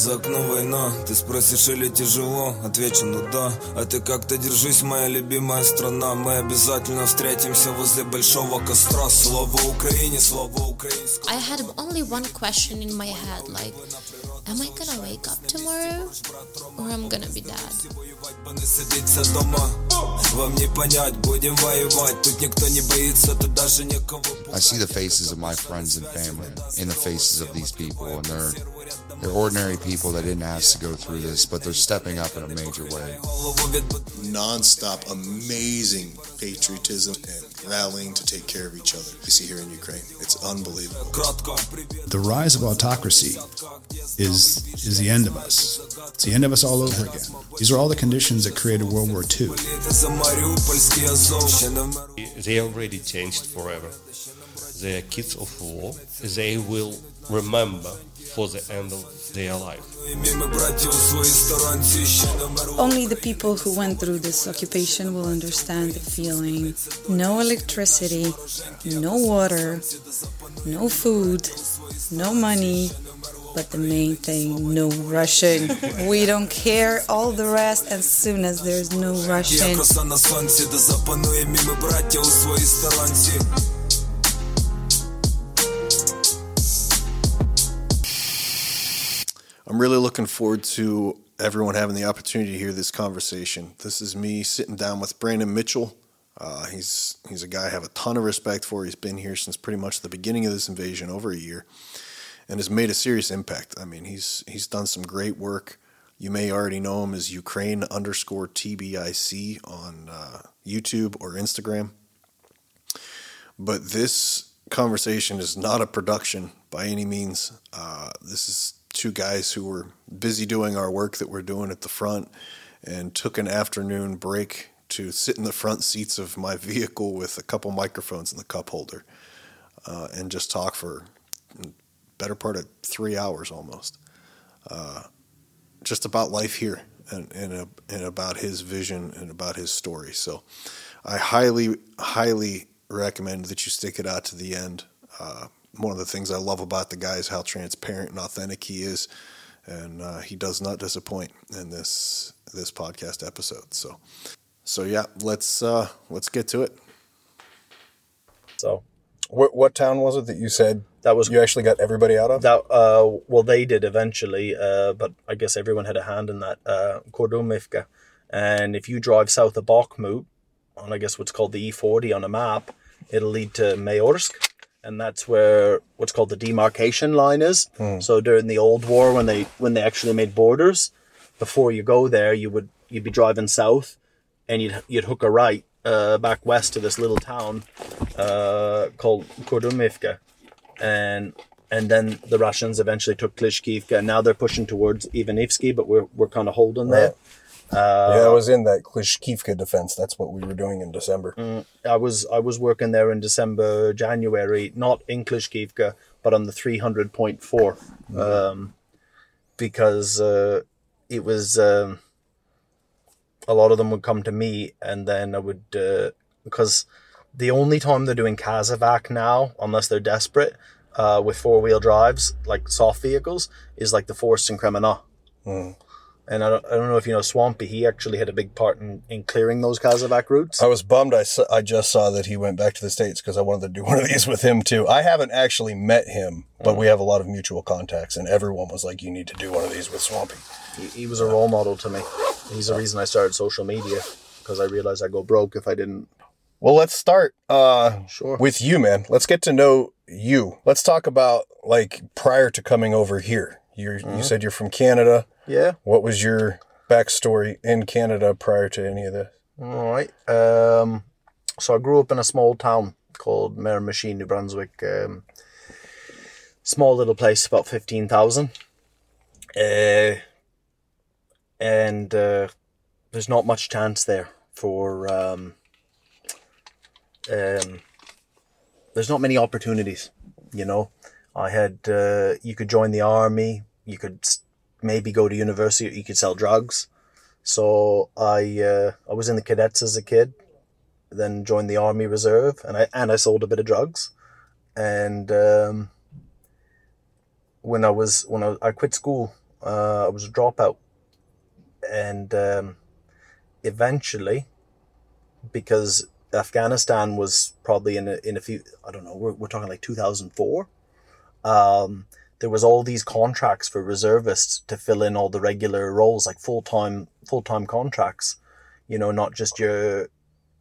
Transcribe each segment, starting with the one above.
За окном война, ты спросишь или тяжело Отвечу, ну да, а ты как-то держись, моя любимая страна Мы обязательно встретимся возле большого костра Слава Украине, слава украинскому I had only one question in my head, like, am I gonna wake up tomorrow? Or I'm gonna be dead? Воевать бы не сидится дома Вам не понять, будем воевать Тут никто не боится, тут даже некого I see the faces of my friends and family in the faces of these people, and they're they're ordinary people that didn't ask to go through this, but they're stepping up in a major way. Non-stop amazing patriotism and rallying to take care of each other. You see here in Ukraine, it's unbelievable. The rise of autocracy is is the end of us. It's the end of us all over again. These are all the conditions that created World War II. They already changed forever. They are kids of war. They will remember for the end of their life. Only the people who went through this occupation will understand the feeling. No electricity, no water, no food, no money, but the main thing no rushing we don't care all the rest as soon as there's no rushing I'm really looking forward to everyone having the opportunity to hear this conversation. This is me sitting down with Brandon Mitchell. Uh, he's he's a guy I have a ton of respect for. He's been here since pretty much the beginning of this invasion, over a year, and has made a serious impact. I mean, he's he's done some great work. You may already know him as Ukraine underscore TBIC on uh, YouTube or Instagram. But this conversation is not a production by any means. Uh, this is two guys who were busy doing our work that we're doing at the front and took an afternoon break to sit in the front seats of my vehicle with a couple microphones in the cup holder uh, and just talk for better part of three hours almost. Uh, just about life here and, and, uh, and about his vision and about his story. So i highly highly recommend that you stick it out to the end. Uh, one of the things i love about the guy is how transparent and authentic he is and uh, he does not disappoint in this this podcast episode so so yeah let's uh let's get to it So What what town was it that you said that was you actually got everybody out of? that. Uh, well, they did eventually, uh, but I guess everyone had a hand in that. Uh, Kordumivka, and if you drive south of Bakhmut on I guess what's called the E40 on a map, it'll lead to Mayorsk, and that's where what's called the demarcation line is. So during the old war, when they when they actually made borders, before you go there, you would you'd be driving south, and you'd you'd hook a right uh, back west to this little town uh, called Kordumivka, and and then the Russians eventually took Klishkivka, and now they're pushing towards Ivanivsky, but we're we're kind of holding there. Yeah, I was in that Klishkivka defense. That's what we were doing in December. I was I was working there in December, January, not in Klishkivka, but on the three hundred point four, um, because uh, it was um, a lot of them would come to me, and then I would uh, because the only time they're doing Kazavac now, unless they're desperate, uh, with four wheel drives like soft vehicles, is like the Forest and Cremona. And I don't, I don't know if you know Swampy. He actually had a big part in, in clearing those Kazavac routes. I was bummed. I, saw, I just saw that he went back to the states because I wanted to do one of these with him too. I haven't actually met him, but we have a lot of mutual contacts, and everyone was like, "You need to do one of these with Swampy." he, he was a role model to me. He's the reason I started social media because I realized I'd go broke if I didn't. Well, let's start uh, Sure. with you, man. Let's get to know you. Let's talk about like prior to coming over here. You're, You said you're from Canada. Yeah. What was your backstory in Canada prior to any of this? All right. Um, so I grew up in a small town called Miramichi, New Brunswick. Um, small little place, about fifteen thousand. Uh, and uh, there's not much chance there for. Um, um, there's not many opportunities, you know. I had uh, you could join the army, you could maybe go to university, or you could sell drugs. So I uh, I was in the cadets as a kid, then joined the army reserve, and I and I sold a bit of drugs, and um, when I was when I, I quit school Uh, I was a dropout, and um, eventually, because Afghanistan was probably in a, in a few, I don't know, we're, we're talking like 2004. Um, there was all these contracts for reservists to fill in all the regular roles, like full time full time contracts. You know, not just your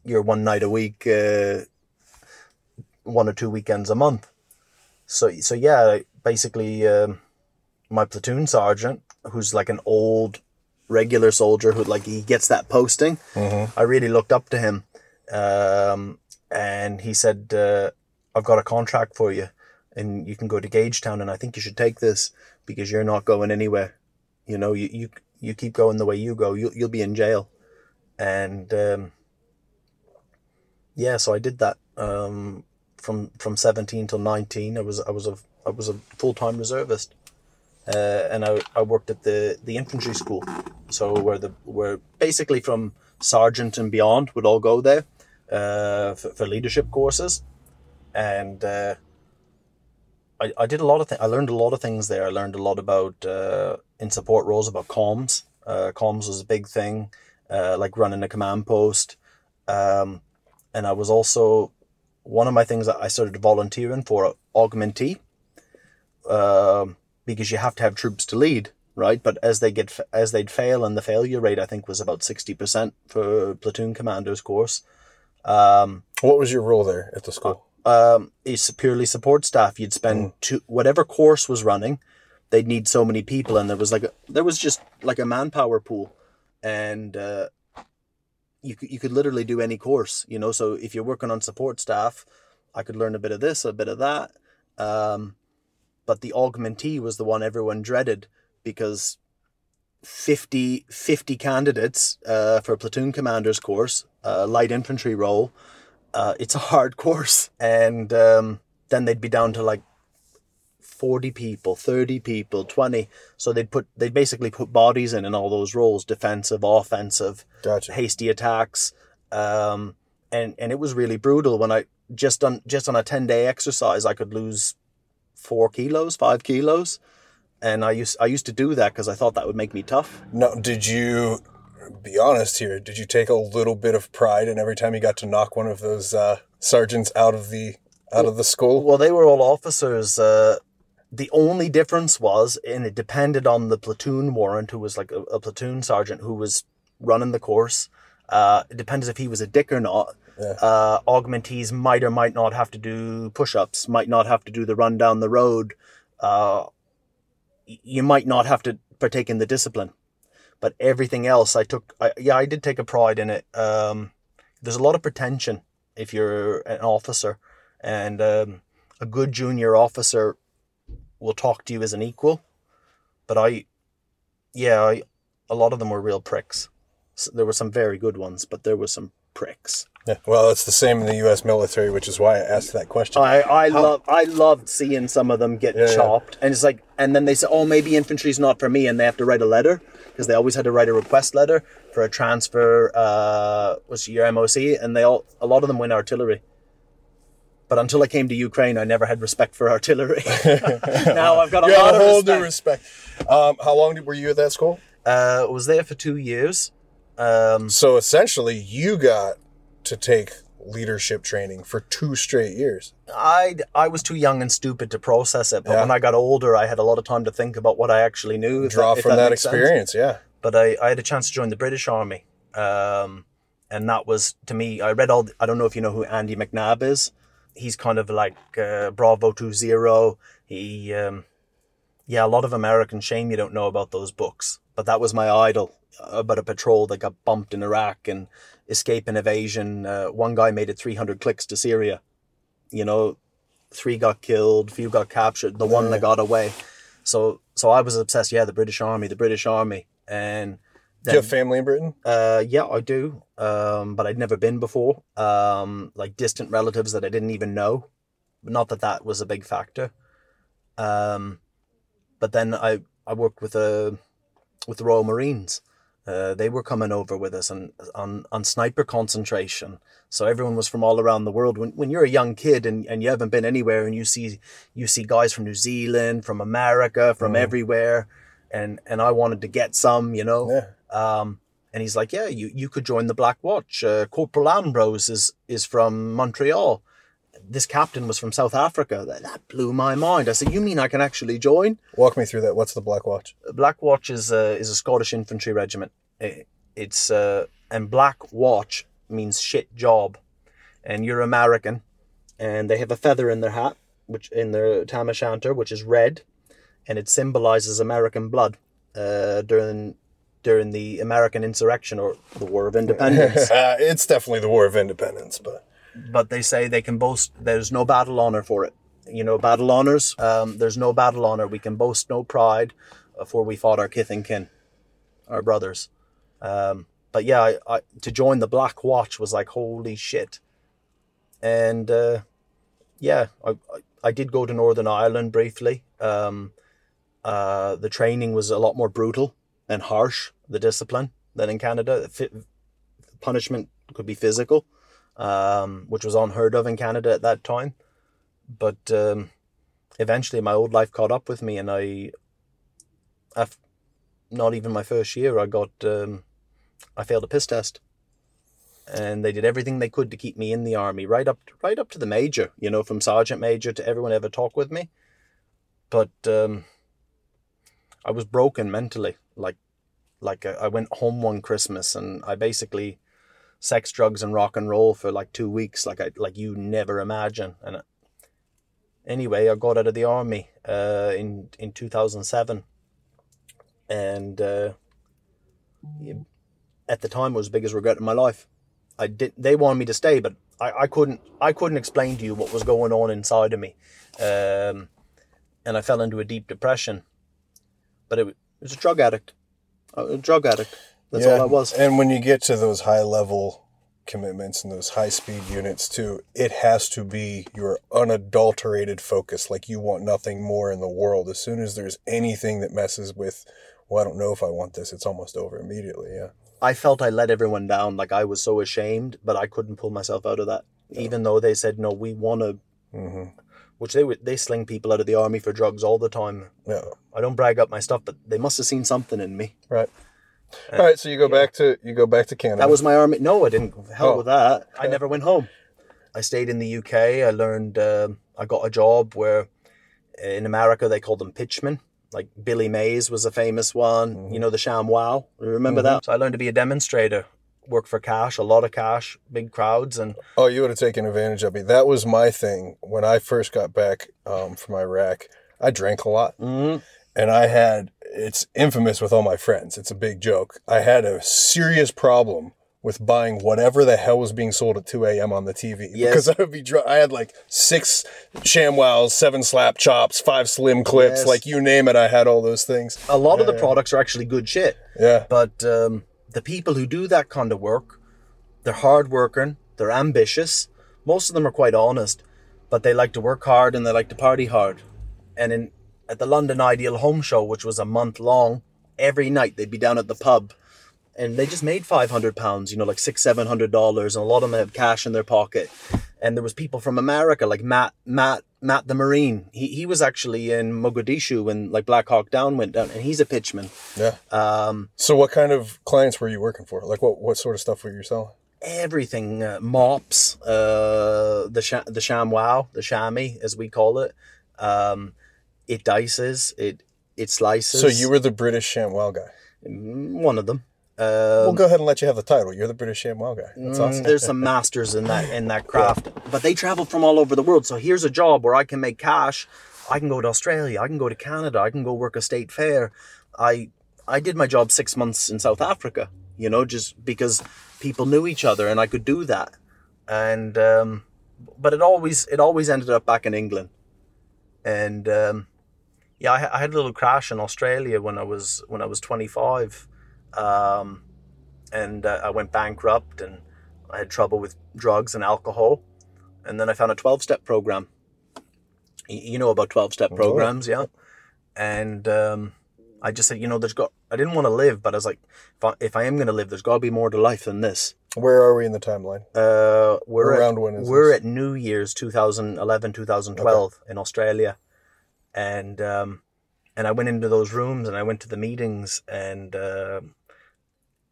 your one night a week, uh, one or two weekends a month. So so yeah, basically, um, my platoon sergeant, who's like an old regular soldier who like he gets that posting. I really looked up to him, um, and he said, uh, "I've got a contract for you, and you can go to Gagetown, and I think you should take this because you're not going anywhere. You know, you you you keep going the way you go, you you'll be in jail." And um, yeah, so I did that um, from from seventeen till nineteen. I was I was a I was a full time reservist uh, and I, I worked at the, the infantry school. So where the where basically from sergeant and beyond would all go there uh, for, for leadership courses, and uh, I, I did a lot of things. I learned a lot of things there. I learned a lot about uh, in support roles about comms. Uh, comms was a big thing, uh, like running a command post, um, and I was also one of my things that I started volunteering for augmentee. Um, because you have to have troops to lead, right? But as they get as they'd fail, and the failure rate I think was about sixty percent for platoon commanders course. Um, What was your role there at the school? Um, it's purely support staff. You'd spend two whatever course was running, they'd need so many people, and there was like a, there was just like a manpower pool, and uh, you could, you could literally do any course, you know. So if you're working on support staff, I could learn a bit of this, a bit of that. Um, but the augmentee was the one everyone dreaded because 50, 50 candidates uh, for a platoon commander's course, uh, light infantry role. Uh, it's a hard course, and um, then they'd be down to like 40 people 30 people 20 so they'd put they'd basically put bodies in in all those roles defensive offensive Gotcha. hasty attacks. Um and and it was really brutal. When i just on just on a 10 day exercise i could lose four kilos five kilos. And i used i used to do that because i thought that would make me tough. No, did you be honest here? Did you take a little bit of pride in every time you got to knock one of those uh, sergeants out of the out of the school? well they were all officers uh the only difference was and it depended on the platoon warrant who was like a, a platoon sergeant who was running the course uh it depends if he was a dick or not Yeah. uh augmentees might or might not have to do push-ups might not have to do the run down the road uh you might not have to partake in the discipline but everything else i took I, yeah i did take a pride in it um there's a lot of pretension if you're an officer and um, a good junior officer will talk to you as an equal but i yeah I, a lot of them were real pricks S there were some very good ones but there were some pricks Yeah. Well, it's the same in the U.S. military, which is why I asked that question. I, I love I loved seeing some of them get Yeah, yeah. chopped, and it's like, and then they say, oh, maybe infantry's not for me, and they have to write a letter because they always had to write a request letter for a transfer. Uh, was your MOC, and they all a lot of them went artillery. But until I came to Ukraine, I never had respect for artillery. now I've got a you lot a of whole respect. new respect. Um, how long did, were you at that school? Uh, was there for two years. Um, So essentially, you got to take leadership training for two straight years. I I was too young and stupid to process it, but Yeah. when I got older, I had a lot of time to think about what I actually knew. Draw if from that sense. experience, yeah. But I, I had a chance to join the British Army, um, and that was to me. I read all. The, I don't know if you know who Andy McNab is. He's kind of like uh, Bravo Two Zero. He, um, yeah, a lot of American shame you don't know about those books. But that was my idol about a patrol that got bumped in Iraq and escape and evasion. Uh, one guy made it 300 clicks to Syria. You know, three got killed, few got captured. The one that got away. So, so I was obsessed. Yeah, the British Army, the British Army, and Do you have family in Britain? uh, yeah, I do. Um, but I'd never been before. Um, like distant relatives that I didn't even know. Not that that was a big factor. Um, but then I I worked with a with the Royal Marines. Uh, they were coming over with us and on on sniper concentration. So everyone was from all around the world. When when you're a young kid and, and you haven't been anywhere and you see you see guys from New Zealand, from America, from everywhere, and and I wanted to get some, you know. Yeah. Um, and he's like, yeah, you you could join the Black Watch. Uh, Corporal Ambrose is is from Montreal. This captain was from South Africa. That, that blew my mind. I said, you mean I can actually join? Walk me through that. What's the Black Watch? Black Watch is a, is a Scottish infantry regiment. It, it's uh, and Black Watch means shit job, and you're American, and they have a feather in their hat, which in their tam o' shanter, which is red, and it symbolizes American blood uh, during during the American insurrection or the War of Independence. Uh, it's definitely the War of Independence, but but they say they can boast. There's no battle honor for it. You know, battle honors. Um, there's no battle honor. We can boast no pride, uh, for we fought our kith and kin, our brothers. Um, but yeah, I, I, to join the Black Watch was like holy shit. And uh, yeah, I, I did go to Northern Ireland briefly. Um, uh, the training was a lot more brutal and harsh, the discipline than in Canada. Fi- punishment could be physical, um, which was unheard of in Canada at that time. But um, eventually, my old life caught up with me, and I, af- not even my first year, I got, um, I failed a piss test, and they did everything they could to keep me in the army, right up, right up to the major, you know, from sergeant major to everyone ever talk with me. But um, I was broken mentally, like, like I I went home one Christmas, and I basically sex, drugs, and rock and roll for like two weeks, like I like you never imagine. And uh, anyway, I got out of the army uh, in in two thousand seven, and uh, at the time it was the biggest regret in my life. I did. They wanted me to stay, but I, I couldn't. I couldn't explain to you what was going on inside of me, um, and I fell into a deep depression. But it, it was a drug addict. A drug addict. That's all I was. And when you get to those high level commitments and those high speed units too, it has to be your unadulterated focus. Like you want nothing more in the world. As soon as there's anything that messes with, well, I don't know if I want this, it's almost over immediately. Yeah. I felt I let everyone down. Like I was so ashamed, but I couldn't pull myself out of that. Even though they said no, we want to, Mm-hmm. which they would they sling people out of the army for drugs all the time. Yeah. I don't brag up my stuff, but they must have seen something in me. Right. All right. So you go back to you go back to Canada. That was my army. No, I didn't. Hell Oh, with that. I never went home. I stayed in the UK. I learned. um I got a job where, in America, they called them pitchmen. Like Billy Mays was a famous one. Mm-hmm. You know the ShamWow. Remember that? So I learned to be a demonstrator. Work for cash, a lot of cash, big crowds, and Oh, you would have taken advantage of me. That was my thing when I first got back um, from Iraq. I drank a lot, Mhm. and I had. It's infamous with all my friends. It's a big joke. I had a serious problem with buying whatever the hell was being sold at 2 a.m. on the TV Yes. because I would be drunk. I had like six ShamWows, seven slap chops, five slim clips, Yes. like you name it. I had all those things. a lot of the products are actually good shit. Yeah, But um, the people who do that kind of work, they're hardworking, they're ambitious. Most of them are quite honest, but they like to work hard and they like to party hard. And in at the London Ideal Home Show, which was a month long, every night they'd be down at the pub, and they just made five hundred pounds. You know, like six, seven hundred dollars, and a lot of them had cash in their pocket. And there was people from America, like Matt, Matt, Matt the Marine. He he was actually in Mogadishu when like Black Hawk Down went down, and he's a pitchman. yeah. Um, So, what kind of clients were you working for? Like, what what sort of stuff were you selling? everything uh, mops uh the sh- the ShamWow the chamois as we call it um it dices it it slices. So you were the British ShamWow guy. Mm, one of them. We'll um, go ahead and let you have the title. You're the British ShamWow guy. That's mm, awesome. there's some masters in that in that craft but they travel from all over the world. So here's a job where i can make cash. I can go to australia. I can go to canada. I can go work a state fair. I i did my job six months in south africa you know just because people knew each other and i could do that. And um but it always it always ended up back in england. And um yeah I, I had a little crash in australia when i was when i was 25 um and uh, i went bankrupt and i had trouble with drugs and alcohol. And then i found a 12-step program. Y- you know about 12-step Oh, programs yeah? And um i just said you know there's got i didn't want to live but i was like if i, if I am going to live there's got to be more to life than this. Where are we in the timeline? uh, we're Around at, when is we're this? at New Year's 2011 2012 in Australia, and um, and I went into those rooms and I went to the meetings and uh,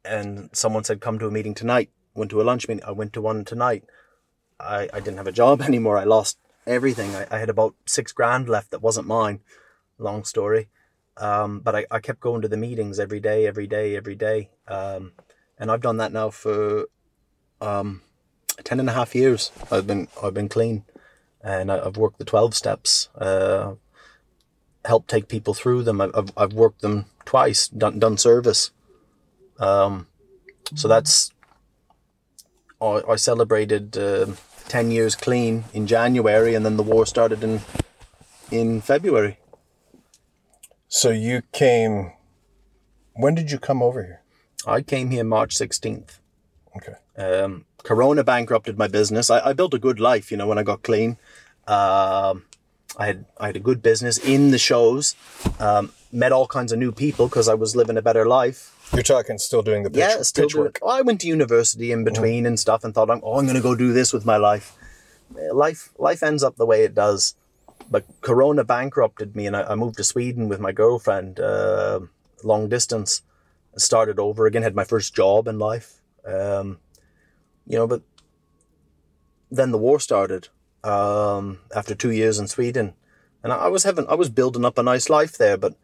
and someone said come to a meeting tonight. Went to a lunch meeting. I went to one tonight. I, I didn't have a job anymore. I lost everything. I, I had about six grand left that wasn't mine. Long story. Um, but I, I kept going to the meetings every day, every day, every day. Um, and I've done that now for um, 10 and a half years. I've been I've been clean and I- I've worked the 12 steps, uh, helped take people through them. I've, I've, worked them twice, done, done service. Um, so that's, I, I celebrated uh, 10 years clean in January and then the war started in, in February. So you came. When did you come over here? I came here March 16th. Okay. Um, Corona bankrupted my business. I, I built a good life, you know, when I got clean. Um, I had I had a good business in the shows. Um, met all kinds of new people because I was living a better life. You're talking still doing the pitch, yeah, still pitch doing. I went to university in between and stuff, and thought, oh, I'm going to go do this with my life. Uh, Life life ends up the way it does. But Corona bankrupted me, and I, I moved to Sweden with my girlfriend, uh, long distance. Started over again, had my first job in life. Um, you know, but then the war started um, after two years in Sweden, and I, was having, I was building up a nice life there, but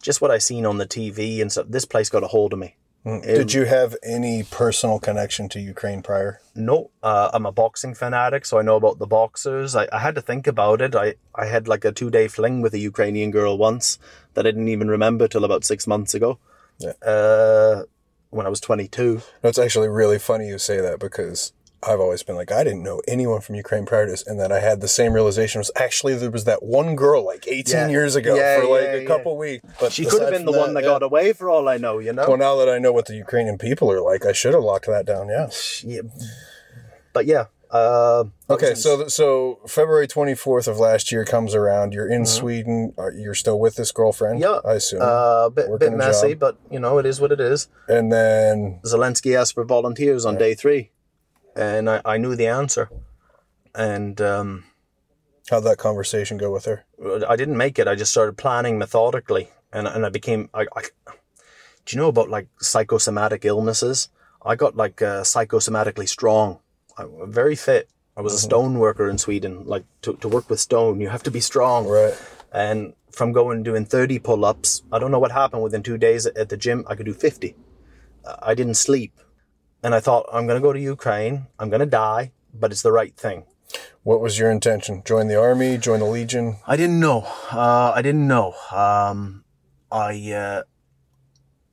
just what I seen on the TV and stuff, this place got a hold of me. Did you have any personal connection to Ukraine prior? No, uh, I'm a boxing fanatic, so I know about the boxers. I, I had to think about it. I, I had like a two day fling with a Ukrainian girl once that I didn't even remember till about six months ago. Yeah. Uh, when I was 22. No, it's actually really funny you say that because I've always been like, I didn't know anyone from Ukraine prior to this. And then I had the same realization was actually there was that one girl like 18 Yeah. years ago Yeah, for like yeah, a couple weeks. But She could have been the from one that got away for all I know, you know? Well, now that I know what the Ukrainian people are like, I should have locked that down. Yeah. yeah. But yeah. Uh, Okay, so th- so February 24th of last year comes around. You're in Sweden. Are, you're still with this girlfriend? Mm-hmm. yeah. I assume. Uh, bit, bit messy, job. but you know, it is what it is. and then Zelensky asked for volunteers on day three, and I, I knew the answer. And um, how'd that conversation go with her? I didn't make it. I just started planning methodically, and and I became. I, I do you know about like psychosomatic illnesses? I got like uh, psychosomatically strong. I'm very fit. I was a stone worker in Sweden. Like to, to work with stone, you have to be strong. Right. And from going doing 30 pull ups, I don't know what happened within two days at the gym, I could do 50. Uh, I didn't sleep. And I thought, I'm going to go to Ukraine. I'm going to die, but it's the right thing. What was your intention? Join the army? Join the legion? I didn't know. Uh, I didn't know. Um, I uh,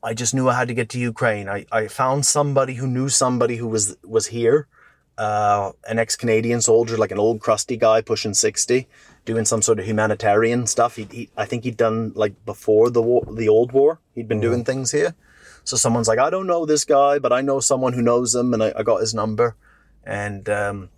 I just knew I had to get to Ukraine. I, I found somebody who knew somebody who was was here, uh, an ex Canadian soldier, like an old crusty guy pushing sixty, doing some sort of humanitarian stuff. He, he I think he'd done like before the war, the old war. He'd been doing things here. So someone's like, I don't know this guy, but I know someone who knows him, and I, I got his number, and um,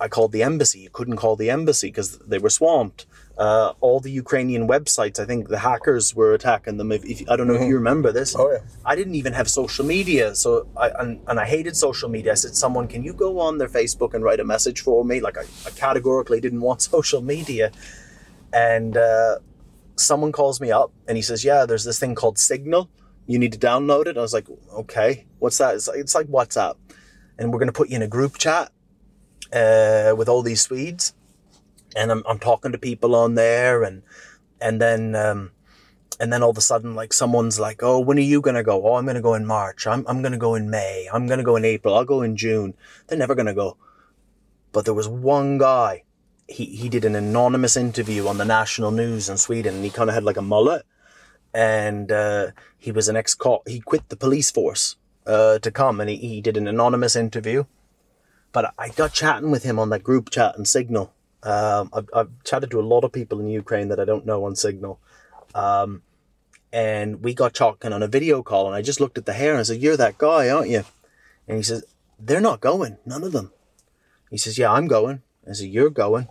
I called the embassy. You couldn't call the embassy because they were swamped. Uh, all the Ukrainian websites, I think the hackers were attacking them. If, if I don't know if you remember this. Oh, yeah. I didn't even have social media, so I and, and I hated social media. I said, "Someone, can you go on their Facebook and write a message for me?" Like I, I categorically didn't want social media, and uh, someone calls me up and he says, "Yeah, there's this thing called Signal. You need to download it." I was like, "Okay, what's that?" It's like, it's like WhatsApp, and we're going to put you in a group chat uh, with all these Swedes, and I'm I'm talking to people on there, and and then um, and then all of a sudden, like someone's like, "Oh, when are you gonna go?" "Oh, I'm gonna go in March. I'm I'm gonna go in May. I'm gonna go in April. I'll go in June." They're never gonna go. But there was one guy. He he did an anonymous interview on the national news in Sweden, and he kind of had like a mullet, and uh, he was an ex cop. He quit the police force uh, to come, and he, he did an anonymous interview but I got chatting with him on that group chat and Signal. Um, I've, I've chatted to a lot of people in Ukraine that I don't know on Signal. Um, and we got talking on a video call, and I just looked at the hair and I said, You're that guy, aren't you? And he says, They're not going, none of them. He says, Yeah, I'm going. I said, You're going.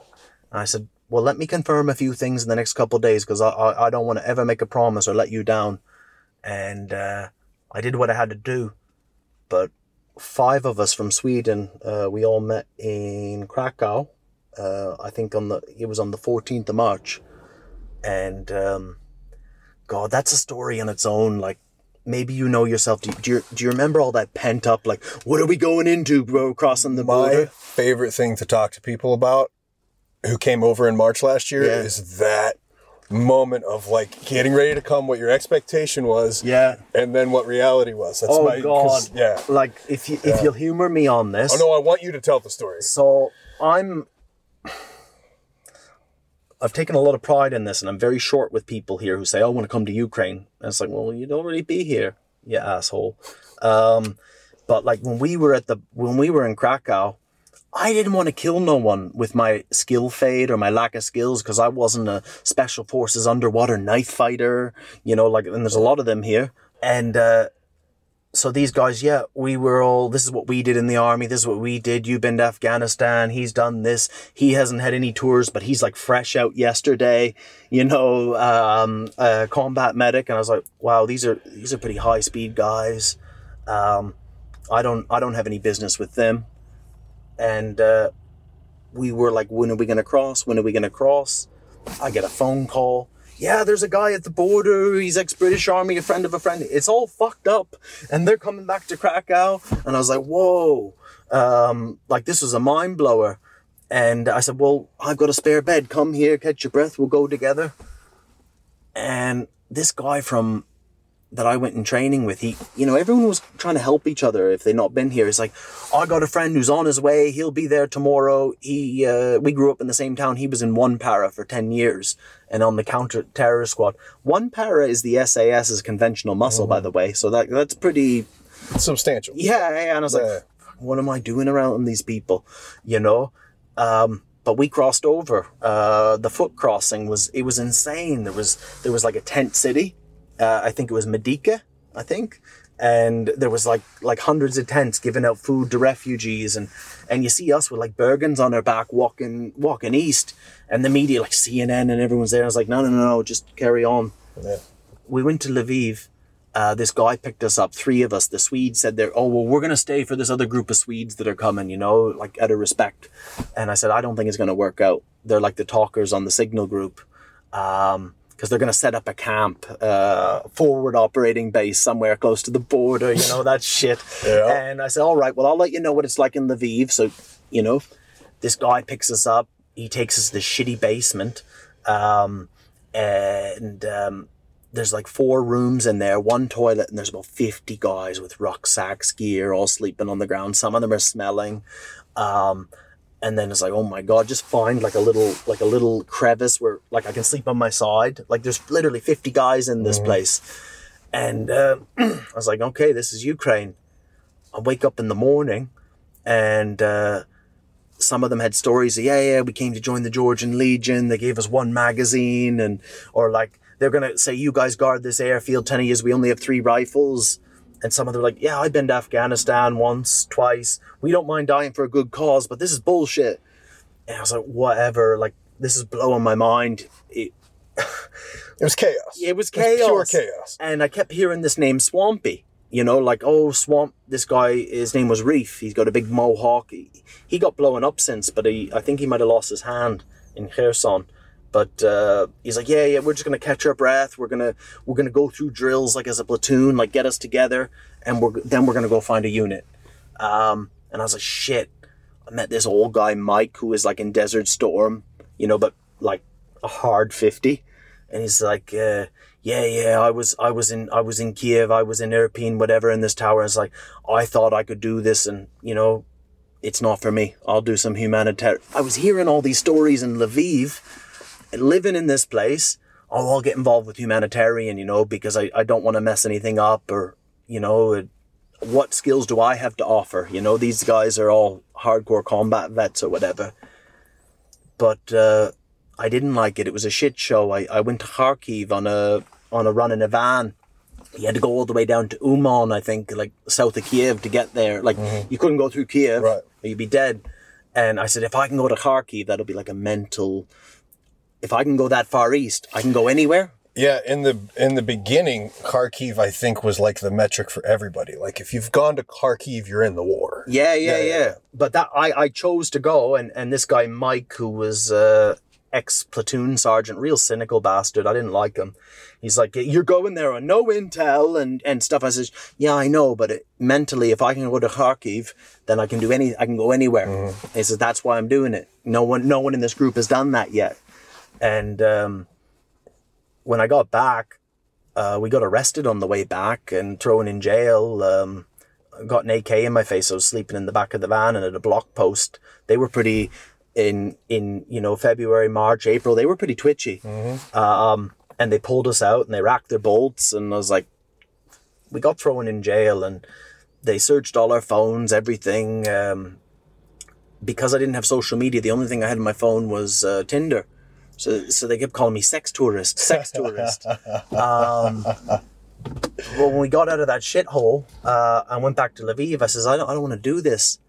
And I said, Well, let me confirm a few things in the next couple of days because I, I, I don't want to ever make a promise or let you down. And uh, I did what I had to do. But five of us from Sweden, uh, we all met in Krakow Uh, I think on the it was on the 14th of March, and um, God, that's a story on its own. Like maybe you know yourself. Do you, do you, do you remember all that pent up? Like, what are we going into, bro? Crossing the My favorite thing to talk to people about who came over in March last year Yeah. is that moment of like getting ready to come, what your expectation was, Yeah. and then what reality was. That's Oh my God. yeah. Like if you if you'll humor me on this. Oh no, I want you to tell the story. So I'm. I've taken a lot of pride in this, and I'm very short with people here who say, "I want to come to Ukraine." And it's like, well, you'd already be here, you asshole. Um, but like when we were at the when we were in Krakow, I didn't want to kill no one with my skill fade or my lack of skills because I wasn't a special forces underwater knife fighter, you know. Like, and there's a lot of them here, and. uh so these guys, yeah, we were all, this is what we did in the army. This is what we did. You've been to Afghanistan. He's done this. He hasn't had any tours, but he's like fresh out yesterday, you know, um, uh, combat medic. And I was like, wow, these are, these are pretty high speed guys. Um, I don't, I don't have any business with them. And, uh, we were like, when are we going to cross? When are we going to cross? I get a phone call. Yeah, there's a guy at the border. He's ex British Army, a friend of a friend. It's all fucked up. And they're coming back to Krakow. And I was like, whoa. Um, like, this was a mind blower. And I said, well, I've got a spare bed. Come here, catch your breath. We'll go together. And this guy from that I went in training with, he, you know, everyone was trying to help each other if they'd not been here. It's like, I got a friend who's on his way. He'll be there tomorrow. He, uh, we grew up in the same town. He was in one para for 10 years and on the counter terror squad. One para is the SAS's conventional muscle, by the way. So that, that's pretty, Substantial. yeah, yeah. And I was Yeah. like, what am I doing around these people? You know? Um, but we crossed over. Uh, the foot crossing was, it was insane. There was, there was like a tent city. Uh, I think it was Medyka, I think. And there was like, like hundreds of tents giving out food to refugees. And, and you see us with like Bergens on our back walking, walking east and the media like CNN and everyone's there. I was like, no, no, no, no, just carry on Yeah. we went to Lviv. Uh, this guy picked us up, three of us. The Swedes said they're, oh, well, we're going to stay for this other group of Swedes that are coming, you know, like out of respect. And I said, I don't think it's going to work out. They're like the talkers on the signal group. Um, because they're going to set up a camp, uh, forward operating base somewhere close to the border, you know, that shit. Yeah. And I said, all right, well, I'll let you know what it's like in Lviv. So, you know, this guy picks us up. He takes us to the shitty basement. Um, and um, there's like four rooms in there, one toilet, and there's about 50 guys with rucksacks, gear, all sleeping on the ground. Some of them are smelling. Um, and then it's like, oh my god, just find like a little like a little crevice where like I can sleep on my side. Like there's literally 50 guys in this place. And uh, I was like, okay, this is Ukraine. I wake up in the morning and uh, some of them had stories of, yeah, yeah, we came to join the Georgian Legion. They gave us one magazine and, or like, they're going to say, you guys guard this airfield. 10 years, we only have three rifles. And some of them are like, yeah, I've been to Afghanistan once, twice. We don't mind dying for a good cause, but this is bullshit. And I was like, whatever. Like, this is blowing my mind. It, It was chaos. it was It was chaos. pure chaos. And I kept hearing this name Swampy. You know, like, oh, Swamp, this guy, his name was Reef. He's got a big mohawk. He, he got blown up since, but he, I think he might have lost his hand in Kherson. But uh, he's like, yeah, yeah, we're just gonna catch our breath. We're gonna we're gonna go through drills like as a platoon, like get us together, and we're then we're gonna go find a unit. Um, and I was like, shit. I met this old guy Mike who was like in Desert Storm, you know, but like a hard fifty, and he's like, uh, yeah, yeah, I was, I was in, I was in Kiev, I was in Irpin, whatever, in this tower. It's like, I thought I could do this, and you know, it's not for me. I'll do some humanitarian. I was hearing all these stories in Lviv, living in this place. Oh, I'll get involved with humanitarian, you know, because I, I don't want to mess anything up, or you know, what skills do I have to offer? You know, these guys are all hardcore combat vets or whatever. But uh, I didn't like it. It was a shit show. I, I went to Kharkiv on a on a run in a van. You had to go all the way down to Uman, I think, like south of Kiev to get there. Like you couldn't go through Kiev, Right. or you'd be dead. And I said, if I can go to Kharkiv, that'll be like a mental. If I can go that far east, I can go anywhere. Yeah, in the in the beginning, Kharkiv I think was like the metric for everybody. Like if you've gone to Kharkiv, you're in the war. Yeah, yeah, Yeah, yeah. yeah. But that I, I chose to go, and, and this guy Mike, who was uh, ex platoon sergeant, real cynical bastard. I didn't like him. He's like, "You're going there on no intel and, and stuff." I says, "Yeah, I know, but it, mentally, if I can go to Kharkiv, then I can do any. I can go anywhere." He says, "That's why I'm doing it. No one, no one in this group has done that yet." And um, when I got back, uh, we got arrested on the way back and thrown in jail. Um, got an AK in my face. I was sleeping in the back of the van and at a block post. They were pretty in in you know February, March, April. They were pretty twitchy. Um, and they pulled us out and they racked their bolts. And I was like, we got thrown in jail and they searched all our phones, everything. Um, because I didn't have social media, the only thing I had on my phone was uh, Tinder. So, so they kept calling me sex tourist, sex tourist. Um, well, when we got out of that shithole, uh, I went back to Lviv. I says, I don't, I don't want to do this.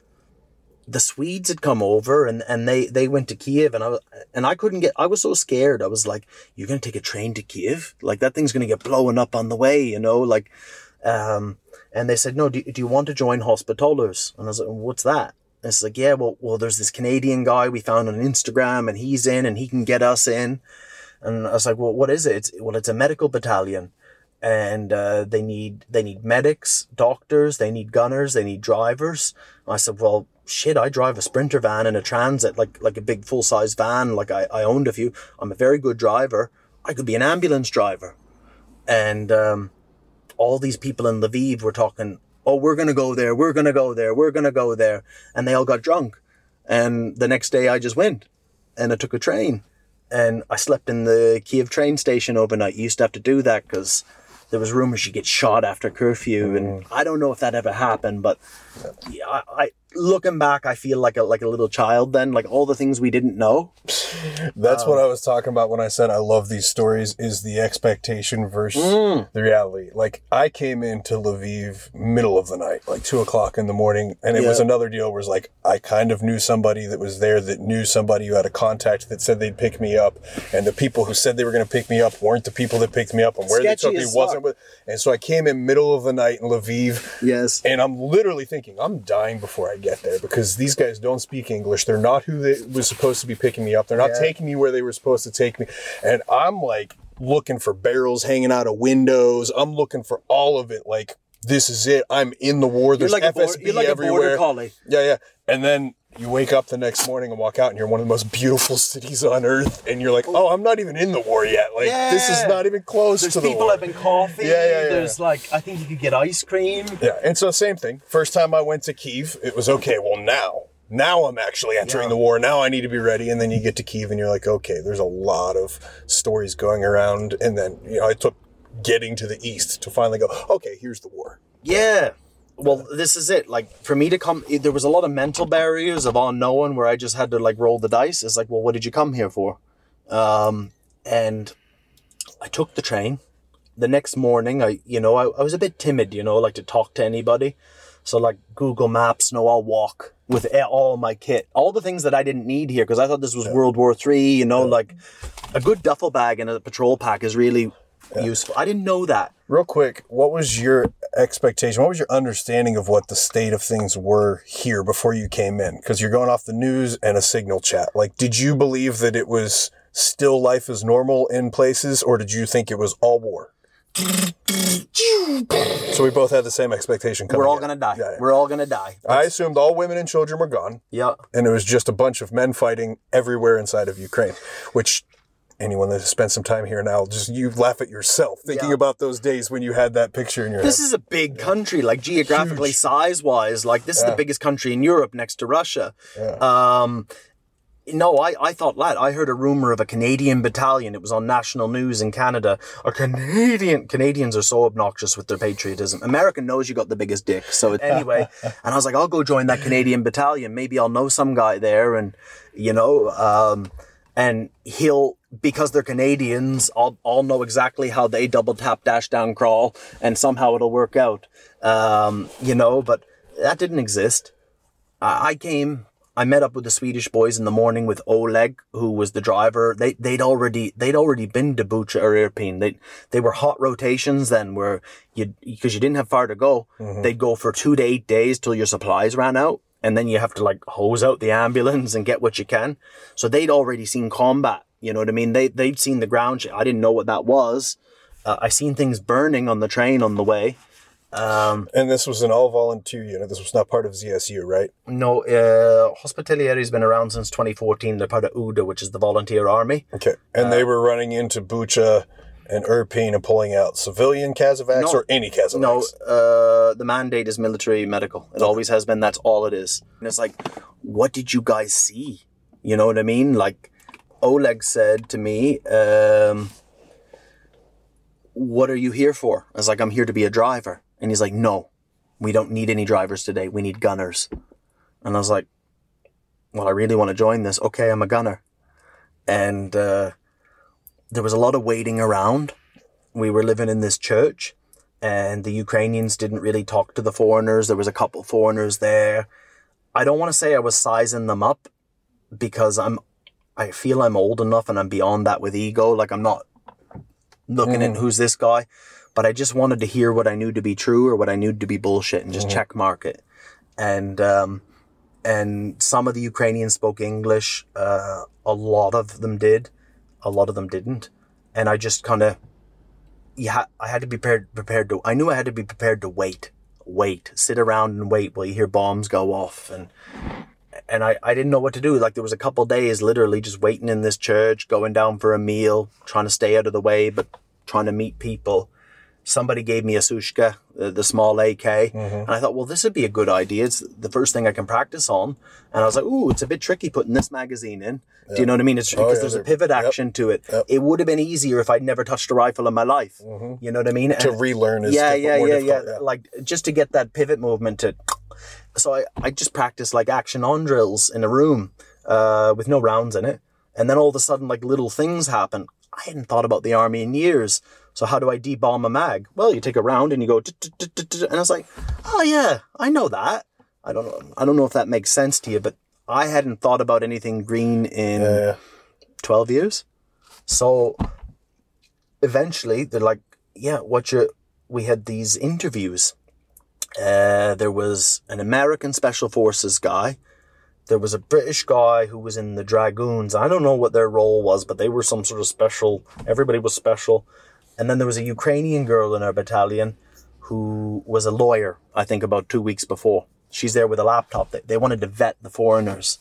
The Swedes had come over and, and they, they went to Kiev and I was, and I couldn't get, I was so scared. I was like, you're going to take a train to Kiev? Like that thing's going to get blown up on the way, you know, like, um, and they said, no, do, do you want to join Hospitallers? And I was like, what's that? And it's like, yeah, well, well, there's this Canadian guy we found on Instagram and he's in and he can get us in. And I was like, well, what is it? It's, well, it's a medical battalion and uh, they need they need medics, doctors, they need gunners, they need drivers. I said, well, shit, I drive a sprinter van and a transit, like like a big full size van. Like I, I owned a few. I'm a very good driver. I could be an ambulance driver. And um, all these people in Lviv were talking, oh, we're gonna go there, we're gonna go there, we're gonna go there, and they all got drunk. And the next day, I just went, and I took a train, and I slept in the Kiev train station overnight. You used to have to do that because there was rumors you get shot after curfew, and mm. I don't know if that ever happened, but yeah, I, I looking back, I feel like a like a little child then, like all the things we didn't know. That's Um, what I was talking about when I said I love these stories is the expectation versus Mm. the reality. Like I came into Lviv middle of the night, like two o'clock in the morning, and it was another deal where it's like I kind of knew somebody that was there that knew somebody who had a contact that said they'd pick me up, and the people who said they were going to pick me up weren't the people that picked me up, and where Sketchy they took me as wasn't with. And so I came in middle of the night in Lviv. Yes. And I'm literally thinking, I'm dying before I get there because these guys don't speak English. They're not who they was supposed to be picking me up. They're not Yeah. taking me where they were supposed to take me. And I'm like looking for barrels hanging out of windows. I'm looking for all of it. Like, this is it. I'm in the war. You're There's like, a, FSB border, you're like a everywhere. border collie. Yeah, yeah. And then you wake up the next morning and walk out and you're one of the most beautiful cities on earth. And you're like, oh, I'm not even in the war yet. Like, this is not even close There's to the people war. having coffee. Yeah, yeah, yeah. There's like, I think you could get ice cream. Yeah, and so same thing. First time I went to Kiev, it was okay. Well, now, now I'm actually entering the war. Now I need to be ready. And then you get to Kiev, and you're like, okay, there's a lot of stories going around. And then you know, I took getting to the east to finally go. Okay, here's the war. Yeah. Well, this is it. Like for me to come, there was a lot of mental barriers of unknown where I just had to like roll the dice. It's like, well, what did you come here for? Um, and I took the train. The next morning, I, you know, I, I was a bit timid, you know, like to talk to anybody. So like Google Maps, no, I'll walk with all my kit, all the things that I didn't need here because I thought this was World War Three. You know, like a good duffel bag and a patrol pack is really useful. I didn't know that. Real quick, what was your expectation? What was your understanding of what the state of things were here before you came in? Because you're going off the news and a signal chat. Like, did you believe that it was still life as normal in places, or did you think it was all war? So we both had the same expectation. Coming We're all in. gonna die. Yeah, yeah. We're all gonna die. I assumed all women and children were gone, Yeah. and it was just a bunch of men fighting everywhere inside of Ukraine, which anyone that has spent some time here now, just you laugh at yourself thinking Yeah. about those days when you had that picture in your This head. is a big country, like geographically, size wise. Like this is the biggest country in Europe next to Russia. Um, no, I, I thought that. I heard a rumor of a Canadian battalion. It was on national news in Canada. A Canadian Canadians are so obnoxious with their patriotism. American knows you got the biggest dick. So it, anyway, and I was like, I'll go join that Canadian battalion. Maybe I'll know some guy there, and you know, um, and he'll because they're Canadians, I'll, I'll know exactly how they double tap, dash down, crawl, and somehow it'll work out. Um, you know, but that didn't exist. I, I came, I met up with the Swedish boys in the morning with Oleg, who was the driver. They they'd already they'd already been to Bucha or Irpin. They they were hot rotations then, where you because you didn't have far to go. They'd go for two to eight days till your supplies ran out, and then you have to like hose out the ambulance and get what you can. So they'd already seen combat. You know what I mean? They they'd seen the ground. I didn't know what that was. Uh, I seen things burning on the train on the way. And this was an all volunteer unit. This was not part of ZSU, right? No, uh, Hospitalieri's been around since 2014. They're part of UDA, which is the volunteer army. Okay. And Uh, they were running into Bucha and Irpin and pulling out civilian casevacs No. or any casevacs? No, uh, the mandate is military medical. It always has been. That's all it is. And it's like, what did you guys see? You know what I mean? Like, Oleg said to me, um, "What are you here for?" I was like, "I'm here to be a driver." And he's like, "No, we don't need any drivers today. We need gunners." And I was like, "Well, I really want to join this. Okay, I'm a gunner." And uh, there was a lot of waiting around. We were living in this church and the Ukrainians didn't really talk to the foreigners. There was a couple foreigners there. I don't want to say I was sizing them up because I'm I feel I'm old enough and I'm beyond that with ego. Like I'm not looking at who's this guy, but I just wanted to hear what I knew to be true or what I knew to be bullshit and just check mark it. And um and some of the Ukrainians spoke English. Uh, a lot of them did. A lot of them didn't. And I just kind of yeah, I had to be prepared, prepared to, I knew I had to be prepared to wait, wait, sit around and wait while you hear bombs go off. And, and I, I didn't know what to do. Like there was a couple days literally just waiting in this church, going down for a meal, trying to stay out of the way, but trying to meet people. Somebody gave me a suchka, the, the small AK, mm-hmm. and I thought, well, this would be a good idea. It's the first thing I can practice on. And I was like, ooh, it's a bit tricky putting this magazine in. Do you know what I mean? It's oh, because Oh, yeah, there's a pivot yep, action to it. yep. It would have been easier if I'd never touched a rifle in my life. Mm-hmm. You know what I mean? To And- relearn is yeah, yeah, yeah, yeah, yeah. Like just to get that pivot movement to. So I, I just practiced like action on drills in a room uh, with no rounds in it. And then all of a sudden, like little things happen. I hadn't thought about the army in years. So how do I debomb a mag? Well, you take a round and you go, and I was like, oh yeah, I know that. I don't know. I don't know if that makes sense to you, but I hadn't thought about anything green in Yeah. 12 years. So eventually they're like, yeah, what you, we had these interviews. Uh, there was an American Special Forces guy. There was a British guy who was in the Dragoons. I don't know what their role was, but they were some sort of special. Everybody was special. And then there was a Ukrainian girl in our battalion who was a lawyer, I think about two weeks before. She's there with a laptop. They, they wanted to vet the foreigners.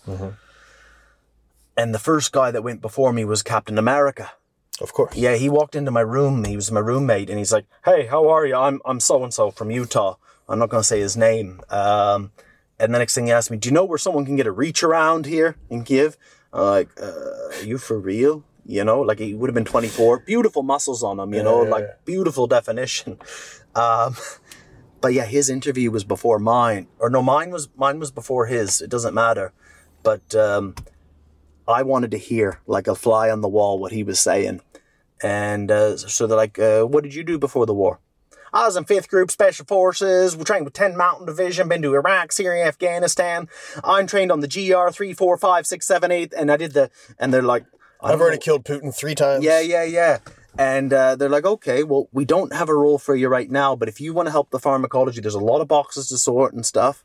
And the first guy that went before me was Captain America. Of course. Yeah, he walked into my room. He was my roommate, and he's like, "Hey, how are you? I'm I'm so and so from Utah. I'm not gonna say his name." Um, and the next thing he asked me, "Do you know where someone can get a reach around here in Kiev?" I'm like, uh, "Are you for real?" You know, like he would have been 24, beautiful muscles on him. You know, Yeah. like beautiful definition. Um, but yeah, his interview was before mine, or no, mine was mine was before his. It doesn't matter, but. Um, I wanted to hear like a fly on the wall what he was saying. And uh, so they're like, uh, what did you do before the war? I was in 5th Group Special Forces. We trained with 10 Mountain Division, been to Iraq, Syria, Afghanistan. I'm trained on the GR 3, 4, 5, 6, 7, 8. And I did the, and they're like, I've already know- killed Putin three times. yeah, yeah, yeah. And uh, they're like, okay, well, we don't have a role for you right now, but if you want to help the pharmacology, there's a lot of boxes to sort and stuff.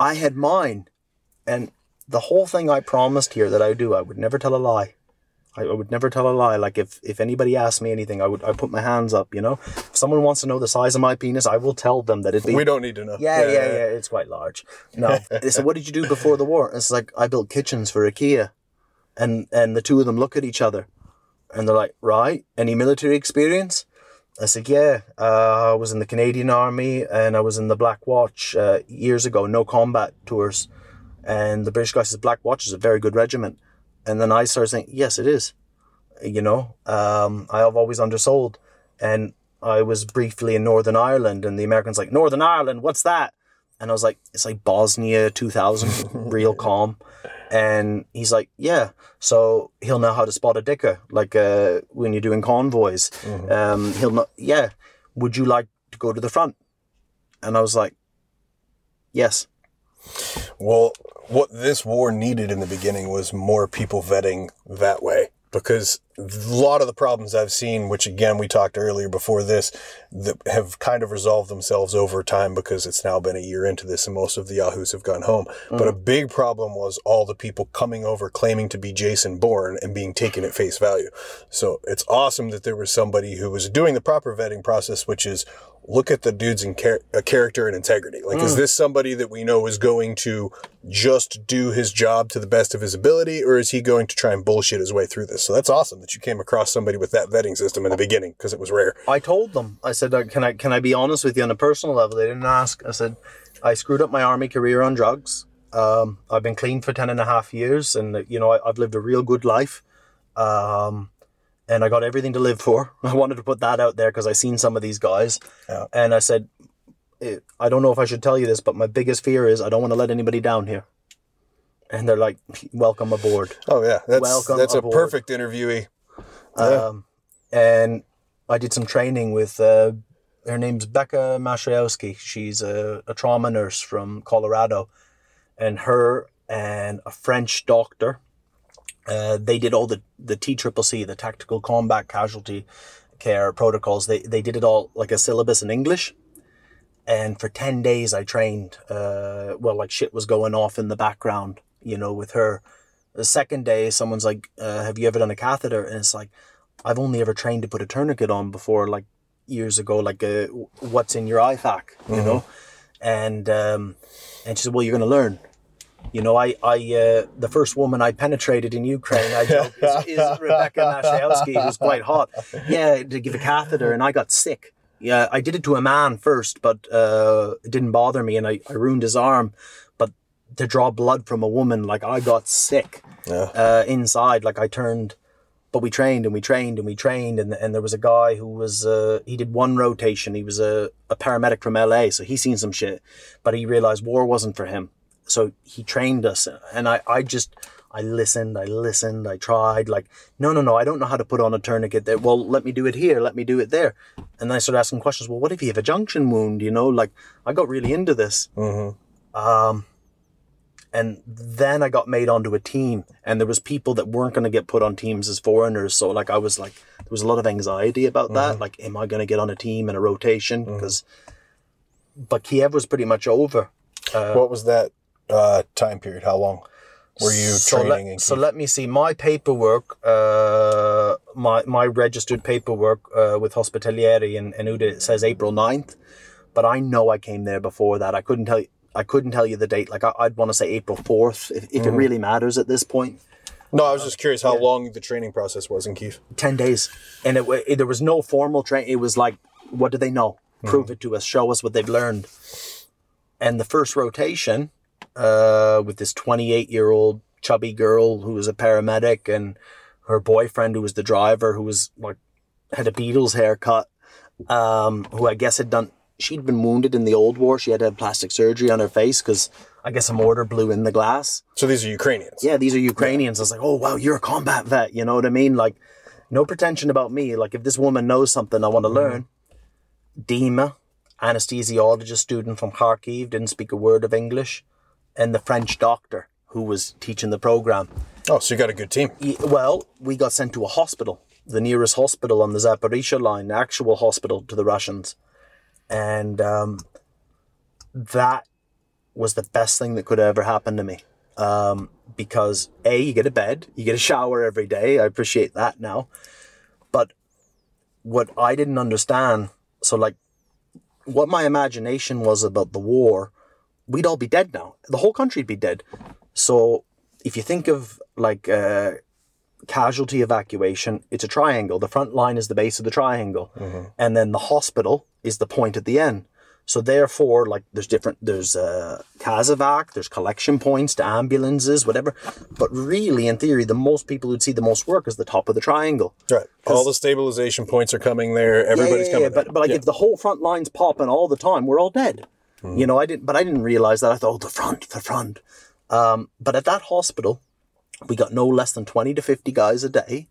I had mine. And the whole thing I promised here that I would do, I would never tell a lie. I, I would never tell a lie. Like if, if anybody asked me anything, I would I put my hands up, you know? If someone wants to know the size of my penis, I will tell them that it be We don't need to know. yeah, yeah, yeah, It's quite large. No. they said, "What did you do before the war?" It's like I built kitchens for IKEA, and and the two of them look at each other, and they're like, "Right? Any military experience?" I said, "Yeah. Uh, I was in the Canadian Army, and I was in the Black Watch uh, years ago. No combat tours." And the British guy says, "Black Watch is a very good regiment." And then I started saying, "Yes, it is." You know, um, I have always undersold, and I was briefly in Northern Ireland, and the Americans like Northern Ireland, what's that? And I was like, it's like Bosnia 2000, real calm. And he's like, yeah. So he'll know how to spot a dicker, like uh, when you're doing convoys. Um, he'll know, yeah. Would you like to go to the front? And I was like, yes. Well, what this war needed in the beginning was more people vetting that way because a lot of the problems I've seen, which again we talked earlier before this, that have kind of resolved themselves over time because it's now been a year into this and most of the Yahoos have gone home. But a mm. big problem was all the people coming over claiming to be Jason Bourne and being taken at face value. So it's awesome that there was somebody who was doing the proper vetting process, which is look at the dude's in char- uh, character and integrity. Like, is this somebody that we know is going to just do his job to the best of his ability, or is he going to try and bullshit his way through this? So that's awesome that you came across somebody with that vetting system in the beginning because it was rare. I told them. I said, uh, "Can I can I be honest with you on a personal level?" They didn't ask. I said, "I screwed up my army career on drugs. Um, I've been clean for 10 and a half years, and uh, you know I, I've lived a real good life. Um, and I got everything to live for. I wanted to put that out there because I seen some of these guys, Yeah. and I said, eh, I don't know if I should tell you this, but my biggest fear is I don't want to let anybody down here. And they're like, "Welcome aboard." Oh yeah, that's Welcome that's aboard. a perfect interviewee. Yeah. Um, and I did some training with uh, her name's Becca Mastriowski. She's a, a trauma nurse from Colorado, and her and a French doctor. Uh, they did all the the T Triple C, the Tactical Combat Casualty Care protocols. They they did it all like a syllabus in English. And for ten days, I trained. Uh, well, like shit was going off in the background, you know, with her. The second day, someone's like, uh, "Have you ever done a catheter?" And it's like, I've only ever trained to put a tourniquet on before, like years ago, like uh, what's in your IFAK, you know? And um, and she said, well, you're going to learn. You know, I, I uh, the first woman I penetrated in Ukraine, I joke, is, is Rebecca Nashayowski, who's quite hot. Yeah, to give a catheter, and I got sick. Yeah, I did it to a man first, but uh, it didn't bother me, and I, I ruined his arm. But to draw blood from a woman, like I got sick Yeah. uh, inside. Like I turned, but we trained and we trained and we trained. And, and there was a guy who was, uh, he did one rotation. He was a, a paramedic from LA. So he seen some shit, but he realized war wasn't for him. So he trained us. And I, I just, I listened, I listened, I tried. Like, no, no, no, I don't know how to put on a tourniquet there. Well, let me do it here, let me do it there. And then I started asking questions. Well, what if you have a junction wound? You know, like I got really into this. Mm-hmm. Um, and then I got made onto a team, and there was people that weren't going to get put on teams as foreigners. So like I was like, there was a lot of anxiety about that. Mm-hmm. Like, am I going to get on a team in a rotation? Mm-hmm. Because, but Kiev was pretty much over. Uh, what was that uh, time period? How long were you so training? let, so let me see. My paperwork uh my my registered paperwork uh with hospitalieri in, in Uda it says april 9th but i know i came there before that. I couldn't tell you i couldn't tell you the date. Like I, i'd want to say april 4th if, if it really matters at this point. No, I was just curious how long the training process was in Kiev. 10 days. And it, it there was no formal training it was like what do they know? Prove it to us show us what they've learned. And the first rotation uh, with this 28 year old chubby girl who was a paramedic and her boyfriend who was the driver who was like had a Beatles haircut um, who I guess had done she'd been wounded in the old war she had to have plastic surgery on her face because I guess a mortar blew in the glass So these are Ukrainians. yeah, these are Ukrainians. I was like, oh wow, you're a combat vet. You know what I mean? Like, no pretension about me. Like, if this woman knows something I want to learn, Dima, anesthesiologist student from Kharkiv, didn't speak a word of English, and the French doctor who was teaching the program. Oh, so you got a good team. Well, we got sent to a hospital, the nearest hospital on the Zaporizhia line, actual hospital to the Russians, and um, that was the best thing that could ever happen to me. Um, because a, you get a bed, you get a shower every day. I appreciate that now, but what I didn't understand, so like, what my imagination was about the war, we'd all be dead now. The whole country'd be dead. So if you think of like uh, casualty evacuation, it's a triangle. The front line is the base of the triangle, and then the hospital is the point at the end. So therefore, like there's different, there's uh, casevac, there's collection points to ambulances, whatever. But really, in theory, the most people who'd see the most work is the top of the triangle. Right. All the stabilization points are coming there. Everybody's yeah, yeah, coming yeah, there. But, but like if the whole front line's popping all the time, we're all dead. You know, I didn't, but I didn't realize that. I thought, oh, the front, the front. Um, but at that hospital, we got no less than 20 to 50 guys a day.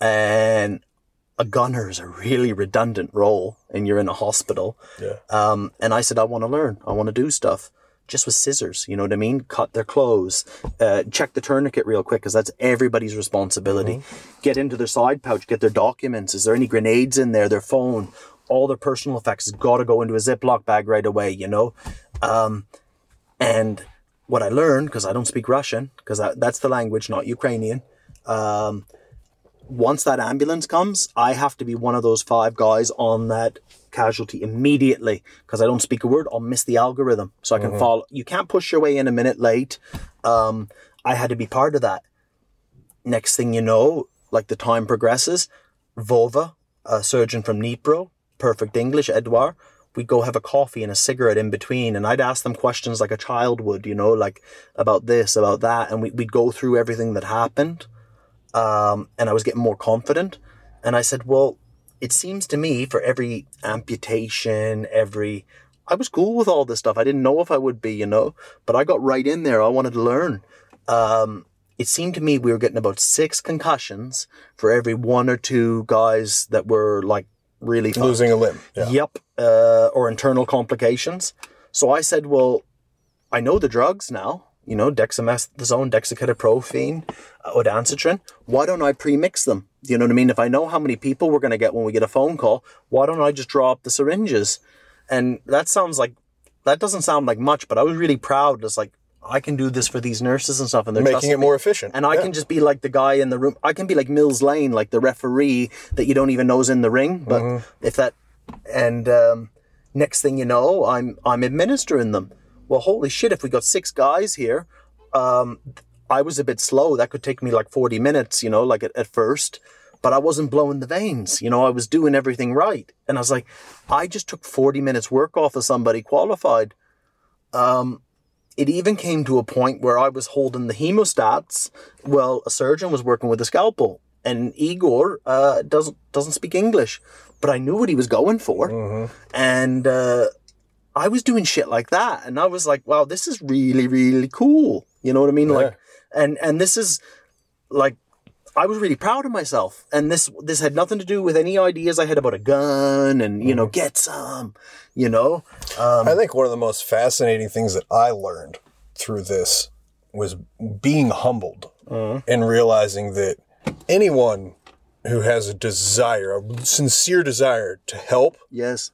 And a gunner is a really redundant role and you're in a hospital. Yeah. Um, and I said, I want to learn. I want to do stuff. just with scissors. You know what I mean? Cut their clothes, uh, check the tourniquet real quick because that's everybody's responsibility. Get into their side pouch, get their documents. Is there any grenades in there? Their phone, all their personal effects has got to go into a Ziploc bag right away. You know, um, and what I learned because I don't speak Russian because that's the language, not Ukrainian. Um, once that ambulance comes, I have to be one of those five guys on that casualty immediately because I don't speak a word. I'll miss the algorithm, so I can follow. You can't push your way in a minute late. Um, I had to be part of that. Next thing you know, like the time progresses, Vova, a surgeon from Dnipro, perfect English, Edouard, we'd go have a coffee and a cigarette in between, and I'd ask them questions like a child would, you know, like about this, about that, and we, we'd go through everything that happened um, and I was getting more confident. And I said, well, it seems to me for every amputation, every, I was cool with all this stuff. I didn't know if I would be, you know, but I got right in there. I wanted to learn. Um, it seemed to me we were getting about six concussions for every one or two guys that were like really fucked. Losing a limb. Yeah. Yep. Uh, or internal complications. So I said, well, I know the drugs now, you know, dexamethasone, dexketoprofen, uh, ondansetron. Why don't I pre-mix them? You know what I mean? If I know how many people we're going to get when we get a phone call, why don't I just draw up the syringes? And that sounds like, that doesn't sound like much, but I was really proud. It's like, I can do this for these nurses and stuff, and they're Making it me. more efficient. And I Yeah. can just be like the guy in the room. I can be like Mills Lane, like the referee that you don't even know is in the ring. But Mm-hmm. if that, and um, next thing you know, I'm I'm administering them. Well, holy shit! If we got six guys here, um, I was a bit slow. That could take me like forty minutes, you know, like at, at first. But I wasn't blowing the veins, you know. I was doing everything right, and I was like, I just took forty minutes work off of somebody qualified it even came to a point where I was holding the hemostats. Well, a surgeon was working with a scalpel, and Igor uh, doesn't doesn't speak English, but I knew what he was going for, and uh, I was doing shit like that, and I was like, "Wow, this is really really cool." You know what I mean? Like, and and this is like. I was really proud of myself, and this this had nothing to do with any ideas I had about a gun and you know get some, you know. Um, I think one of the most fascinating things that I learned through this was being humbled and realizing that anyone who has a desire, a sincere desire to help, yes,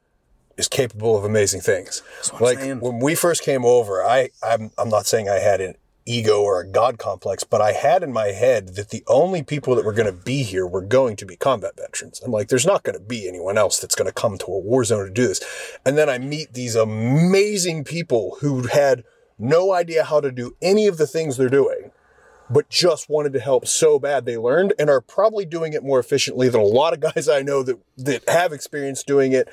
is capable of amazing things. like when we first came over, I I'm I'm not saying I had an ego or a god complex, but I had in my head that the only people that were going to be here were going to be combat veterans. I'm like, there's not going to be anyone else that's going to come to a war zone to do this. And then I meet these amazing people who had no idea how to do any of the things they're doing but just wanted to help so bad they learned and are probably doing it more efficiently than a lot of guys I know that that have experience doing it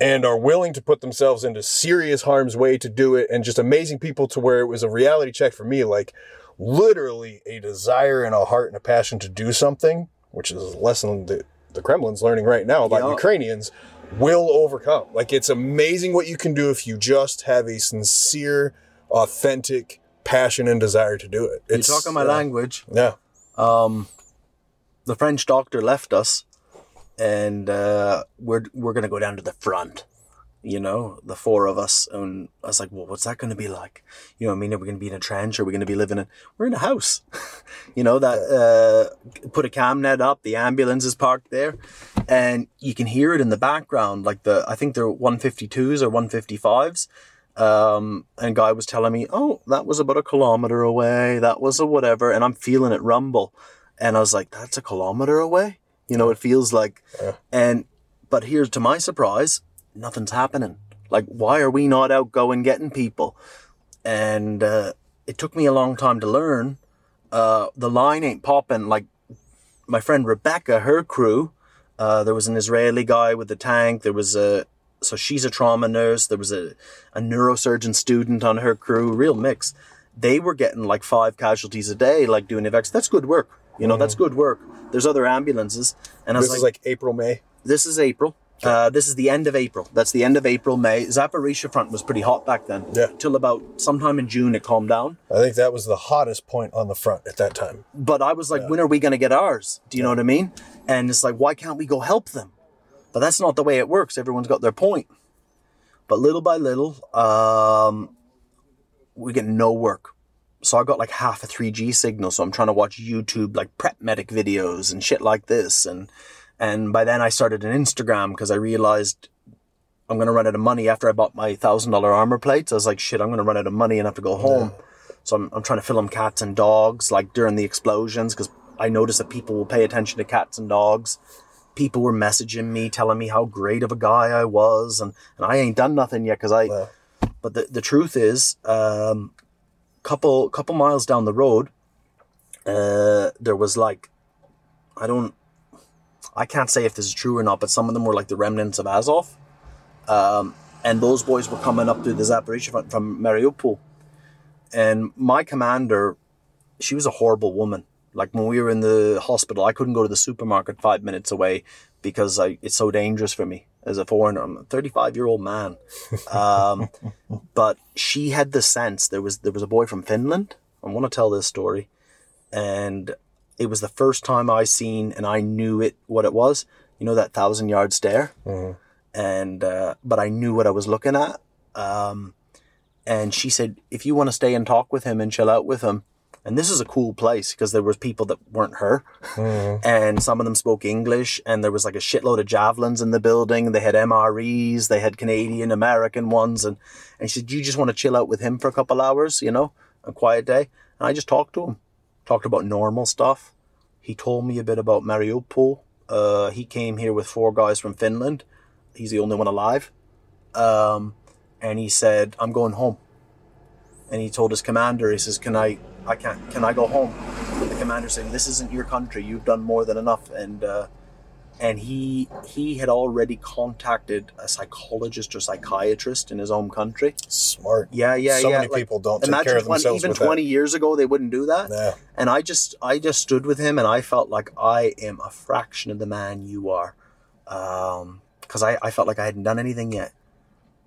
and are willing to put themselves into serious harm's way to do it and just amazing people to where it was a reality check for me like literally a desire and a heart and a passion to do something which is a lesson that the Kremlin's learning right now about Yeah. Ukrainians will overcome like it's amazing what you can do if you just have a sincere authentic passion and desire to do it it's talking my uh, language. yeah The French doctor left us, and uh, we're we're gonna go down to the front. You know, the four of us, and I was like, "Well, what's that going to be like?" You know, what I mean, are we going to be in a trench? Are we going to be living in? We're in a house. you know that uh, put a cam net up. The ambulance is parked there, and you can hear it in the background. Like the, I think they're 152s or 155s. Um, and guy was telling me, "Oh, that was about a kilometer away. That was a whatever," and I'm feeling it rumble, and I was like, "That's a kilometer away." You know, it feels like, and but here's to my surprise, nothing's happening. Like, why are we not out going getting people? And uh, it took me a long time to learn. Uh, the line ain't popping. Like my friend Rebecca, her crew, uh, there was an Israeli guy with a tank. There was a so she's a trauma nurse. There was a, a neurosurgeon student on her crew. Real mix. They were getting like five casualties a day, like doing evacs. That's good work. You know, that's good work. There's other ambulances, and I was This is like, like April, May. this is April. Uh, this is the end of April. That's the end of April, May. Zaporizhia front was pretty hot back then. Yeah. Till about sometime in June, it calmed down. I think that was the hottest point on the front at that time. But I was like, when are we going to get ours? Do you know what I mean? And it's like, why can't we go help them? But that's not the way it works. Everyone's got their point. But little by little, um, we get no work. So I got like half a 3G signal. So I'm trying to watch YouTube, like prep medic videos and shit like this. And, and by then I started an Instagram because I realized I'm going to run out of money after I bought my thousand dollar armor plates. I was like, shit, I'm going to run out of money and have to go home. So I'm, I'm trying to film cats and dogs like during the explosions because I noticed that people will pay attention to cats and dogs. People were messaging me, telling me how great of a guy I was, and, and I ain't done nothing yet because I. But the, the truth is, um, couple couple miles down the road, uh, there was like, I don't, I can't say if this is true or not, but some of them were like the remnants of Azov, um, and those boys were coming up through the Zaporizhia front from Mariupol, and my commander, she was a horrible woman. Like when we were in the hospital, I couldn't go to the supermarket five minutes away because I, it's so dangerous for me as a foreigner. I'm a 35 year old man. Um, but she had the sense there was, there was a boy from Finland. I want to tell this story. And it was the first time I seen and I knew it, what it was. You know, that thousand yard stare. And, uh, but I knew what I was looking at. Um, and she said, if you want to stay and talk with him and chill out with him, and this is a cool place because there was people that weren't her, and some of them spoke English, and there was like a shitload of javelins in the building. They had MREs, they had Canadian American ones, and and she said, you just want to chill out with him for a couple hours, you know, a quiet day. And I just talked to him, talked about normal stuff. He told me a bit about Mariupol. Uh, he came here with four guys from Finland. He's the only one alive. Um, and he said, I'm going home. And he told his commander, he says, Can I I can't can I go home? The commander saying, This isn't your country, you've done more than enough. And uh and he he had already contacted a psychologist or psychiatrist in his own country. Smart. Yeah, yeah, So yeah. So many people don't take care of 20 themselves Even with that. twenty years ago, they wouldn't do that. Yeah. And I just I just stood with him, and I felt like I am a fraction of the man you are, because I I felt like I hadn't done anything yet.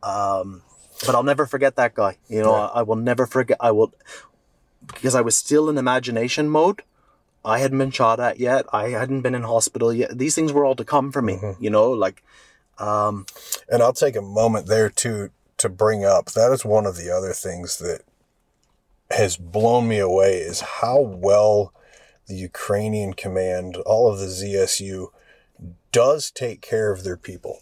Um, but I'll never forget that guy. You know, Yeah. I, I will never forget. I will because I was still in imagination mode. I hadn't been shot at yet. I hadn't been in hospital yet. These things were all to come for me. Mm-hmm. You know, like um, And I'll take a moment there too to bring up that is one of the other things that has blown me away is how well the Ukrainian command, all of the ZSU, does take care of their people.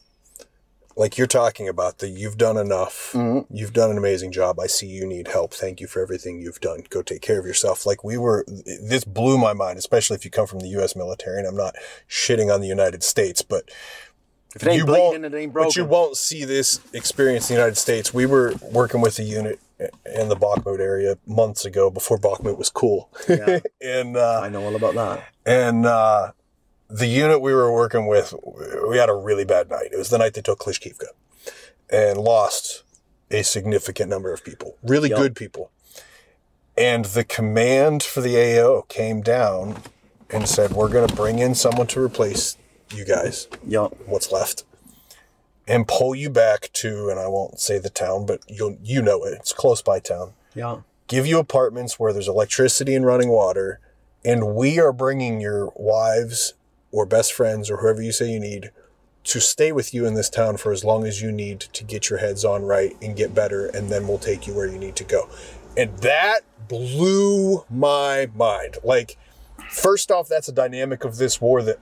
Like you're talking about the you've done enough. You've done an amazing job. I see you need help. Thank you for everything you've done. Go take care of yourself. Like we were this blew my mind, especially if you come from the US military and I'm not shitting on the United States, but if it ain't you bleeding, won't- it ain't broken. But you won't see this experience in the United States. We were working with a unit in the Bakhmut area months ago before Bakhmut was cool. Yeah. and uh, I know all about that. and uh, the unit we were working with, we had a really bad night. It was the night they took Klishchiivka and lost a significant number of people, really Yep. good people. And the command for the AO came down and said, "We're going to bring in someone to replace you guys." Yeah. what's left and pull you back to and I won't say the town but you'll you know it it's close by town Yeah. give you apartments where there's electricity and running water and we are bringing your wives or best friends or whoever you say you need to stay with you in this town for as long as you need to get your heads on right and get better and then we'll take you where you need to go. And that blew my mind. Like first off that's a dynamic of this war that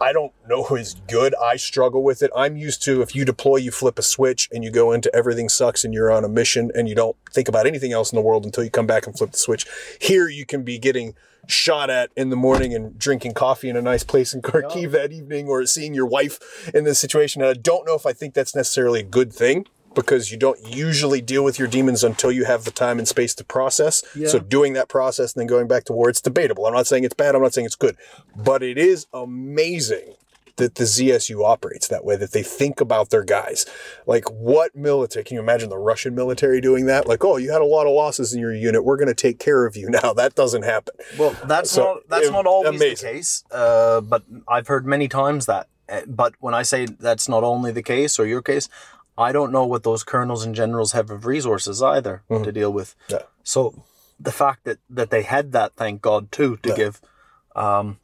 I don't know is good. I struggle with it. I'm used to if you deploy, you flip a switch and you go into everything sucks and you're on a mission and you don't think about anything else in the world until you come back and flip the switch. Here you can be getting shot at in the morning and drinking coffee in a nice place in Kharkiv that evening or seeing your wife in this situation. And I don't know if I think that's necessarily a good thing because you don't usually deal with your demons until you have the time and space to process. So doing that process and then going back to war, it's debatable. I'm not saying it's bad. I'm not saying it's good, but it is amazing that the ZSU operates that way, that they think about their guys. Like what military, can you imagine the Russian military doing that? Like, oh, you had a lot of losses in your unit. We're going to take care of you now. That doesn't happen. Well, that's So, not that's am- not always amazing. the case. Uh, but I've heard many times that. Uh, But when I say that's not only the case or your case, I don't know what those colonels and generals have of resources either to deal with. Mm-hmm. Yeah. So the fact that that they had that, thank God too, to give. Um,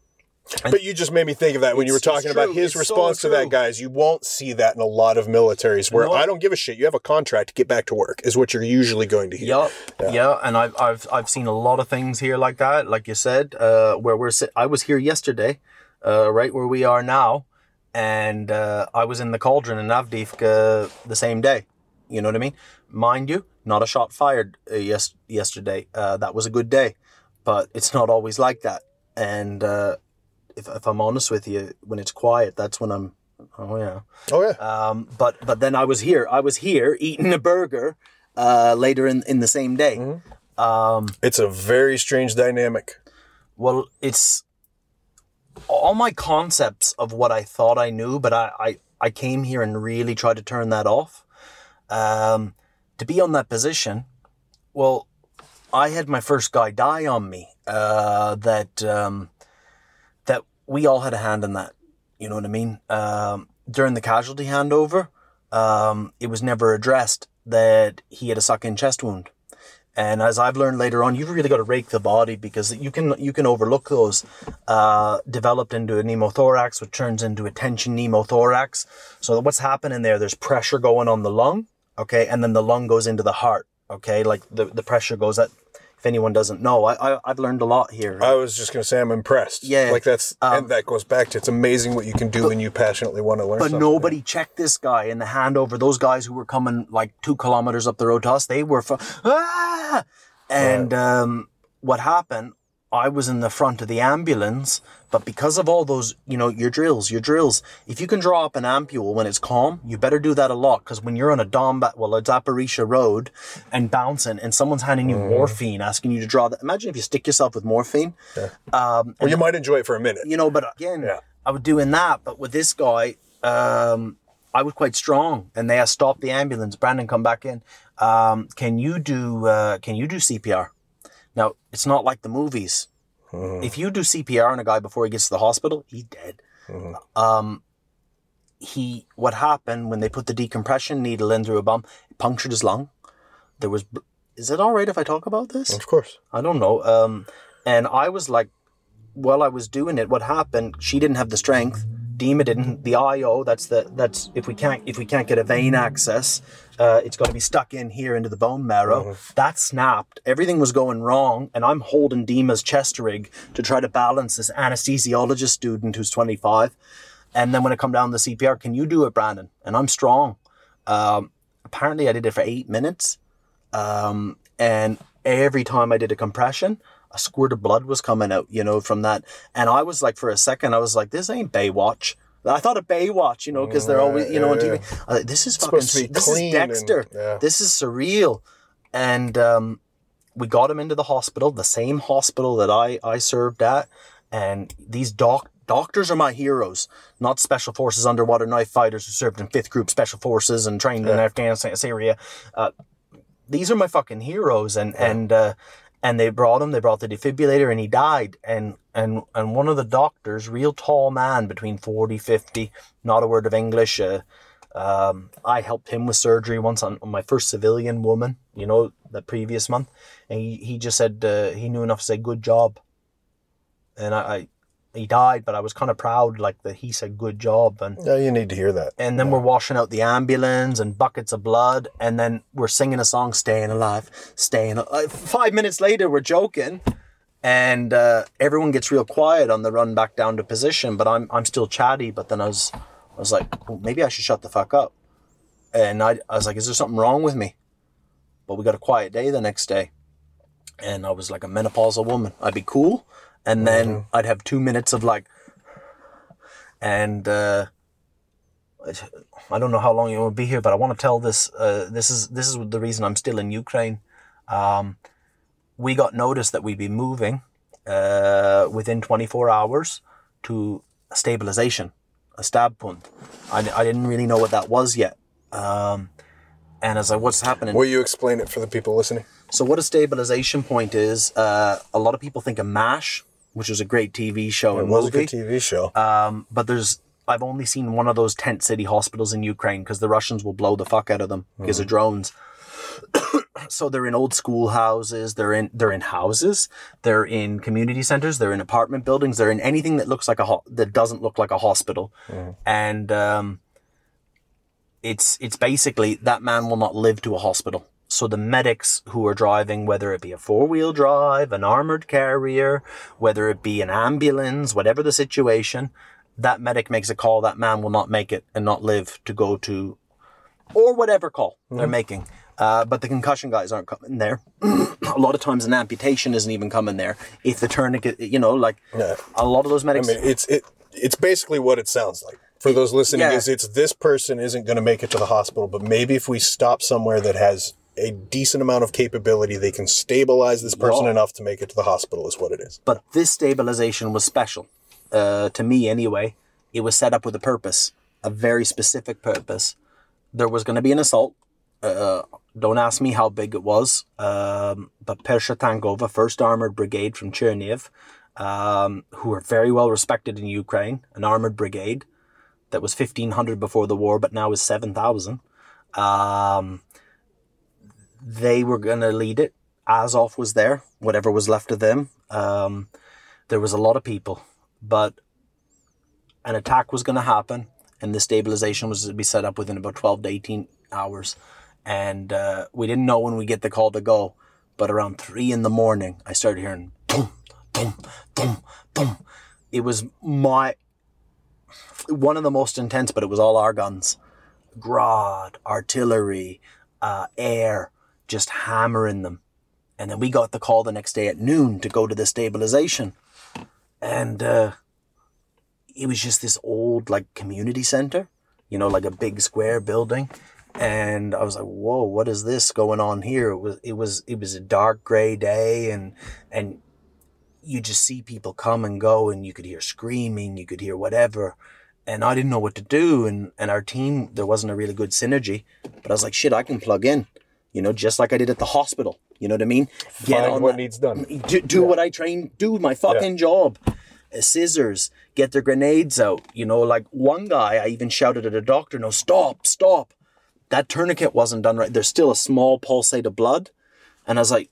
But you just made me think of that when you were It's- it's talking about his It's so response to that, guys. You won't see that in a lot of militaries where No. I don't give a shit. You have a contract, to get back to work, is what you're usually going to hear. Yeah, yeah, and I've I've I've seen a lot of things here like that, like you said, uh, where we're sit- I was here yesterday, uh, right where we are now, and uh, I was in the cauldron in Avdiivka the same day. You know what I mean? Mind you, not a shot fired uh, yes yesterday. Uh, that was a good day, but it's not always like that. And uh, if if I'm honest with you, when it's quiet, that's when I'm. Oh yeah. Oh, yeah. Um, but but then I was here. I was here eating a burger uh, later in, in the same day. Um, It's a very strange dynamic. well, it's all my concepts of what I thought I knew, but I, I, I came here and really tried to turn that off. Um, to be on that position, well, I had my first guy die on me. Uh, that um, that we all had a hand in that. You know what I mean? Um, during the casualty handover, um, it was never addressed that he had a sucking chest wound. And as I've learned later on, you've really got to rake the body because you can you can overlook those. Uh, developed into a pneumothorax, which turns into a tension pneumothorax. So what's happening there? There's pressure going on the lung, okay, and then the lung goes into the heart, okay. Like the, the pressure goes at. If anyone doesn't know, I, I I've learned a lot here. I was just to say I'm impressed. Yeah. Like that's, Um, and that goes back to it's amazing what you can do when you passionately want to learn But nobody checked this guy in the handover. Those guys who were coming like two kilometers up the road to us, they were fu- ah! And um, what happened? I was in the front of the ambulance, but because of all those, you know, your drills, your drills. If you can draw up an ampule when it's calm, you better do that a lot because when you're on a Domba, well, a Zaporizhia road and bouncing, and someone's handing you morphine, asking you to draw that. Imagine if you stick yourself with morphine. Um, Or you might enjoy it for a minute. you know, but again, Yeah. I was doing that. But with this guy, um, I was quite strong, and they stopped the ambulance. Brandon, come back in. Um, can you do? Uh, can you do CPR? Now it's not like the movies. If you do CPR on a guy before he gets to the hospital, he's dead. Um, he what happened when they put the decompression needle in through a bum? It punctured his lung. There was. Is it all right if I talk about this? Of course. I don't know. Um, and I was like, while I was doing it, what happened? She didn't have the strength. Dima didn't. The IO. That's the. That's if we can't if we can't get a vein access, uh, it's got to be stuck in here into the bone marrow. That snapped. Everything was going wrong, and I'm holding Dima's chest rig to try to balance this anesthesiologist student who's 25. And then when I come down the CPR, can you do it, Brandon? And I'm strong. Um, apparently, I did it for eight minutes. Um, and every time I did a compression, a squirt of blood was coming out, you know, from that. And I was like, for a second, I was like, this ain't Baywatch. I thought of Baywatch, you know, because they're always, you know, on TV. Like, this is fucking, to be this is clean and- Dexter. yeah. This is surreal. And um, we got him into the hospital, the same hospital that I, I served at. And these doc doctors are my heroes, not special forces underwater knife fighters who served in fifth group special forces and trained in Afghanistan, Syria. Uh, these are my fucking heroes and and uh, and they brought him they brought the defibrillator and he died. And and and one of the doctors real tall man between 40 50 not a word of english uh, um, i helped him with surgery once on, on my first civilian woman you know the previous month. And he, he just said uh, he knew enough to say good job. And I, I he died but i was kind of proud like that he said good job and Yeah, you need to hear that. and then we're washing out the ambulance and buckets of blood and then we're singing a song staying alive staying alive five minutes later we're joking and uh, everyone gets real quiet on the run back down to position but i'm, I'm still chatty but then i was i was like well, maybe i should shut the fuck up. And I, I was like is there something wrong with me? But we got a quiet day the next day and i was like a menopausal woman. I'd be cool and then i'd have two minutes of like and uh I don't know how long you will be here, but I want to tell this. Uh, this is this is the reason I'm still in Ukraine. Um, we got notice that we'd be moving uh, within 24 hours to a stabilization, a stab punkt. I, I didn't really know what that was yet. Um, and as I what's happening? Will you explain it for the people listening? So what a stabilization point is? Uh, a lot of people think of MASH, which was a great TV show It was a good TV show. Um, but there's I've only seen one of those tent city hospitals in Ukraine because the Russians will blow the fuck out of them because of drones. so they're in old schoolhouses, they're in they're in houses, they're in community centers, they're in apartment buildings, they're in anything that looks like a ho- that doesn't look like a hospital, and um, it's it's basically that man will not live to a hospital. So the medics who are driving, whether it be a four wheel drive, an armored carrier, whether it be an ambulance, whatever the situation, that medic makes a call. That man will not make it and not live to go to, or whatever call they're making. Uh, but the concussion guys aren't coming there. a lot of times, an amputation isn't even coming there. If the tourniquet, you know, like Yeah. a lot of those medics. I mean, it's it it's basically what it sounds like. For those listening, Yeah. is it's this person isn't going to make it to the hospital, but maybe if we stop somewhere that has a decent amount of capability, they can stabilize this person Yeah. enough to make it to the hospital. Is what it is. but this stabilization was special uh, to me anyway it was set up with a purpose a very specific purpose there was going to be an assault uh, don't ask me how big it was um, but persha tankova first armored brigade from Chernihiv um, who are very well respected in ukraine an armored brigade that was 1500 before the war but now is 7000 um, they were going to lead it azov was there whatever was left of them um, there was a lot of people, but an attack was going to happen, and the stabilization was to be set up within about 12 to 18 hours. And uh, we didn't know when we get the call to go, but around three in the morning, I started hearing boom, boom, boom, boom. It was my one of the most intense, but it was all our guns, grad, artillery, uh, air, just hammering them. And then we got the call the next day at noon to go to the stabilization. And uh, it was just this old, like, community center, you know, like a big square building. And I was like, whoa, what is this going on here? It was, it was, it was a dark gray day and, and you just see people come and go and you could hear screaming, you could hear whatever. And I didn't know what to do. And, and our team, there wasn't a really good synergy, but I was like, shit, I can plug in, you know, just like I did at the hospital. You know what I mean? Find what that- needs done. do, do what I train, do my fucking job. Uh, scissors, get their grenades out. You know, like one guy, I even shouted at a doctor, no, stop, stop. That tourniquet wasn't done right. There's still a small pulsate of blood. And I was like,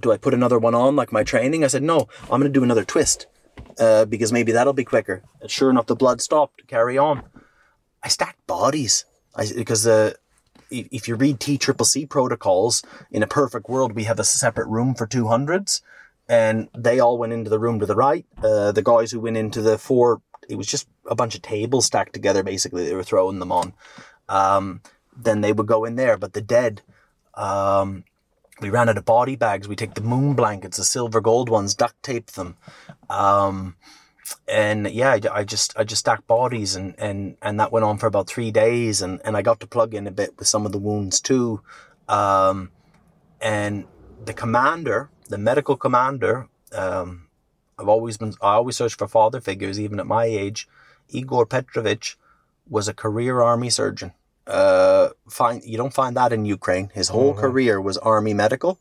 do I put another one on like my training? I said, no, I'm going to do another twist uh, because maybe that'll be quicker. And sure enough, the blood stopped. Carry on. I stacked bodies I, because uh, if you read T Triple C protocols, in a perfect world, we have a separate room for 200s, and they all went into the room to the right. Uh, the guys who went into the four, it was just a bunch of tables stacked together, basically, they were throwing them on. Um, then they would go in there, but the dead, um, we ran out of body bags. We take the moon blankets, the silver gold ones, duct tape them. Um, and yeah, I, I just I just stacked bodies and, and and that went on for about three days and, and I got to plug in a bit with some of the wounds too. Um, and the commander, the medical commander, um, I've always been I always search for father figures even at my age. Igor Petrovich was a career army surgeon. Uh, find you don't find that in Ukraine. His whole career was army medical,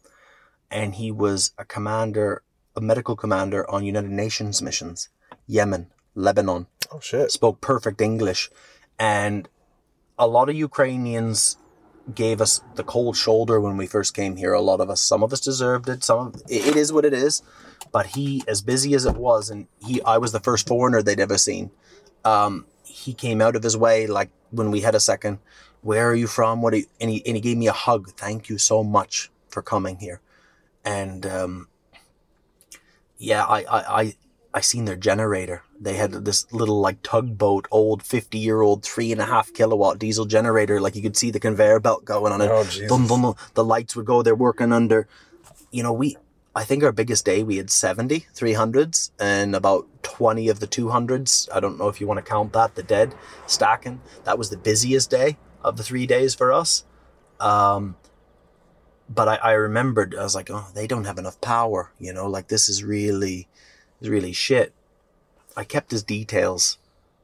and he was a commander, a medical commander on United Nations missions, Yemen, Lebanon. Oh shit! Spoke perfect English, and a lot of Ukrainians gave us the cold shoulder when we first came here. A lot of us, some of us deserved it. Some of it is what it is. But he, as busy as it was, and he, I was the first foreigner they'd ever seen. Um, he came out of his way, like when we had a second. Where are you from? What? Are you? And he and he gave me a hug. Thank you so much for coming here. And um, yeah, I, I, I, I seen their generator. They had this little like tugboat, old fifty year old three and a half kilowatt diesel generator. Like you could see the conveyor belt going on it. Oh, Jesus. Dum, dum, dum. The lights would go. They're working under. You know, we. I think our biggest day we had 70 300s and about 20 of the 200s. I don't know if you want to count that, the dead stacking. That was the busiest day of the three days for us. Um, but I, I remembered, I was like, oh, they don't have enough power, you know, like this is really, is really shit. I kept his details.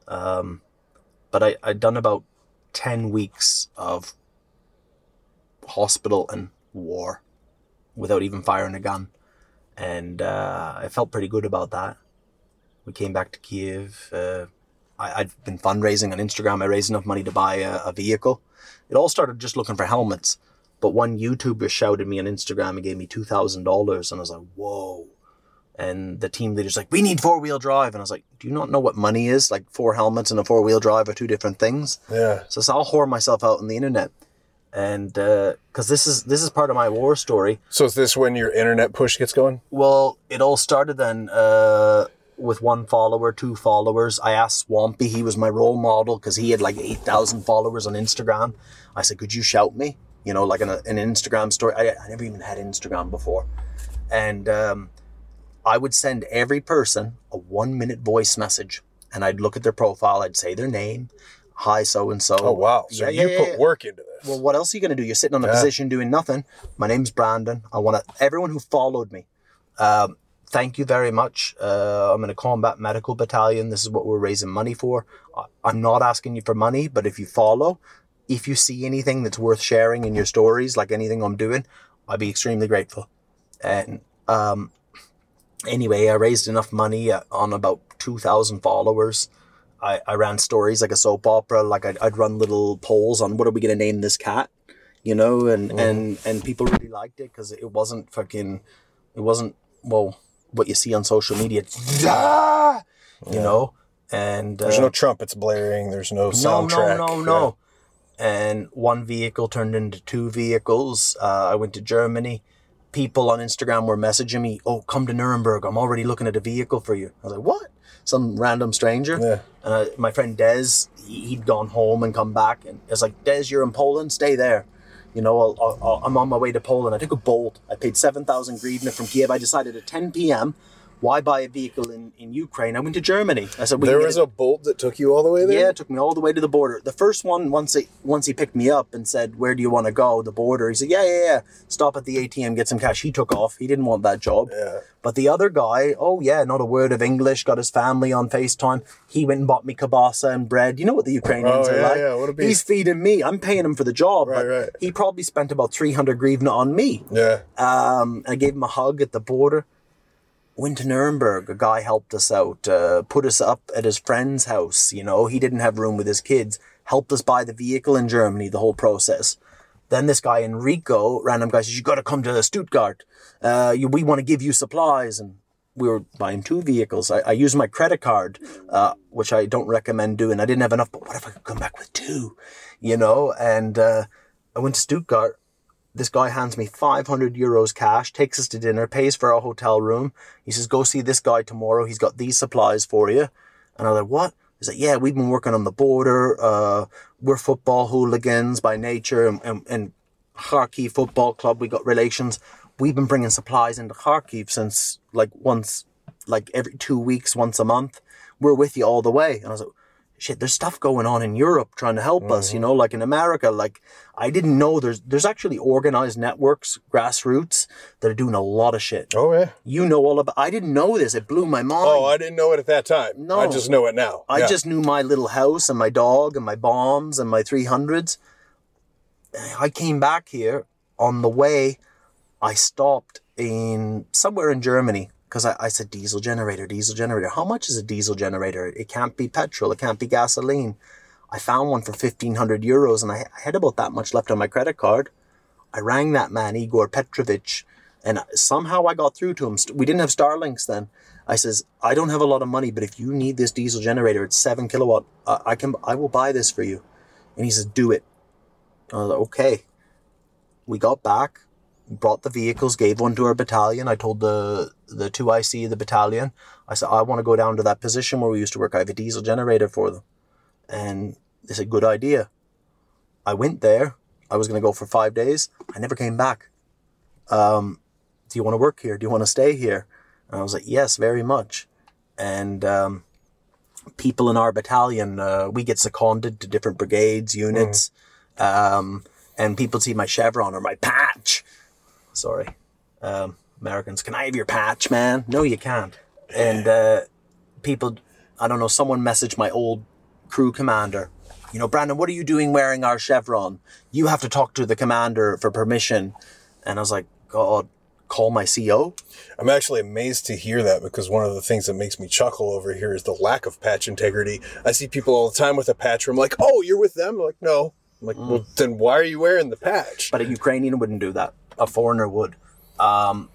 Um, but I, I'd done about 10 weeks of hospital and war without even firing a gun. And uh, I felt pretty good about that. We came back to Kiev. Uh, I, I'd been fundraising on Instagram. I raised enough money to buy a, a vehicle. It all started just looking for helmets. But one YouTuber shouted me on Instagram and gave me two thousand dollars, and I was like, whoa. And the team leader's like, we need four wheel drive, and I was like, do you not know what money is? Like four helmets and a four wheel drive are two different things. Yeah. So, so I'll whore myself out on the internet, and because this is this is part of my war story. So is this when your internet push gets going? Well, it all started then uh, with one follower, two followers. I asked Swampy, he was my role model because he had like 8,000 followers on Instagram. I said, could you shout me? You know, like an, an Instagram story. I, I never even had Instagram before. And um, I would send every person a one minute voice message and I'd look at their profile. I'd say their name. Hi, so and so. Oh wow! So Yeah, you yeah, put yeah. work into this. Well, what else are you going to do? You're sitting on a position doing nothing. My name's Brandon. I want to, everyone who followed me, um, thank you very much. Uh, I'm in a combat medical battalion. This is what we're raising money for. I- I'm not asking you for money, but if you follow, if you see anything that's worth sharing in your stories, like anything I'm doing, I'd be extremely grateful. And um, anyway, I raised enough money uh, on about 2,000 followers. I, I ran stories like a soap opera. Like I'd, I'd run little polls on what are we going to name this cat, you know, and, and, and people really liked it because it wasn't fucking, it wasn't, well, what you see on social media, Ah! you know, and There's uh, no trumpets blaring. There's no no, soundtrack. no, no, no. And one vehicle turned into two vehicles. Uh, I went to Germany. People on Instagram were messaging me, "Oh, come to Nuremberg. I'm already looking at a vehicle for you." I was like, "What?" Some random stranger. Yeah. Uh, my friend Des, he- he'd gone home and come back, and it's like, "Des, you're in Poland. Stay there." You know, I'll, I'll, I'll- I'm on my way to Poland. I took a bolt. I paid seven thousand grivna from Kiev. I decided at 10 p.m. Why buy a vehicle in, in Ukraine? I went to Germany. I said, There was a bolt that took you all the way there. yeah, it took me all the way to the border. The first one, once he, once he picked me up and said, "Where do you want to go?" The border. He said, "Yeah, yeah, yeah. Stop at the ATM, get some cash." He took off. He didn't want that job. Yeah. But the other guy, oh yeah, not a word of English. Got his family on Facetime. He went and bought me kielbasa and bread. You know what the Ukrainians Oh, are yeah, like. yeah, what a beast. He's feeding me. I'm paying him for the job. Right, but right. He probably spent about three hundred grivna on me. Yeah. Um, I gave him a hug at the border. Went to Nuremberg. A guy helped us out, uh, put us up at his friend's house. You know, he didn't have room with his kids. Helped us buy the vehicle in Germany, the whole process. Then this guy Enrico, random guy, says, "You got to come to Stuttgart. Uh, you, we want to give you supplies." And we were buying two vehicles. I, I used my credit card, uh, which I don't recommend doing. I didn't have enough, but what if I could come back with two? You know, and uh, I went to Stuttgart this guy hands me 500 euros cash, takes us to dinner, pays for our hotel room. He says, go see this guy tomorrow. He's got these supplies for you. And I'm like, what? He's like, yeah, we've been working on the border. Uh, we're football hooligans by nature and, and, and Kharkiv Football Club, we got relations. We've been bringing supplies into Kharkiv since like once, like every two weeks, once a month. We're with you all the way. And I was like, shit, there's stuff going on in Europe trying to help us, you mm-hmm. know, like in America. Like I didn't know there's there's actually organized networks, grassroots, that are doing a lot of shit. Oh yeah. You know all about I didn't know this. It blew my mind. Oh, I didn't know it at that time. No. I just know it now. I Yeah. just knew my little house and my dog and my bombs and my 300s. I came back here on the way. I stopped in somewhere in Germany because I, I said diesel generator, diesel generator. How much is a diesel generator? It can't be petrol. It can't be gasoline. I found one for 1500 euros and I, I had about that much left on my credit card. I rang that man, Igor Petrovich, and somehow I got through to him. We didn't have Starlinks then. I says, I don't have a lot of money, but if you need this diesel generator, it's seven kilowatt. I can, I will buy this for you. And he says, do it. Like, okay. We got back, brought the vehicles, gave one to our battalion. I told the the two IC the battalion, I said, I want to go down to that position where we used to work. I have a diesel generator for them. And they said, good idea. I went there. I was going to go for five days. I never came back. Um, do you want to work here? Do you want to stay here? And I was like, yes, very much. And um, people in our battalion, uh, we get seconded to different brigades, units, um, and people see my chevron or my patch. Sorry, um, Americans, can I have your patch, man? No, you can't. And uh, people, I don't know, someone messaged my old crew commander. You know, Brandon, what are you doing wearing our chevron? You have to talk to the commander for permission. And I was like, God, call my CO. I'm actually amazed to hear that because one of the things that makes me chuckle over here is the lack of patch integrity. I see people all the time with a patch where I'm like, oh, you're with them? I'm like, no, I'm like, well, then why are you wearing the patch? But a Ukrainian wouldn't do that. A foreigner would. Um,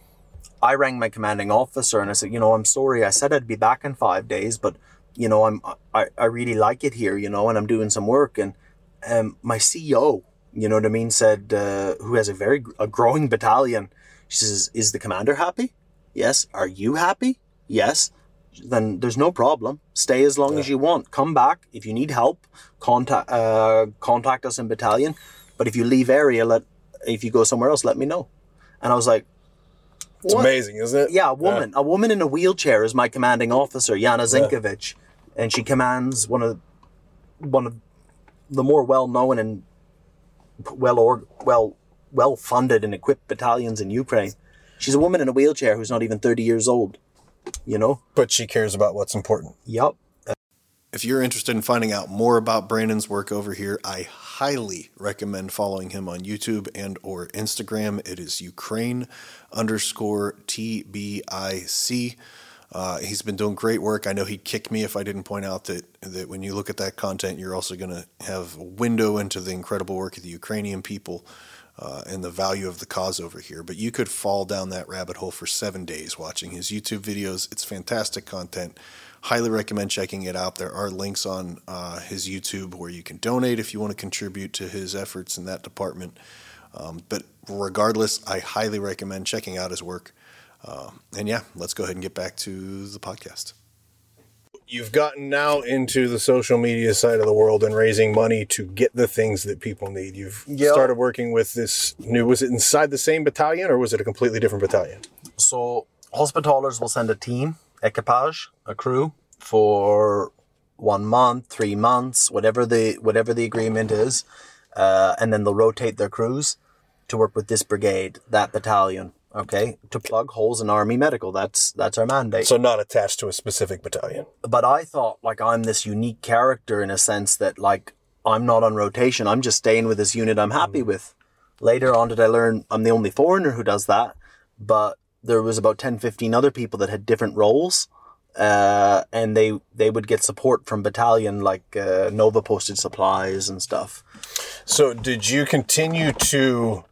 I rang my commanding officer and I said, you know, I'm sorry. I said I'd be back in five days, but you know, I'm I, I really like it here, you know, and I'm doing some work. And um, my CEO, you know what I mean, said uh, who has a very a growing battalion. She says, "Is the commander happy? Yes. Are you happy? Yes." Then there's no problem. Stay as long as you want. Come back if you need help. Contact uh, contact us in battalion. But if you leave area, let if you go somewhere else, let me know. And I was like, It's amazing, isn't it? Yeah, a woman. A woman in a wheelchair is my commanding officer, Yana Zinkevych, and she commands one of one of the more well known and well or well well funded and equipped battalions in Ukraine. She's a woman in a wheelchair who's not even thirty years old. You know? But she cares about what's important. Yup. If you're interested in finding out more about Brandon's work over here, I highly recommend following him on YouTube and or Instagram. It is Ukraine underscore TBIC. Uh, he's been doing great work. I know he'd kick me if I didn't point out that, that when you look at that content, you're also going to have a window into the incredible work of the Ukrainian people uh, and the value of the cause over here. But you could fall down that rabbit hole for seven days watching his YouTube videos. It's fantastic content. Highly recommend checking it out. There are links on uh, his YouTube where you can donate if you want to contribute to his efforts in that department. Um, but regardless, I highly recommend checking out his work. Um, and yeah, let's go ahead and get back to the podcast. You've gotten now into the social media side of the world and raising money to get the things that people need. You've Yeah. started working with this new. Was it inside the same battalion or was it a completely different battalion? So Hospitallers will send a team, equipage, a crew for one month, three months, whatever the whatever the agreement is, uh, and then they'll rotate their crews to work with this brigade, that battalion. Okay, to plug holes in army medical. That's that's our mandate. So not attached to a specific battalion. but I thought like I'm this unique character in a sense that like I'm not on rotation. I'm just staying with this unit I'm happy with. Later on did I learn I'm the only foreigner who does that, but there was about 10 15 other people that had different roles. Uh, and they they would get support from battalion like uh, Nova posted supplies and stuff. So did you continue to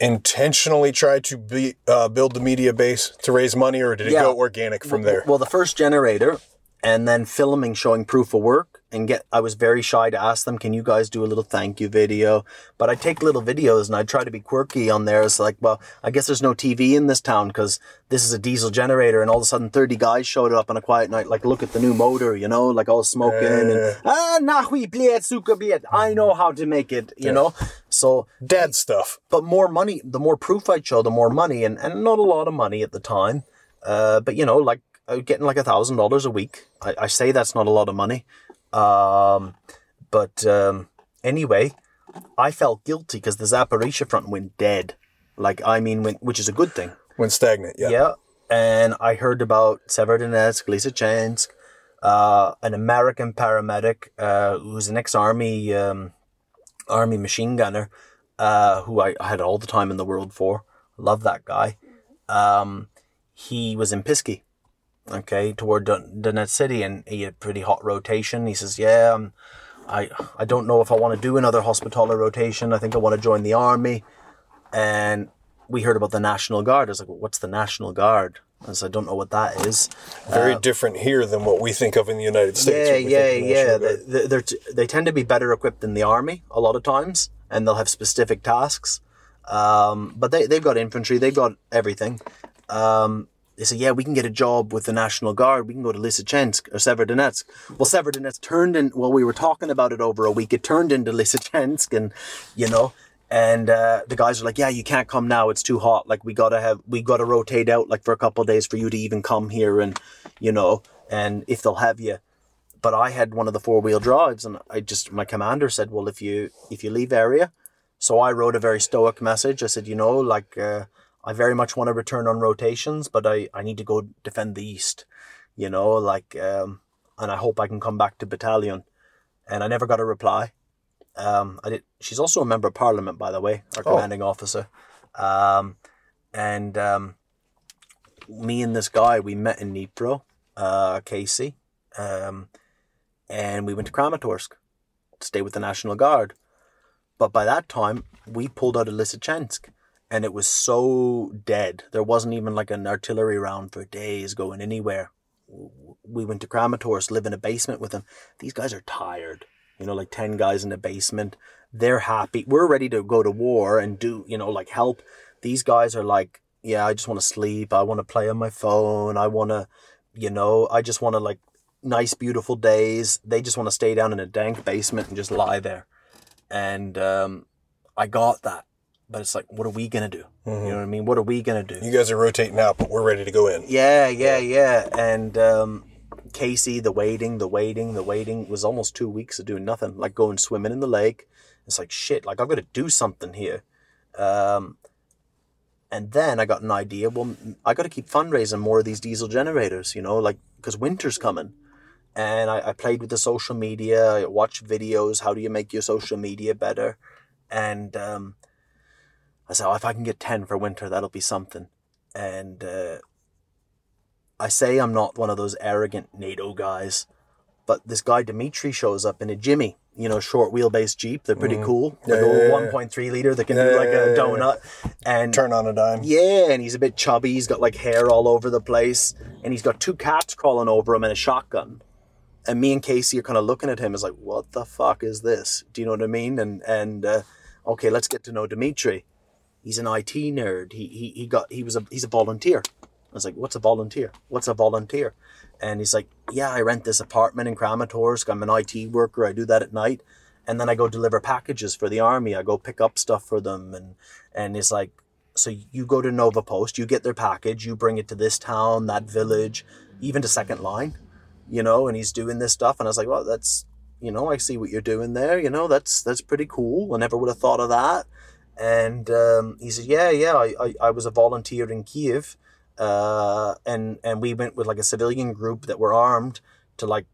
intentionally try to be uh, build the media base to raise money, or did it Yeah. go organic from there? Well, the first generator, and then filming showing proof of work, and get. I was very shy to ask them, "Can you guys do a little thank you video?" But I take little videos and I try to be quirky on there. It's like, well, I guess there's no TV in this town because this is a diesel generator, and all of a sudden, thirty guys showed up on a quiet night. Like, look at the new motor, you know, like all smoking and ah, nahui bliet, suka bliet. I know how to make it, you know. So dead stuff. but more money, the more proof I'd show, the more money, and, and not a lot of money at the time. Uh, but you know, like getting like a thousand dollars a week. I, I say that's not a lot of money. Um, but um, anyway, I felt guilty because the Zaporizhia front went dead. Like I mean, went, which is a good thing. Went stagnant. Yeah. Yeah. And I heard about Severodonetsk, Lysychansk, uh, an American paramedic uh, who's an ex-army um, army machine gunner, uh, who I, I had all the time in the world for. Love that guy. Um, he was in Pisky, okay, toward Don- Donetsk City, and he had pretty hot rotation. He says, "Yeah, um, I I don't know if I want to do another Hospitaller rotation. I think I want to join the army." And we heard about the National Guard. I was like, well, "What's the National Guard?" I said, "I don't know what that is." Very different here than what we think of in the United States. Yeah, yeah, the yeah. They, they, they're t- they tend to be better equipped than the army a lot of times, and they'll have specific tasks. Um, but they, they've got infantry, they've got everything. Um, they say, yeah, we can get a job with the National Guard. We can go to Lysychansk or Severodonetsk. Well, Severodonetsk turned in, well, we were talking about it over a week. It turned into Lysychansk and, you know, and uh, the guys are like, yeah, you can't come now. It's too hot. Like we gotta have, we gotta rotate out like for a couple days for you to even come here and, you know, and if they'll have you but I had one of the four wheel drives, and I just my commander said, "Well, if you if you leave area," so I wrote a very stoic message. I said, "You know, like uh, I very much want to return on rotations, but I I need to go defend the east, you know, like um, and I hope I can come back to battalion." And I never got a reply. Um, I did. She's also a member of parliament, by the way, our Oh. commanding officer. Um, and um, me and this guy, we met in Dnipro, uh, Casey. Um, and we went to Kramatorsk to stay with the National Guard. But by that time, we pulled out of Lysychansk and it was so dead. There wasn't even like an artillery round for days going anywhere. We went to Kramatorsk, live in a basement with them. These guys are tired. You know, like 10 guys in a basement. They're happy. We're ready to go to war and do, you know, like help. These guys are like, yeah, I just want to sleep. I want to play on my phone. I want to, you know, I just want to like nice, beautiful days. They just want to stay down in a dank basement and just lie there. And um, I got that. But it's like, what are we going to do? You know what I mean? What are we going to do? You guys are rotating out, but we're ready to go in. Yeah, yeah, yeah. And um, Casey, the waiting, the waiting, the waiting was almost two weeks of doing nothing, like going swimming in the lake. It's like, shit, like I've got to do something here. Um, and then I got an idea. Well, I got to keep fundraising more of these diesel generators, you know, like because winter's coming. And I, I played with the social media. I watched videos. How do you make your social media better? And um, I said, oh, if I can get 10 for winter, that'll be something. And uh, I say I'm not one of those arrogant NATO guys, but this guy Dimitri shows up in a Jimny, you know, short wheelbase Jeep. They're pretty cool. Yeah, like yeah, a yeah. 1.3 liter that can Yeah, do like a donut. And Turn on a dime. yeah, and he's a bit chubby. He's got like hair all over the place, and he's got two cats crawling over him and a shotgun. And me and Casey are kind of looking at him as like, "What the fuck is this?" Do you know what I mean? And and uh, okay, let's get to know Dimitri. He's an IT nerd. He he he got he was a he's a volunteer. I was like, "What's a volunteer? What's a volunteer?" And he's like, "Yeah, I rent this apartment in Kramatorsk. I'm an IT worker. I do that at night." and then I go deliver packages for the army. I go pick up stuff for them, and and it's like, so you go to Nova Post, you get their package, you bring it to this town, that village, even to Second Line, you know, and he's doing this stuff, and I was like, well, that's, you know, I see what you're doing there, you know, that's that's pretty cool. I never would have thought of that. And um, he said, yeah, yeah, I, I, I was a volunteer in Kiev, uh, and and we went with like a civilian group that were armed to like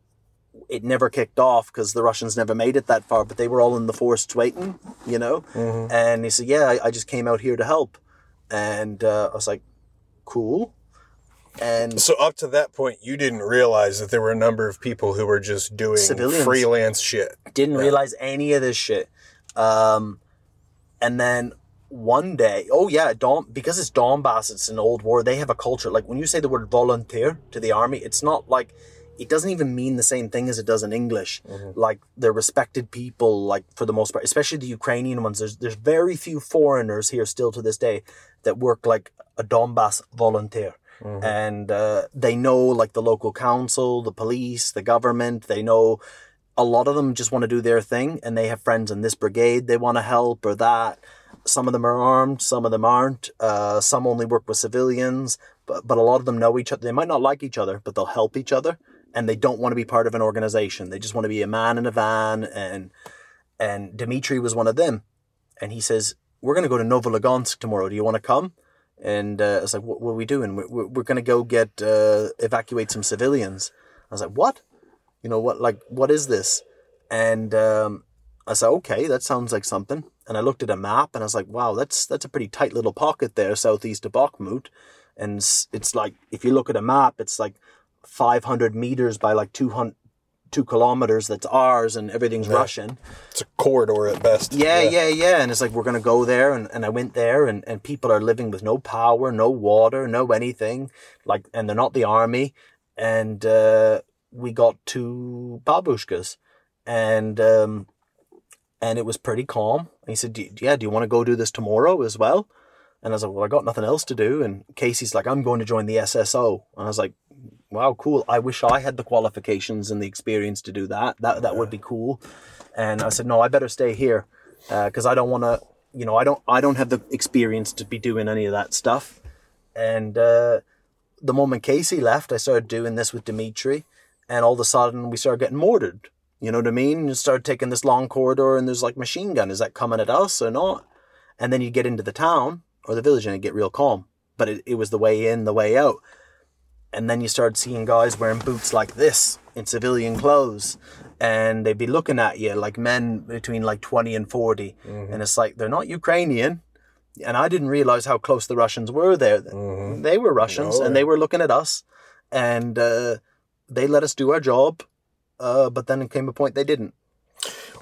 it never kicked off because the Russians never made it that far, but they were all in the forest waiting, you know? And he said, Yeah, I, I just came out here to help. And uh, I was like, Cool. And So up to that point, you didn't realize that there were a number of people who were just doing Civilians. freelance shit. didn't realize any of this shit. Um, and then one day, oh yeah, Don, because it's Donbass, it's an old war. They have a culture. Like when you say the word volunteer to the army, it's not like it doesn't even mean the same thing as it does in English. Like they're respected people, like for the most part, especially the Ukrainian ones. There's there's very few foreigners here still to this day that work like a Donbass volunteer. And uh, they know like the local council, the police, the government. They know a lot of them just want to do their thing and they have friends in this brigade they want to help or that. Some of them are armed some of them aren't. Uh, some only work with civilians but, but a lot of them know each other they might not like each other but they'll help each other and they don't want to be part of an organization. They just want to be a man in a van and and Dimitri was one of them and he says we're going to go to Novolugansk tomorrow. Do you want to come? And uh, I was like what, what are we doing? We're, we're, we're going to go get uh, evacuate some civilians. I was like what you know what like what is this and um, i said okay that sounds like something and i looked at a map and i was like wow that's that's a pretty tight little pocket there southeast of bakhmut and it's, like if you look at a map it's like 500 meters by like 200 two kilometers that's ours and everything's russian It's a corridor at best. yeah, yeah, yeah. And it's like, we're going to go there. And, and I went there, and, and people are living with no power, no water, no anything. Like, and they're not the army. And uh, we got to Babushka's, and um, and it was pretty calm. And he said, "Do- Yeah, do you want to go do this tomorrow as well? And I was like, Well, I got nothing else to do. And Casey's like, I'm going to join the SSO. And I was like, Wow, cool. I wish I had the qualifications and the experience to do that. That that would be cool. And I said, No, I better stay here because I don't want to. You know, I don't. I don't have the experience to be doing any of that stuff. And uh, the moment Casey left, I started doing this with Dimitri, and all of a sudden we started getting mortared. You know what I mean? You start taking this long corridor, and there's like machine gun. Is that coming at us or not? And then you get into the town or the village, and it get real calm. But it, it was the way in, the way out. And then you start seeing guys wearing boots like this in civilian clothes, and they'd be looking at you like men between like twenty and 40 and it's like they're not Ukrainian. And I didn't realize how close the Russians were there. They were Russians, and they were looking at us, and uh, they let us do our job. Uh, but then it came a point they didn't.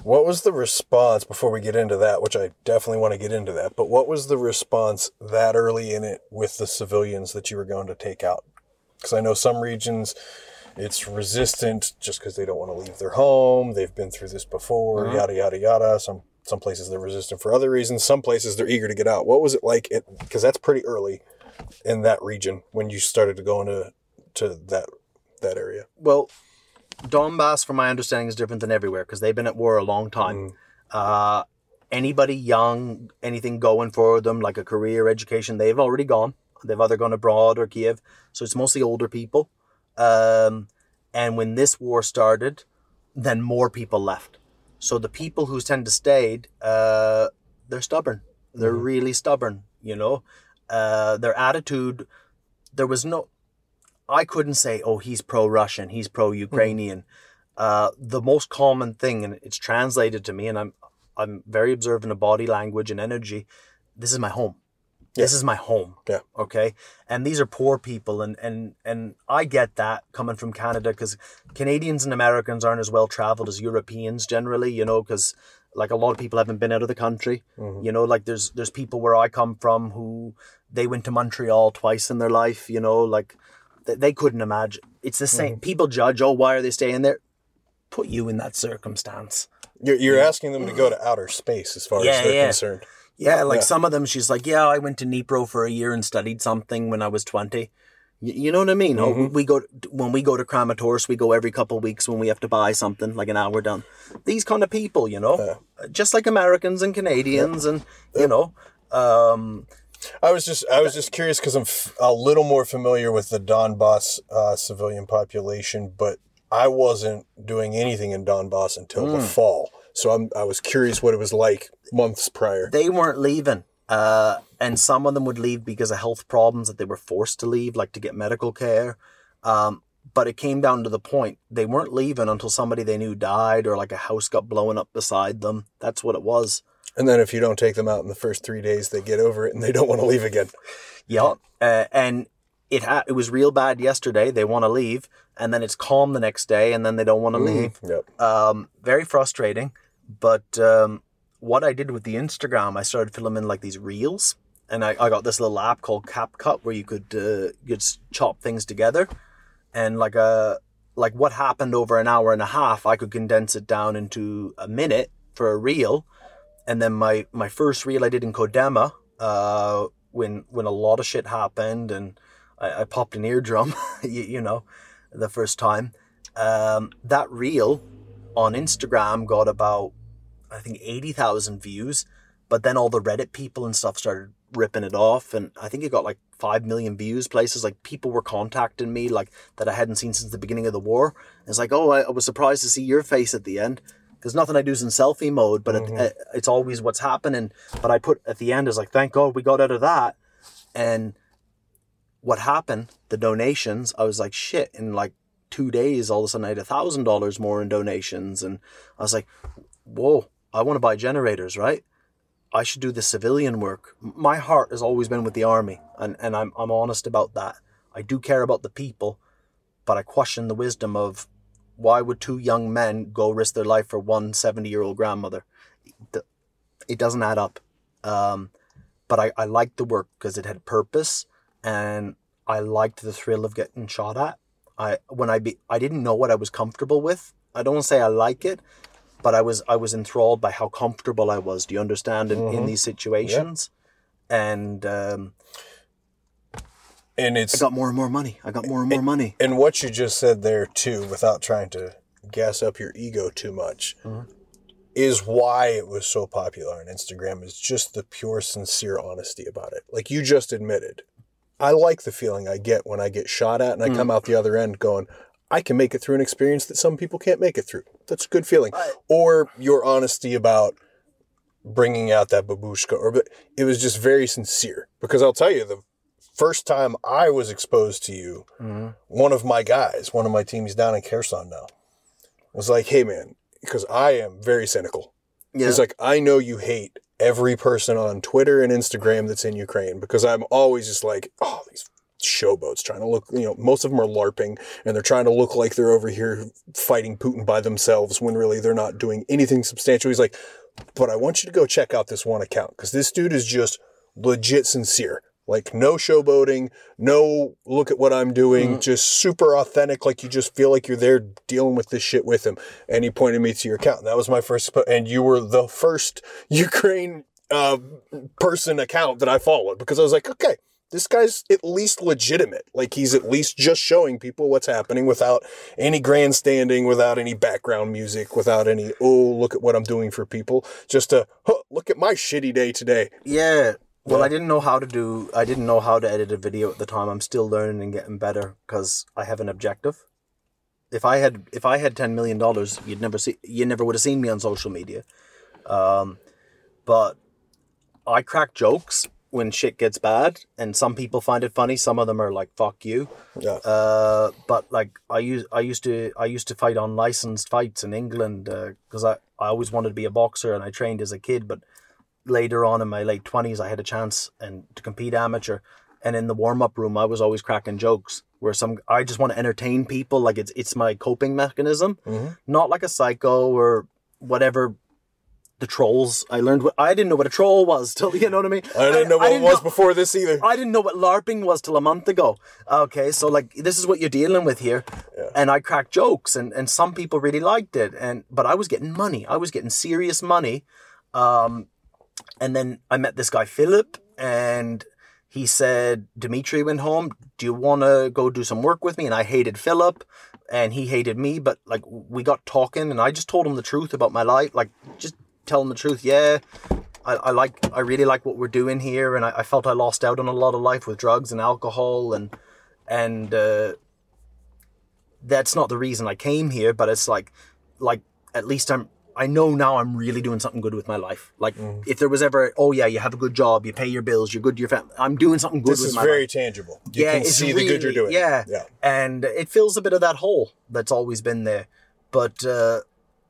What was the response before we get into that, which I definitely want to get into that, but what was the response that early in it with the civilians that you were going to take out? Because I know some regions it's resistant just because they don't want to leave their home. They've been through this before, Mm-hmm. yada, yada, yada. Some some places they're resistant for other reasons. Some places they're eager to get out. What was it like? Because that's pretty early in that region when you started to go into to that that area. Well, Donbass, from my understanding, is different than everywhere because they've been at war a long time. Uh, anybody young, anything going for them, like a career, education, they've already gone. They've either gone abroad or Kiev. So it's mostly older people. Um, and when this war started, then more people left. So the people who tend to stayed, uh, they're stubborn. They're really stubborn. You know, uh, their attitude. There was no. I couldn't say, oh, he's pro-Russian, he's pro-Ukrainian. Uh, the most common thing, and it's translated to me, and I'm I'm very observant of body language and energy. This is my home. This is my home. Yeah. Okay. And these are poor people, and and and I get that coming from Canada because Canadians and Americans aren't as well traveled as Europeans generally. You know, because like a lot of people haven't been out of the country. You know, like there's there's people where I come from who they went to Montreal twice in their life. You know, like they, they couldn't imagine. It's the same. People judge. Oh, why are they staying there? Put you in that circumstance. You're, you're asking them to go to outer space as far Yeah, as they're yeah. concerned. Yeah, like Yeah. some of them, she's like, yeah, I went to Dnipro for a year and studied something when I was 20. Y- You know what I mean? Oh, we go when we go to Kramatorsk, we go every couple of weeks when we have to buy something, like an hour done. These kind of people, you know, just like Americans and Canadians, and you know, um, I was just I was just curious because I'm f- a little more familiar with the Donbass uh, civilian population, but I wasn't doing anything in Donbass until the fall. So I'm I was curious what it was like months prior. they weren't leaving. Uh, and some of them would leave because of health problems that they were forced to leave, like to get medical care. Um, but it came down to the point they weren't leaving until somebody they knew died or like a house got blown up beside them. That's what it was. And then if you don't take them out in the first three days, they get over it and they don't want to leave again. Yep. Uh, and it ha- it was real bad yesterday. They want to leave, and then it's calm the next day, and then they don't want to leave. Yep. Um, very frustrating. But um, what I did with the Instagram, I started filming like these reels, and I, I got this little app called CapCut where you could uh, you chop things together, and like a like what happened over an hour and a half, I could condense it down into a minute for a reel, and then my my first reel I did in Kodema, uh, when when a lot of shit happened, and I, I popped an eardrum, you, you know, the first time. Um, that reel on Instagram got about I think eighty thousand views, but then all the Reddit people and stuff started ripping it off, and I think it got like five million views. Places like people were contacting me like that I hadn't seen since the beginning of the war. It's like, oh, I, I was surprised to see your face at the end because nothing I do is in selfie mode, but it, it, mm-hmm. uh, it's always what's happening. But I put at the end is like, thank God we got out of that, and what happened? The donations. I was like, shit. In like two days, all of a sudden I had a thousand dollars more in donations, and I was like, whoa, I want to buy generators, right? I should do the civilian work. My heart has always been with the army, and, and I'm, I'm honest about that. I do care about the people, but I question the wisdom of why would two young men go risk their life for one 70 year old grandmother? It- doesn't add up. Um, but I, I liked the work because it had purpose and I liked the thrill of getting shot at. I when I be I didn't know what I was comfortable with. I don't want to say I like it, but I was I was enthralled by how comfortable I was. Do you understand in, in these situations? And um, And I it's got more and more money. I got more and more money. and what you just said there too, without trying to gas up your ego too much, mm-hmm. is why it was so popular on Instagram. Is just the pure, sincere honesty about it. Like you just admitted, I like the feeling I get when I get shot at and I come mm. out the other end going, I can make it through an experience that some people can't make it through. That's a good feeling. or your honesty about bringing out that babushka, or but it was just very sincere. Because I'll tell you, the first time I was exposed to you, mm-hmm. one of my guys, one of my team, he's down in Kherson now, was like, "Hey man," because I am very cynical. Yeah. He's like, "I know you hate every person on Twitter and Instagram that's in Ukraine because I'm always just like, oh, these showboats, trying to look, you know, most of them are LARPing and they're trying to look like they're over here fighting Putin by themselves when really they're not doing anything substantial. He's like, but I want you to go check out this one account because this dude is just legit sincere. Like no showboating, no look at what I'm doing, just super authentic. Like you just feel like you're there dealing with this shit with him. And he pointed me to your account. And that was my first, and you were the first Ukraine uh, person account that I followed because I was like, okay, this guy's at least legitimate. Like he's at least just showing people what's happening without any grandstanding, without any background music, without any, oh, look at what I'm doing for people. Just a, huh, look at my shitty day today. Yeah. Well, I didn't know how to do. I didn't know how to edit a video at the time. I'm still learning and getting better because I have an objective. If I had, if I had ten million dollars, you'd never see. You never would have seen me on social media. Um, but I crack jokes when shit gets bad, and some people find it funny. Some of them are like "fuck you." Yeah. Uh, but like I used, I used to, I used to fight on licensed fights in England because I, I always wanted to be a boxer and I trained as a kid. But later on in my late twenties, I had a chance and to compete amateur. And in the warm up room, I was always cracking jokes where some I just want to entertain people. Like it's it's my coping mechanism, not like a psycho or whatever. The trolls. I learned what I didn't know what a troll was till you know what I mean. I didn't know what it was before this either. I didn't know what LARPing was till a month ago. Okay, so like this is what you're dealing with here. And I cracked jokes and, and some people really liked it. And but I was getting money. I was getting serious money. Um and then I met this guy Philip and he said, Dimitri went home, do you wanna go do some work with me? And I hated Philip and he hated me, but like we got talking and I just told him the truth about my life. Like just tell him the truth. Yeah, I, I like I really like what we're doing here, and I, I felt I lost out on a lot of life with drugs and alcohol, and and uh, that's not the reason I came here. But it's like like at least I'm I know now I'm really doing something good with my life. Like if there was ever oh yeah you have a good job, you pay your bills, you're good to your family. I'm doing something good This with is my very life. tangible. You yeah, can see the good you're doing. Yeah, Yeah. and it fills a bit of that hole that's always been there. But uh,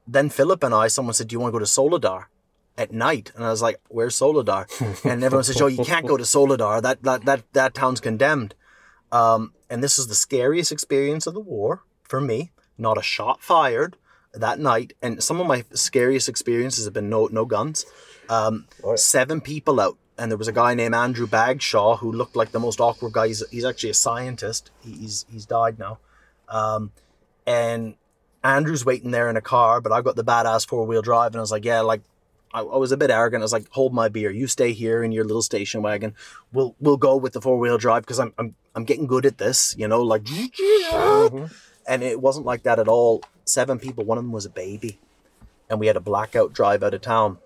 then Philip and I, someone said, "Do you want to go to Soledar at night?" And I was like, "Where's Soledar?" and everyone says, "Oh, you can't go to Soledar. That that that that town's condemned." Um, and this is the scariest experience of the war for me. Not a shot fired that night, and some of my scariest experiences have been no no guns. Um, Seven people out, and there was a guy named Andrew Bagshaw who looked like the most awkward guy. He's, he's actually a scientist. He's he's died now. Um, and Andrew's waiting there in a car, but I've got the badass four wheel drive, and I was like, yeah, like I, I was a bit arrogant. I was like, hold my beer, you stay here in your little station wagon. We'll we'll go with the four wheel drive because I'm I'm I'm getting good at this, you know, like. And it wasn't like that at all. Seven people, one of them was a baby, and we had a blackout drive out of town,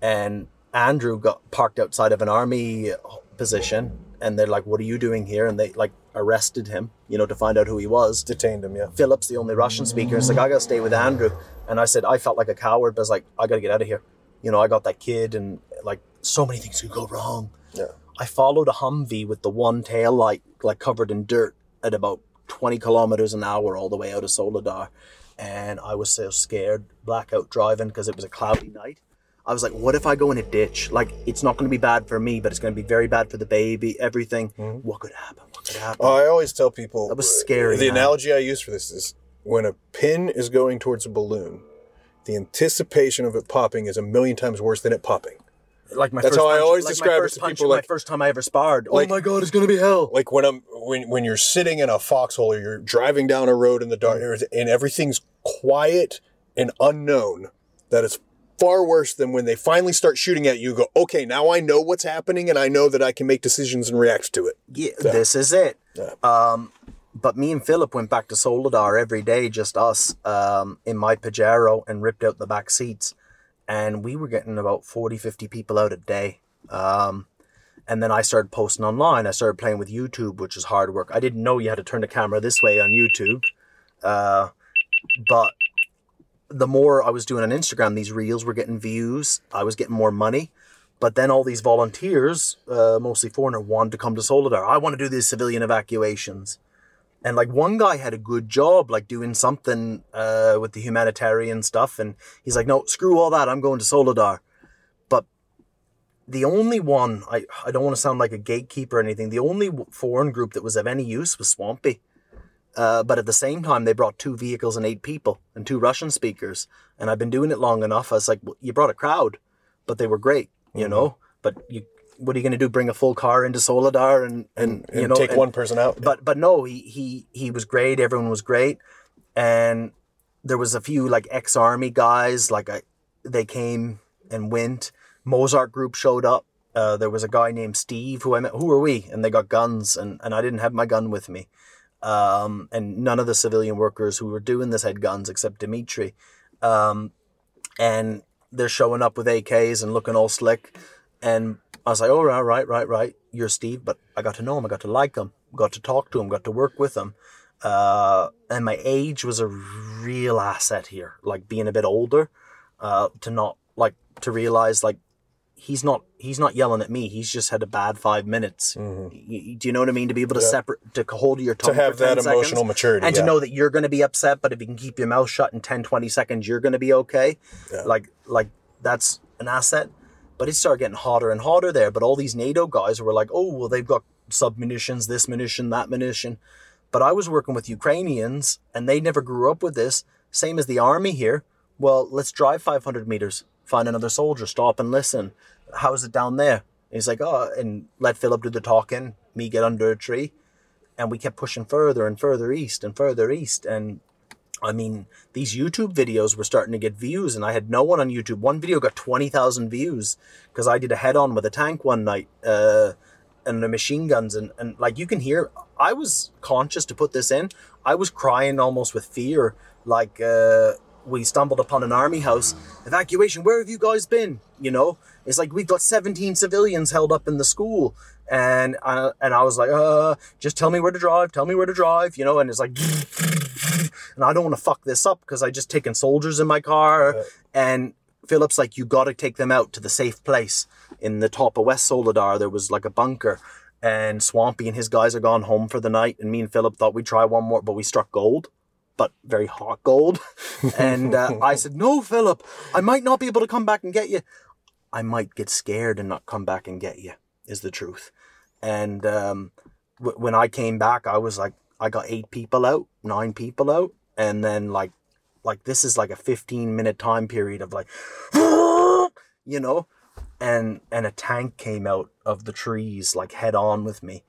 and Andrew got parked outside of an army position, and they're like, "What are you doing here?" And they like arrested him, you know, to find out who he was. Detained him, yeah. Philip's the only Russian speaker. It's like I gotta stay with Andrew, and I said I felt like a coward, but I was like, I gotta get out of here. You know, I got that kid, and like so many things could go wrong. Yeah. I followed a Humvee with the one tail light like covered in dirt at about 20 kilometers an hour all the way out of Soledar. And I was so scared, blackout driving because it was a cloudy night. I was like, what if I go in a ditch? Like, it's not going to be bad for me, but it's going to be very bad for the baby, everything. Mm-hmm. What could happen? What could happen? Oh, I always tell people That was scary, The man. analogy I use for this is when a pin is going towards a balloon, the anticipation of it popping is a million times worse than it popping. Like my That's first how I always like describe it to punch, people, My first time I ever sparred. like- oh my god, it's going to be hell. Like when I'm when when you're sitting in a foxhole or you're driving down a road in the dark and everything's quiet and unknown, that is far worse than when they finally start shooting at you. Go, okay, now I know what's happening and I know that I can make decisions and react to it. Yeah, this is it. Yeah. Um, but me and Philip went back to Soledar every day, just us, um, in my Pajero and ripped out the back seats. And we were getting about 40, 50 people out a day. Um, and then I started posting online. I started playing with YouTube, which is hard work. I didn't know you had to turn the camera this way on YouTube. Uh, but the more I was doing on Instagram, these reels were getting views. I was getting more money. But then all these volunteers, uh, mostly foreigner, wanted to come to Soledar. I want to do these civilian evacuations. And like one guy had a good job, like doing something uh, with the humanitarian stuff. And he's like, no, screw all that. I'm going to Soledar But the only one I I don't want to sound like a gatekeeper or anything. The only foreign group that was of any use was Swampy. Uh, but at the same time, they brought two vehicles and eight people and two Russian speakers. And I've been doing it long enough. I was like, well, you brought a crowd, but they were great, you know. But you, what are you going to do? Bring a full car into Soledar and and, you know take and- one person out. but but no, he he he was great. Everyone was great, and there was a few like ex army guys. Like I, they came and went. Mozart group showed up. Uh, there was a guy named Steve who I met. Who are we? And they got guns, and and I didn't have my gun with me. Um, and none of the civilian workers who were doing this had guns except Dimitri. Um, and they're showing up with AKs and looking all slick. And I was like, oh, right, right, right, right. You're Steve, but I got to know him. I got to like him. Got to talk to him. Got to work with him. Uh, and my age was a real asset here. Like being a bit older, uh, to not like to realize like he's not he's not yelling at me. He's just had a bad five minutes. Y- do you know what I mean? To be able to separate, to hold your tongue to have for 10 that emotional seconds, maturity, and yeah. to know that you're going to be upset, but if you can keep your mouth shut in 10, 20 seconds, you're going to be okay. Like like that's an asset. But it started getting hotter and hotter there. But all these NATO guys were like, oh well, they've got sub munitions, this munition, that munition. But I was working with Ukrainians, and they never grew up with this. Same as the army here. Well, let's drive 500 meters, find another soldier, stop and listen. How's it down there? And He's like, oh, and let Philip do the talking, me get under a tree. And we kept pushing further and further east and further east. And I mean, these YouTube videos were starting to get views, and I had no one on YouTube. One video got 20,000 views because I did a head on with a tank one night uh, and the machine guns. And, and like you can hear, I was conscious to put this in. I was crying almost with fear. Like, uh, we stumbled upon an army house evacuation. Where have you guys been? You know, it's like we've got 17 civilians held up in the school. And I, and I was like, uh, just tell me where to drive. Tell me where to drive. You know, and it's like, and I don't want to fuck this up because I just taken soldiers in my car. And Philip's like, you got to take them out to the safe place in the top of West Soledar. There was like a bunker, and Swampy and his guys are gone home for the night. And me and Philip thought we'd try one more, but we struck gold, but very hot gold. and uh, I said, no, Philip, I might not be able to come back and get you. I might get scared and not come back and get you. Is the truth. And um, w- when I came back, I was like, I got eight people out, nine people out, and then like, like this is like a fifteen minute time period of like, you know, and and a tank came out of the trees like head on with me.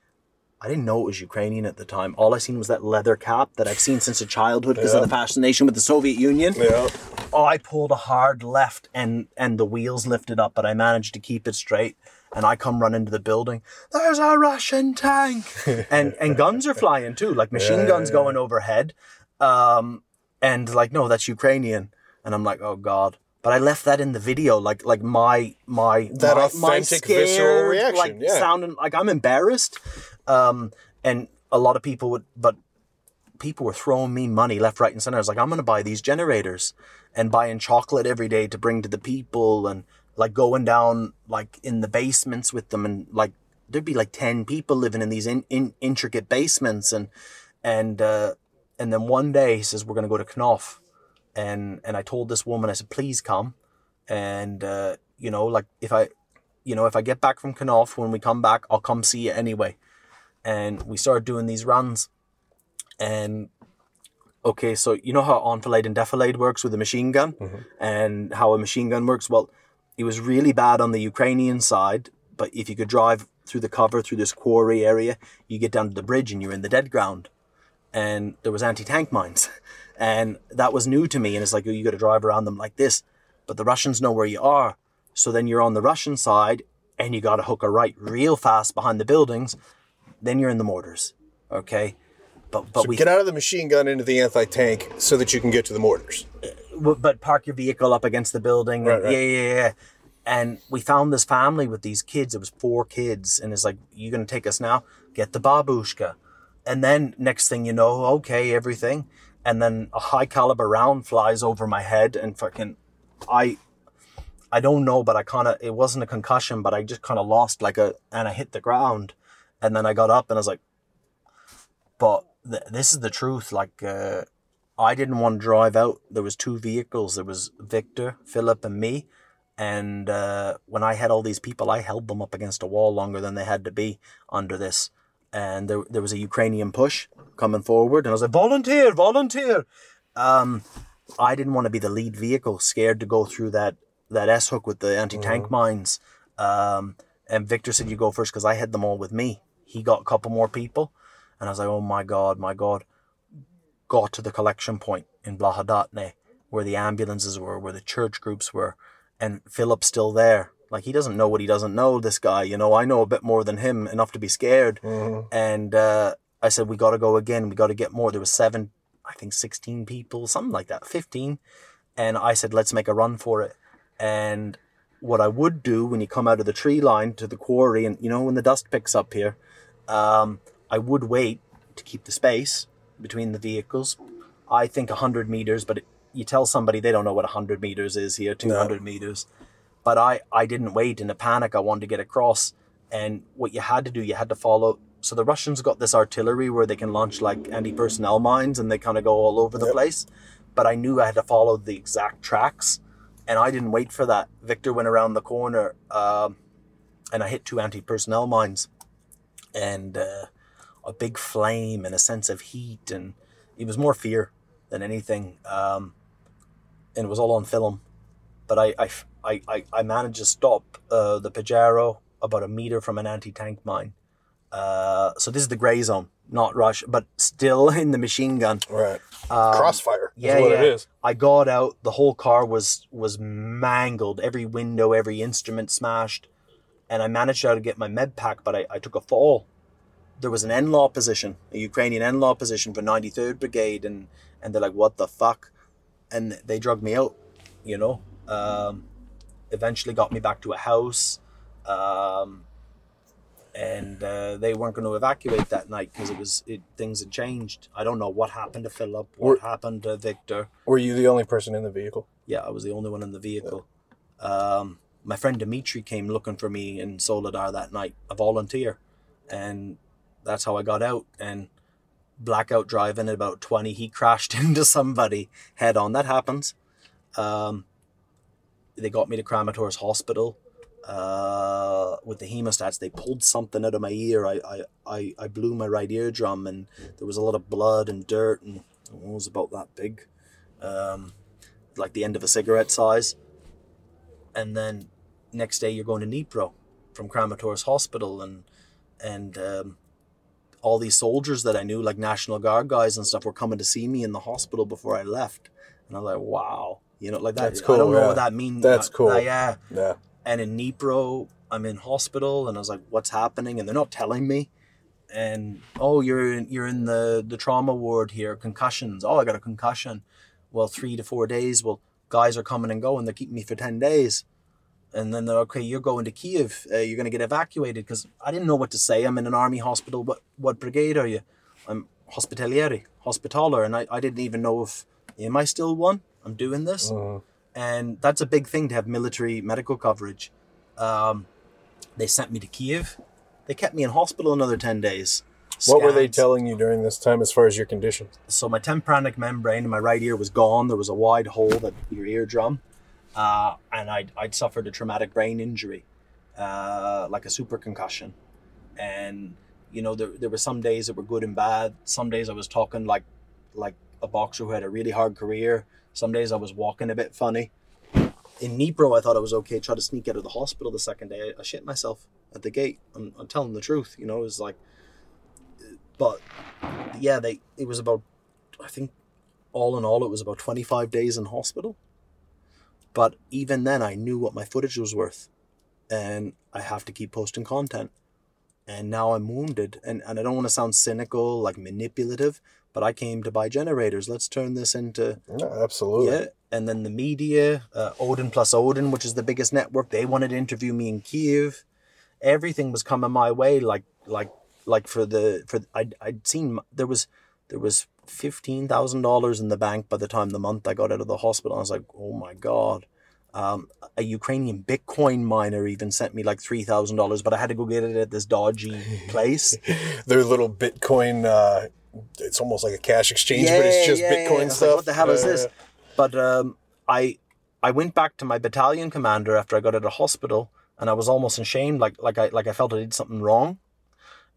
I didn't know it was Ukrainian at the time. All I seen was that leather cap that I've seen since a childhood because of the fascination with the Soviet Union. Yeah. Oh, I pulled a hard left and and the wheels lifted up, but I managed to keep it straight. And I come running into the building. There's a Russian tank, and and guns are flying too, like machine guns going overhead. Um, and like, no, that's Ukrainian. And I'm like, oh god. But I left that in the video, like like my my That my, my authentic, visceral reaction, like yeah. sounding like I'm embarrassed. Um, and a lot of people would, but people were throwing me money left, right, and center. I was like, I'm going to buy these generators and buying chocolate every day to bring to the people and like going down like in the basements with them and like there'd be like 10 people living in these in, in intricate basements and and uh and then one day he says we're going to go to Knopf. And and I told this woman I said please come. And uh you know like if I you know if I get back from Knopf when we come back I'll come see you anyway. And we started doing these runs. And okay so you know how enfilade and defilade works with a machine gun? And how a machine gun works? Well it was really bad on the ukrainian side but if you could drive through the cover through this quarry area you get down to the bridge and you're in the dead ground. And there was anti-tank mines. And that was new to me and it's like oh, you got to drive around them like this. But the russians know where you are. So then you're on the russian side and you got to hook a right real fast behind the buildings. Then you're in the mortars okay? But but So we get out of the machine gun into the anti tank so that you can get to the mortars. Uh, but park your vehicle up against the building. Right, and, right. Yeah, yeah, yeah. And we found this family with these kids. It was four kids, and it's like, "You gonna take us now? Get the babushka." And then next thing you know, okay, everything, and then a high caliber round flies over my head, and fucking, I, I don't know, but I kind of, it wasn't a concussion, but I just kind of lost like a, and I hit the ground, and then I got up and I was like, but th- this is the truth, like. uh I didn't want to drive out. There was two vehicles. There was Victor, Philip, and me. And uh, when I had all these people, I held them up against a wall longer than they had to be under this. And there, there was a Ukrainian push coming forward, and I was like, volunteer, volunteer. Um, I didn't want to be the lead vehicle, scared to go through that that S hook with the anti tank mines. Um, and Victor said, "You go first because I had them all with me." He got a couple more people, and I was like, "Oh my god, my god!" Got to the collection point in Blahodatne, where the ambulances were, where the church groups were, and Philip's still there. Like he doesn't know what he doesn't know. This guy, you know, I know a bit more than him, enough to be scared. And uh, I said, "We got to go again. We got to get more." There was seven, I think, sixteen people, something like that, fifteen. And I said, "Let's make a run for it." And what I would do when you come out of the tree line to the quarry, and you know when the dust picks up here, um, I would wait to keep the space between the vehicles. I think hundred meters, but it, you tell somebody they don't know what hundred meters is here, two hundred meters. But I I didn't wait in a panic. I wanted to get across, and what you had to do, you had to follow. So the Russians got this artillery where they can launch like anti-personnel mines, and they kind of go all over the place. But I knew I had to follow the exact tracks and I didn't wait for that. Victor went around the corner, um, and I hit two anti-personnel mines, and uh, a big flame and a sense of heat, and it was more fear than anything. Um, and it was all on film, but I I, I, I, I managed to stop uh, the Pajero about a meter from an anti-tank mine. Uh, so this is the gray zone, not rush, but still in the machine gun. Right. Crossfire. Yeah, yeah. it is. I got out. The whole car was was mangled. Every window, every instrument smashed, and I managed to get my med pack, but I, I took a fall. There was an NLAW position, a Ukrainian NLAW position for 93rd Brigade, and and they're like, "What the fuck?" And they drug me out. You know. Um, eventually got me back to a house. Um, and uh, they weren't going to evacuate that night because it was it, things had changed. I don't know what happened to Philip, what happened to Victor. Were you the only person in the vehicle? Yeah, I was the only one in the vehicle. Um, my friend Dimitri came looking for me in Soledar that night, a volunteer, and that's how I got out. And blackout driving at about twenty, he crashed into somebody head on. That happens. Um, they got me to Kramatorsk Hospital uh, with the hemostats. They pulled something out of my ear. I, I, I, I blew my right eardrum, and there was a lot of blood and dirt, and it was about that big, um, like the end of a cigarette size. And then next day, you're going to Dnipro from Kramatorsk Hospital, and and um, all these soldiers that I knew, like National Guard guys and stuff, were coming to see me in the hospital before I left. And I was like, wow, you know, like that. That's cool, I don't know yeah. what that means. That's cool. Uh, yeah. Yeah. And in Dnipro, I'm in hospital, and I was like, "What's happening?" And they're not telling me. And oh, you're in, you're in the the trauma ward here, concussions. Oh, I got a concussion. Well, three to four days. Well, guys are coming and going. They're keeping me for ten days. And then they're okay. You're going to Kiev. Uh, you're going to get evacuated because I didn't know what to say. I'm in an army hospital. What what brigade are you? I'm hospitalieri, hospitaller, and I, I didn't even know if am I still one. I'm doing this and that's a big thing to have military medical coverage. Um, they sent me to Kiev. They kept me in hospital another ten days. What were they telling you during this time as far as your condition? So my tympanic membrane in my right ear was gone. There was a wide hole that your eardrum, uh, and I'd, I'd suffered a traumatic brain injury, uh, like a super concussion, and you know there, there were some days that were good and bad. Some days I was talking like like a boxer who had a really hard career. Some days I was walking a bit funny. In Dnipro, I thought I was okay. Tried to sneak out of the hospital the second day. I, I shit myself at the gate. I'm, I'm telling the truth. You know, it was like, but yeah, they. It was about, I think, all in all, it was about 25 days in hospital. But even then, I knew what my footage was worth, and I have to keep posting content. And now I'm wounded, and, and I don't want to sound cynical, like manipulative, but I came to buy generators. Let's turn this into Yeah, absolutely. yeah. And then the media, uh, Odin plus Odin, which is the biggest network, they wanted to interview me in Kiev. Everything was coming my way, like like like for the for I'd I'd seen there was there was fifteen thousand dollars in the bank by the time the month I got out of the hospital. I was like, oh my god. Um, a Ukrainian Bitcoin miner even sent me like three thousand dollars, but I had to go get it at this dodgy place. Their little Bitcoin, uh, it's almost like a cash exchange, but it's just yeah, yeah. Bitcoin was stuff. Like, what the hell is Uh, this? But um, I I went back to my battalion commander after I got out of hospital, and I was almost ashamed, like like I like I felt I did something wrong.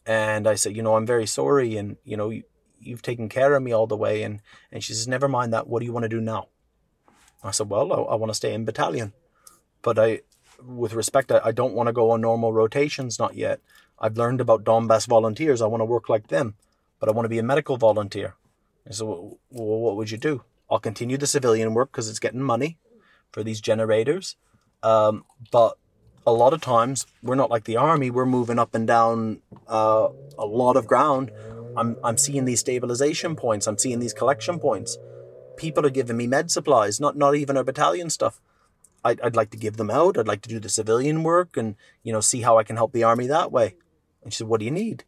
And I said, you know, I'm very sorry, and you know, you've taken care of me all the way. And and she says, never mind that. What do you want to do now? I said, well, I, I want to stay in battalion, but I, with respect, I, I don't want to go on normal rotations, not yet. I've learned about Donbass volunteers. I want to work like them, but I want to be a medical volunteer. I said, well, what would you do? I'll continue the civilian work because it's getting money for these generators. Um, but a lot of times we're not like the army. We're moving up and down uh, a lot of ground. I'm, I'm seeing these stabilization points. I'm seeing these collection points. People are giving me med supplies, not not even our battalion stuff. I'd, I'd like to give them out. I'd like to do the civilian work and you know see how I can help the army that way. And she said, "What do you need?"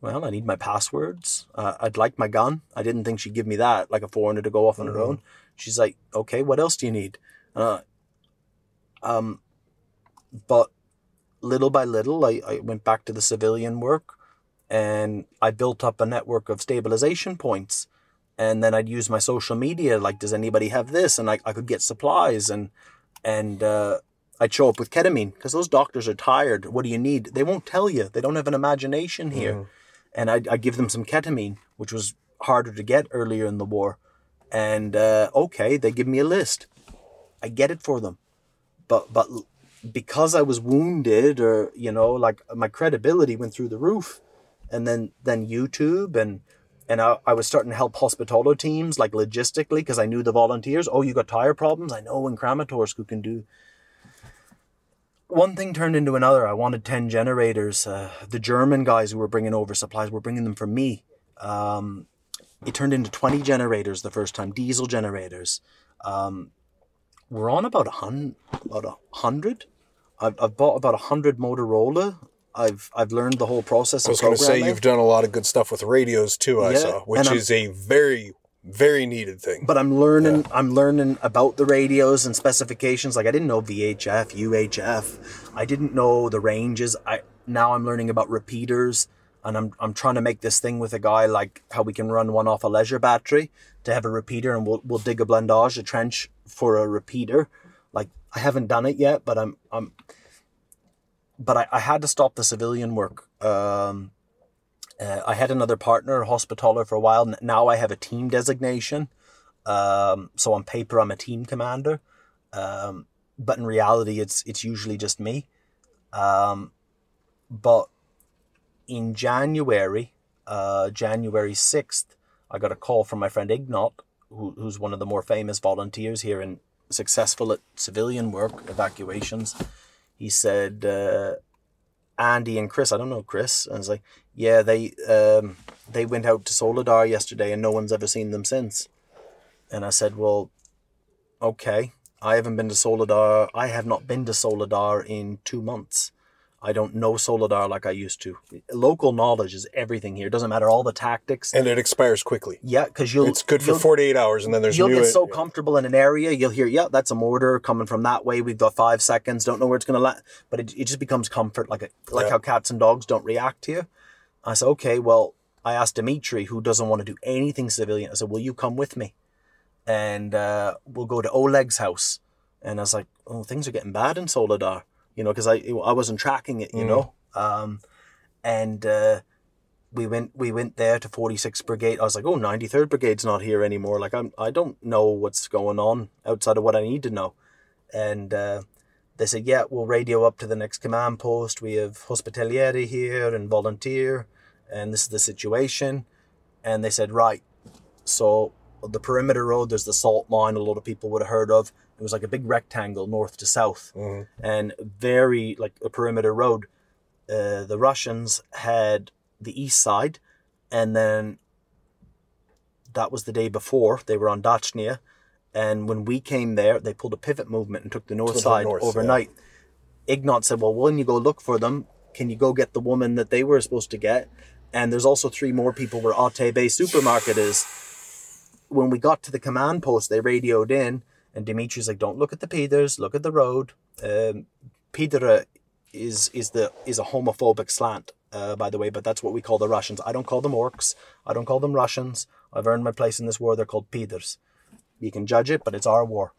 Well, I need my passwords. Uh, I'd like my gun. I didn't think she'd give me that, like a 400 to go off on her own. She's like, okay, what else do you need? Uh, um, but little by little, I, I went back to the civilian work and I built up a network of stabilization points. And then I'd use my social media, like, does anybody have this? And I, I could get supplies and, and, uh, I'd show up with ketamine because those doctors are tired. What do you need? They won't tell you. They don't have an imagination here. And I I give them some ketamine, which was harder to get earlier in the war. And uh, okay, they give me a list. I get it for them, but but because I was wounded, or you know, like my credibility went through the roof. And then then YouTube and and I, I was starting to help hospitalo teams like logistically because I knew the volunteers. Oh, you got tire problems? I know in Kramatorsk who can do one thing turned into another. I wanted 10 generators. Uh, the German guys who were bringing over supplies were bringing them for me. Um, it turned into 20 generators the first time, diesel generators. Um, we're on about a hundred. About a hundred. I've, I've bought about a hundred Motorola. I've I've learned the whole process. I was going to say you've done a lot of good stuff with radios too. I saw, which is a very very needed thing. but I'm learning I'm learning about the radios and specifications. Like I didn't know VHF, UHF. I didn't know the ranges. I now I'm learning about repeaters and I'm I'm trying to make this thing with a guy like how we can run one off a leisure battery to have a repeater and we'll we'll dig a blendage, a trench for a repeater. Like I haven't done it yet, but I'm I'm but I, I had to stop the civilian work. Um uh, I had another partner, hospitaller, for a while. Now I have a team designation. Um, so on paper, I'm a team commander, um, but in reality, it's it's usually just me. Um, but in January, uh, January sixth, I got a call from my friend Ignat, who, who's one of the more famous volunteers here and successful at civilian work evacuations. He said, uh, Andy and Chris, I don't know Chris, and I was like, yeah, they um, they went out to Soledar yesterday, and no one's ever seen them since. And I said, well, okay, I haven't been to Soledar. I have not been to Soledar in two months. I don't know Soledar like I used to. Local knowledge is everything here. It doesn't matter all the tactics. and it expires quickly. Yeah, because you'll It's good for 48 hours, and then there's You'll new. get so comfortable in an area, you'll hear, yeah, that's a mortar coming from that way. We've got five seconds. Don't know where it's going to land. But it, it just becomes comfort, like a, like Yeah. how cats and dogs don't react to you. I said, okay, well, I asked Dimitri, who doesn't want to do anything civilian. I said, will you come with me? And uh, we'll go to Oleg's house. And I was like, oh, things are getting bad in Soledar, you know, because I, I wasn't tracking it, you know. Um, and uh, we went we went there to 46th Brigade. I was like, oh, 93rd Brigade's not here anymore. Like I'm I don't know what's going on outside of what I need to know. And uh, they said, yeah, we'll radio up to the next command post. We have hospitalieri here and volunteer, and this is the situation. And they said, right. So the perimeter road, there's the salt mine. A lot of people would have heard of. It was like a big rectangle north to south, and very like a perimeter road. Uh, the Russians had the east side, and then that was the day before they were on Dachnia. And when we came there, they pulled a pivot movement and took the north the side north, yeah. overnight. Ignat said, Well, when you go look for them, can you go get the woman that they were supposed to get? And there's also three more people where ATB supermarket is. When we got to the command post, they radioed in, and Dimitri's like, Don't look at the Peters, look at the road. Um, Pedra is is the is a homophobic slant, uh, by the way, but that's what we call the Russians. I don't call them orcs. I don't call them Russians. I've earned my place in this war. They're called Peters. You can judge it, but it's our war.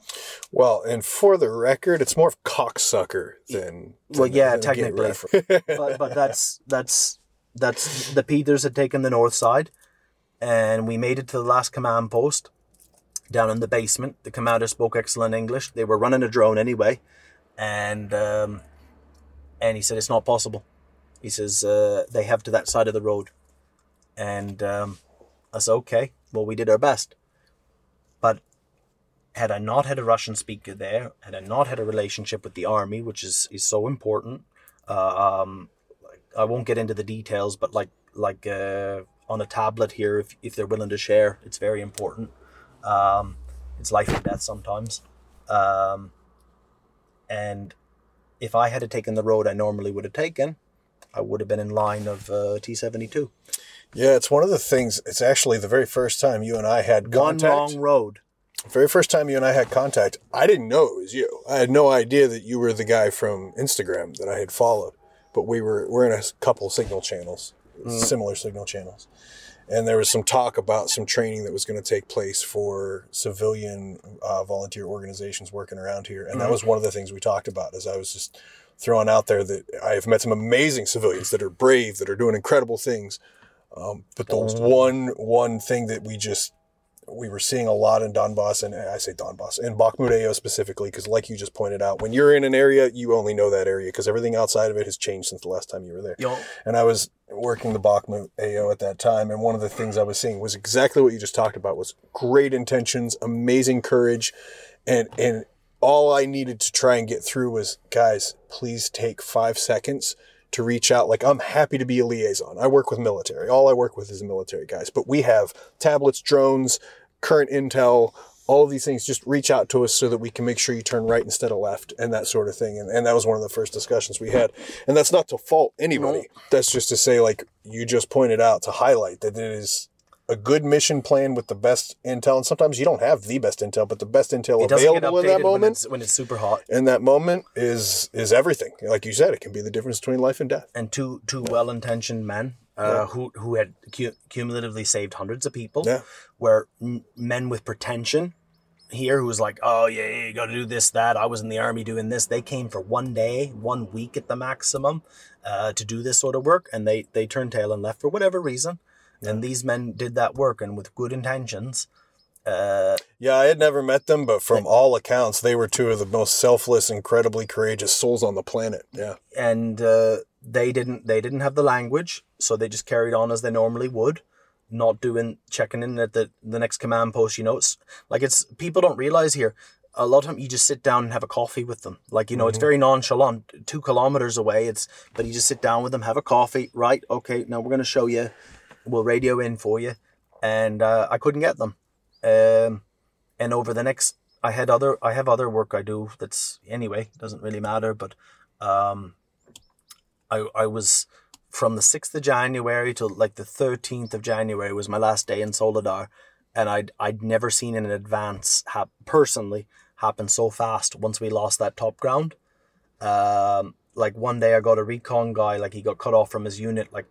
Well, and for the record, it's more of cocksucker than. Well, yeah, than technically. but but that's that's that's the Peters had taken the north side, and we made it to the last command post down in the basement. The commander spoke excellent English. They were running a drone anyway, and um, and he said it's not possible. He says uh, they have to that side of the road, and um, I said okay. Well, we did our best, but had I not had a Russian speaker there, had I not had a relationship with the army, which is is so important, uh, um, I won't get into the details, but like like uh, on a tablet here, if if they're willing to share, it's very important. Um, it's life and death sometimes, um, and if I had taken the road I normally would have taken, I would have been in line of uh, T seventy two. yeah, it's one of the things. It's actually the very first time you and I had One contact. wrong road. very first time you and I had contact, I didn't know it was you. I had no idea that you were the guy from Instagram that I had followed. But we were we're in a couple signal channels, similar signal channels, and there was some talk about some training that was going to take place for civilian uh, volunteer organizations working around here, and that was one of the things we talked about. As I was just throwing out there that I've met some amazing civilians that are brave, that are doing incredible things. Um, but the one one thing that we just we were seeing a lot in Donbass, and I say Donbass, and Bakhmut AO specifically, because like you just pointed out, when you're in an area, you only know that area because everything outside of it has changed since the last time you were there. Yo, And I was working the Bakhmut AO at that time, and one of the things I was seeing was exactly what you just talked about: was great intentions, amazing courage, and and all I needed to try and get through was, guys, please take five seconds to reach out. Like I'm happy to be a liaison. I work with military. All I work with is military guys, but we have tablets, drones, current intel. All of these things, just reach out to us so that we can make sure you turn right instead of left and that sort of thing. And, and that was one of the first discussions we had. And that's not to fault anybody. That's just to say, like you just pointed out, to highlight that it is a good mission plan with the best intel. And sometimes you don't have the best intel, but the best intel available in that updated when moment. it's, when it's super hot. And that moment is is everything. Like you said, it can be the difference between life and death. and two two well-intentioned men uh, who who had cu- cumulatively saved hundreds of people. Yeah. Were n- men with pretension here who was like, oh yeah, yeah you got to do this, that. I was in the army doing this. They came for one day, one week at the maximum, uh, to do this sort of work, and they they turned tail and left for whatever reason. And these men did that work, and with good intentions. Uh, Yeah, I had never met them, but from all accounts, they were two of the most selfless, incredibly courageous souls on the planet. Yeah. and uh, they didn't they didn't have the language, so they just carried on as they normally would, not doing checking in at the the next command post. You know, it's like it's people don't realize here. A lot of time you just sit down and have a coffee with them. Like you know, it's very nonchalant. Two kilometers away, it's but you just sit down with them, have a coffee. Right? Okay, now we're gonna show you. We'll radio in for you, and uh, I couldn't get them. Um, and over the next, I had other I have other work I do. That's anyway doesn't really matter, but um, I I was from the sixth of January till like the thirteenth of January was my last day in Soledar. and I'd I'd never seen an advance hap- personally happen so fast once we lost that top ground. Um, like one day I got a recon guy, like he got cut off from his unit, like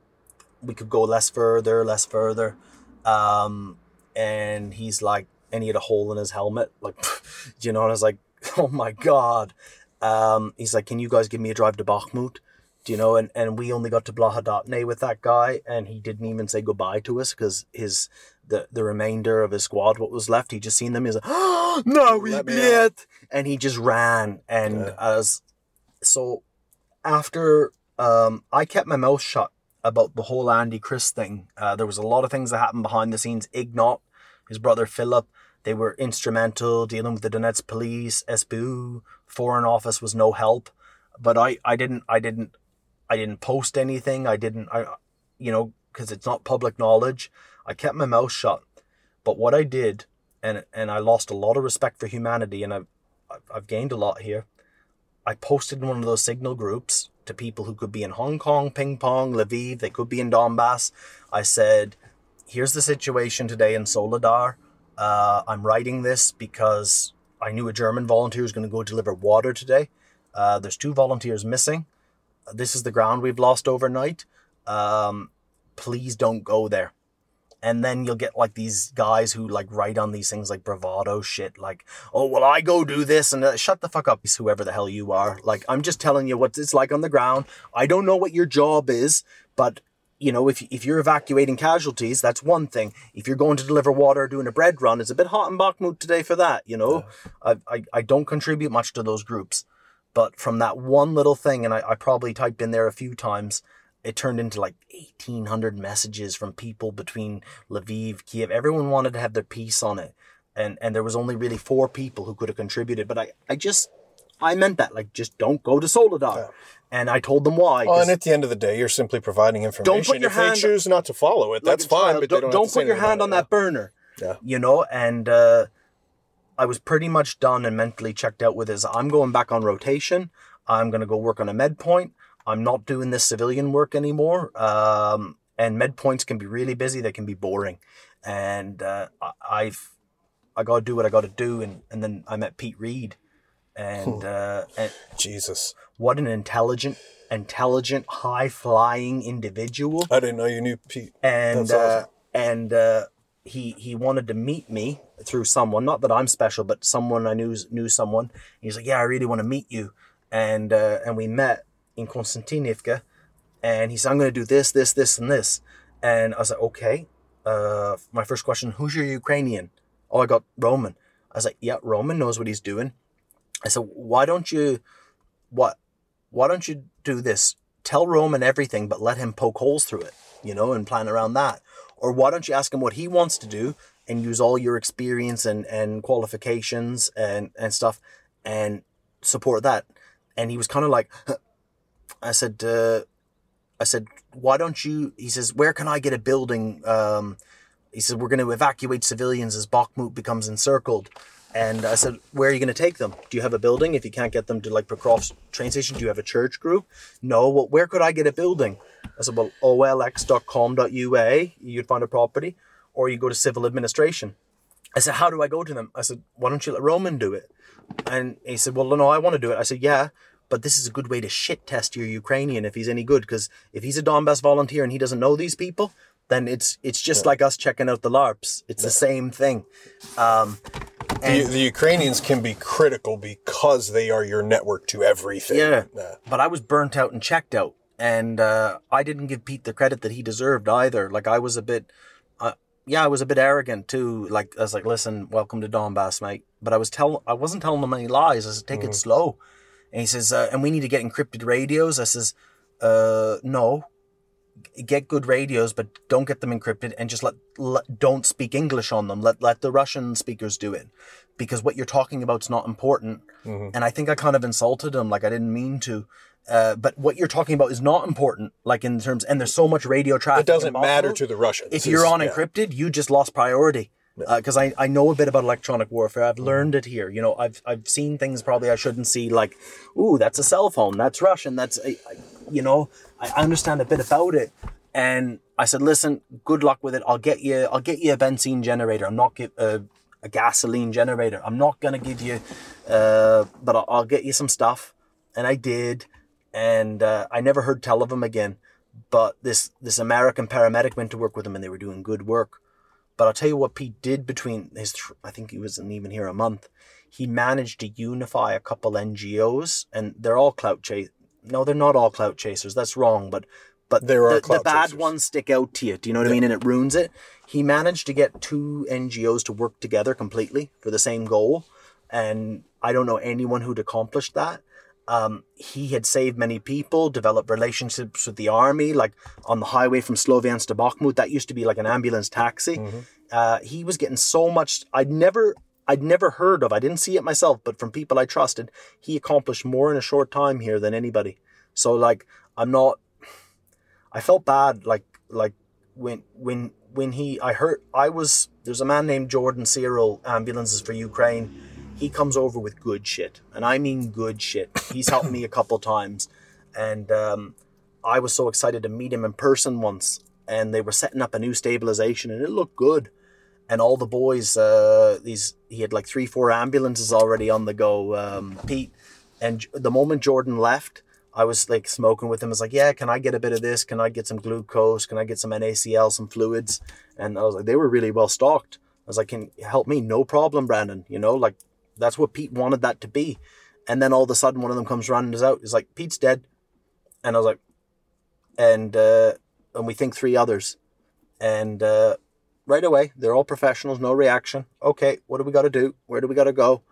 we could go less further, less further. Um, and he's like, and he had a hole in his helmet, like, you know, and I was like, oh my God. Um, he's like, can you guys give me a drive to Bakhmut? Do you know? And, and we only got to Blahodatne with that guy, and he didn't even say goodbye to us because his the the remainder of his squad, what was left, he just seen them. He's like, oh, no, we me and he just ran. And as so, after um, I kept my mouth shut about the whole Andy Chris thing. Uh, there was a lot of things that happened behind the scenes. Ignat, his brother Philip, they were instrumental dealing with the Donetsk police. SBU Foreign Office was no help, but I, I didn't I didn't I didn't post anything. I didn't I you know because it's not public knowledge. I kept my mouth shut. But what I did, and and I lost a lot of respect for humanity, and I've I've- I've gained a lot here. I posted in one of those signal groups to people who could be in Hong Kong, Ping Pong, Lviv, they could be in Donbass. I said, here's the situation today in Soledar. Uh, I'm writing this because I knew a German volunteer was going to go deliver water today. Uh, there's two volunteers missing. This is the ground we've lost overnight. Um, please don't go there. And then you'll get like these guys who like write on these things like bravado shit, like, oh, well, I go do this and uh, shut the fuck up, whoever the hell you are. Like, I'm just telling you what it's like on the ground. I don't know what your job is, but you know, if, if you're evacuating casualties, that's one thing. If you're going to deliver water, doing a bread run, it's a bit hot in Bakhmut today for that, you know? I, I, I don't contribute much to those groups. But from that one little thing, and I, I probably typed in there a few times, it turned into like 1,800 messages from people between Lviv, Kiev. Everyone wanted to have their piece on it. And, and there was only really four people who could have contributed. But I, I just, I meant that. Like, just don't go to Soledar. And I told them why. Well, and at the end of the day, you're simply providing information. Don't put your if hand- they choose not to follow it, like that's fine. child, But don't, have to put your hand on that burner. Yeah. You know, and uh, I was pretty much done and mentally checked out with this. I'm going back on rotation. I'm going to go work on a med point. I'm not doing this civilian work anymore. Um, and med points can be really busy. They can be boring. And uh, I- I've I got to do what I got to do. And, and then I met Pete Reed. And, uh, and Jesus, what an intelligent, intelligent, high flying individual I didn't know you knew Pete. and uh, awesome. and uh, he he wanted to meet me through someone. Not that I'm special, but someone I knew knew someone. He's like, yeah, I really want to meet you, and uh, and we met in Konstantinivka, and he said, I'm going to do this, this, this, and this, and I was like, okay. Uh, my first question: Who's your Ukrainian? Oh, I got Roman. I was like, yeah, Roman knows what he's doing. I said, why don't you, what, why don't you do this? Tell Roman everything, but let him poke holes through it, you know, and plan around that. Or why don't you ask him what he wants to do and use all your experience and, and qualifications and, and stuff and support that? And he was kind of like. I said, uh, I said, why don't you? He says, where can I get a building? Um, he said, we're going to evacuate civilians as Bakhmut becomes encircled. And I said, where are you going to take them? Do you have a building? If you can't get them to like Prokof's train station, do you have a church group? No. Well, where could I get a building? I said, well, olx.com.ua, you'd find a property, or you go to civil administration. I said, how do I go to them? I said, why don't you let Roman do it? And he said, well, no, I want to do it. I said, yeah, but this is a good way to shit test your Ukrainian if he's any good. Because if he's a Donbass volunteer and he doesn't know these people, then it's it's just like us checking out the LARPs. It's the same thing. Um, The, the Ukrainians can be critical because they are your network to everything. Yeah. Yeah. But I was burnt out and checked out. And uh, I didn't give Pete the credit that he deserved either. Like, I was a bit, uh, yeah, I was a bit arrogant too. Like, I was like, listen, welcome to Donbass, mate. But I was tell, I wasn't telling him any lies. I said, take it slow. And he says, uh, and we need to get encrypted radios. I says, uh, no, get good radios, but don't get them encrypted and just let, let don't speak English on them. Let let the Russian speakers do it, because what you're talking about is not important. And I think I kind of insulted him, like I didn't mean to. Uh, but what you're talking about is not important, like in terms, and there's so much radio traffic. It doesn't matter to the Russians. If you're on yeah. encrypted, you just lost priority. Because I, I know a bit about electronic warfare. I've learned it here. You know, I've I've seen things probably I shouldn't see. Like, ooh, that's a cell phone. That's Russian. That's, you know, I understand a bit about it. And I said, listen, good luck with it. I'll get you. I'll get you a benzene generator. I'm not give a, a gasoline generator. I'm not gonna give you, uh, but I'll, I'll get you some stuff. And I did, and uh, I never heard tell of him again. But this this American paramedic went to work with him, and they were doing good work. But I'll tell you what Pete did between his, I think he wasn't even here a month. He managed to unify a couple NGOs, and they're all clout chase. No, they're not all clout chasers. That's wrong. But but There are the, the bad chasers. ones stick out to you. Do you know what I mean? And it ruins it. He managed to get two NGOs to work together completely for the same goal, and I don't know anyone who'd accomplished that. Um, he had saved many people, developed relationships with the army, like on the highway from Sloviansk to Bakhmut. That used to be like an ambulance taxi. Uh, he was getting so much. I'd never, I'd never heard of. I didn't see it myself, but from people I trusted, he accomplished more in a short time here than anybody. So like, I'm not. I felt bad, like like when when when he I heard I was there's a man named Jordan Cyril ambulances for Ukraine. He comes over with good shit, and I mean good shit. He's helped me a couple times, and um, I was so excited to meet him in person once. And they were setting up a new stabilization, and it looked good. And all the boys, uh, these he had like three, four ambulances already on the go. Um, Pete, and the moment Jordan left, I was like smoking with him. I was like, yeah, can I get a bit of this? Can I get some glucose? Can I get some NaCl, some fluids? And I was like, they were really well stocked. I was like, can help me? No problem, Brandon. You know, like that's what Pete wanted that to be. And then all of a sudden, one of them comes running us out. He's like, Pete's dead. And I was like, and uh, and we think three others, and uh, right away they're all professionals, no reaction. Okay, what do we got to do? Where do we got to go?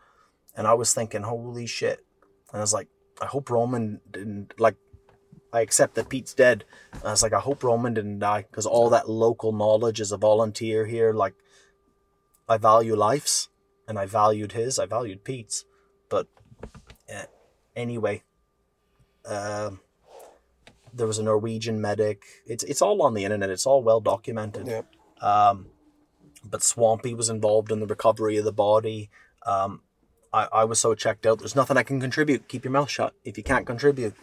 And I was thinking, holy shit! And I was like, I hope Roman didn't like. I accept that Pete's dead. And I was like, I hope Roman didn't die because all that local knowledge as a volunteer here, like, I value lives, and I valued his. I valued Pete's, but uh, anyway, um, there was a Norwegian medic. It's it's all on the internet. It's all well documented. Yep. Um, but Swampy was involved in the recovery of the body. Um, I, I was so checked out. There's nothing I can contribute. Keep your mouth shut if you can't contribute.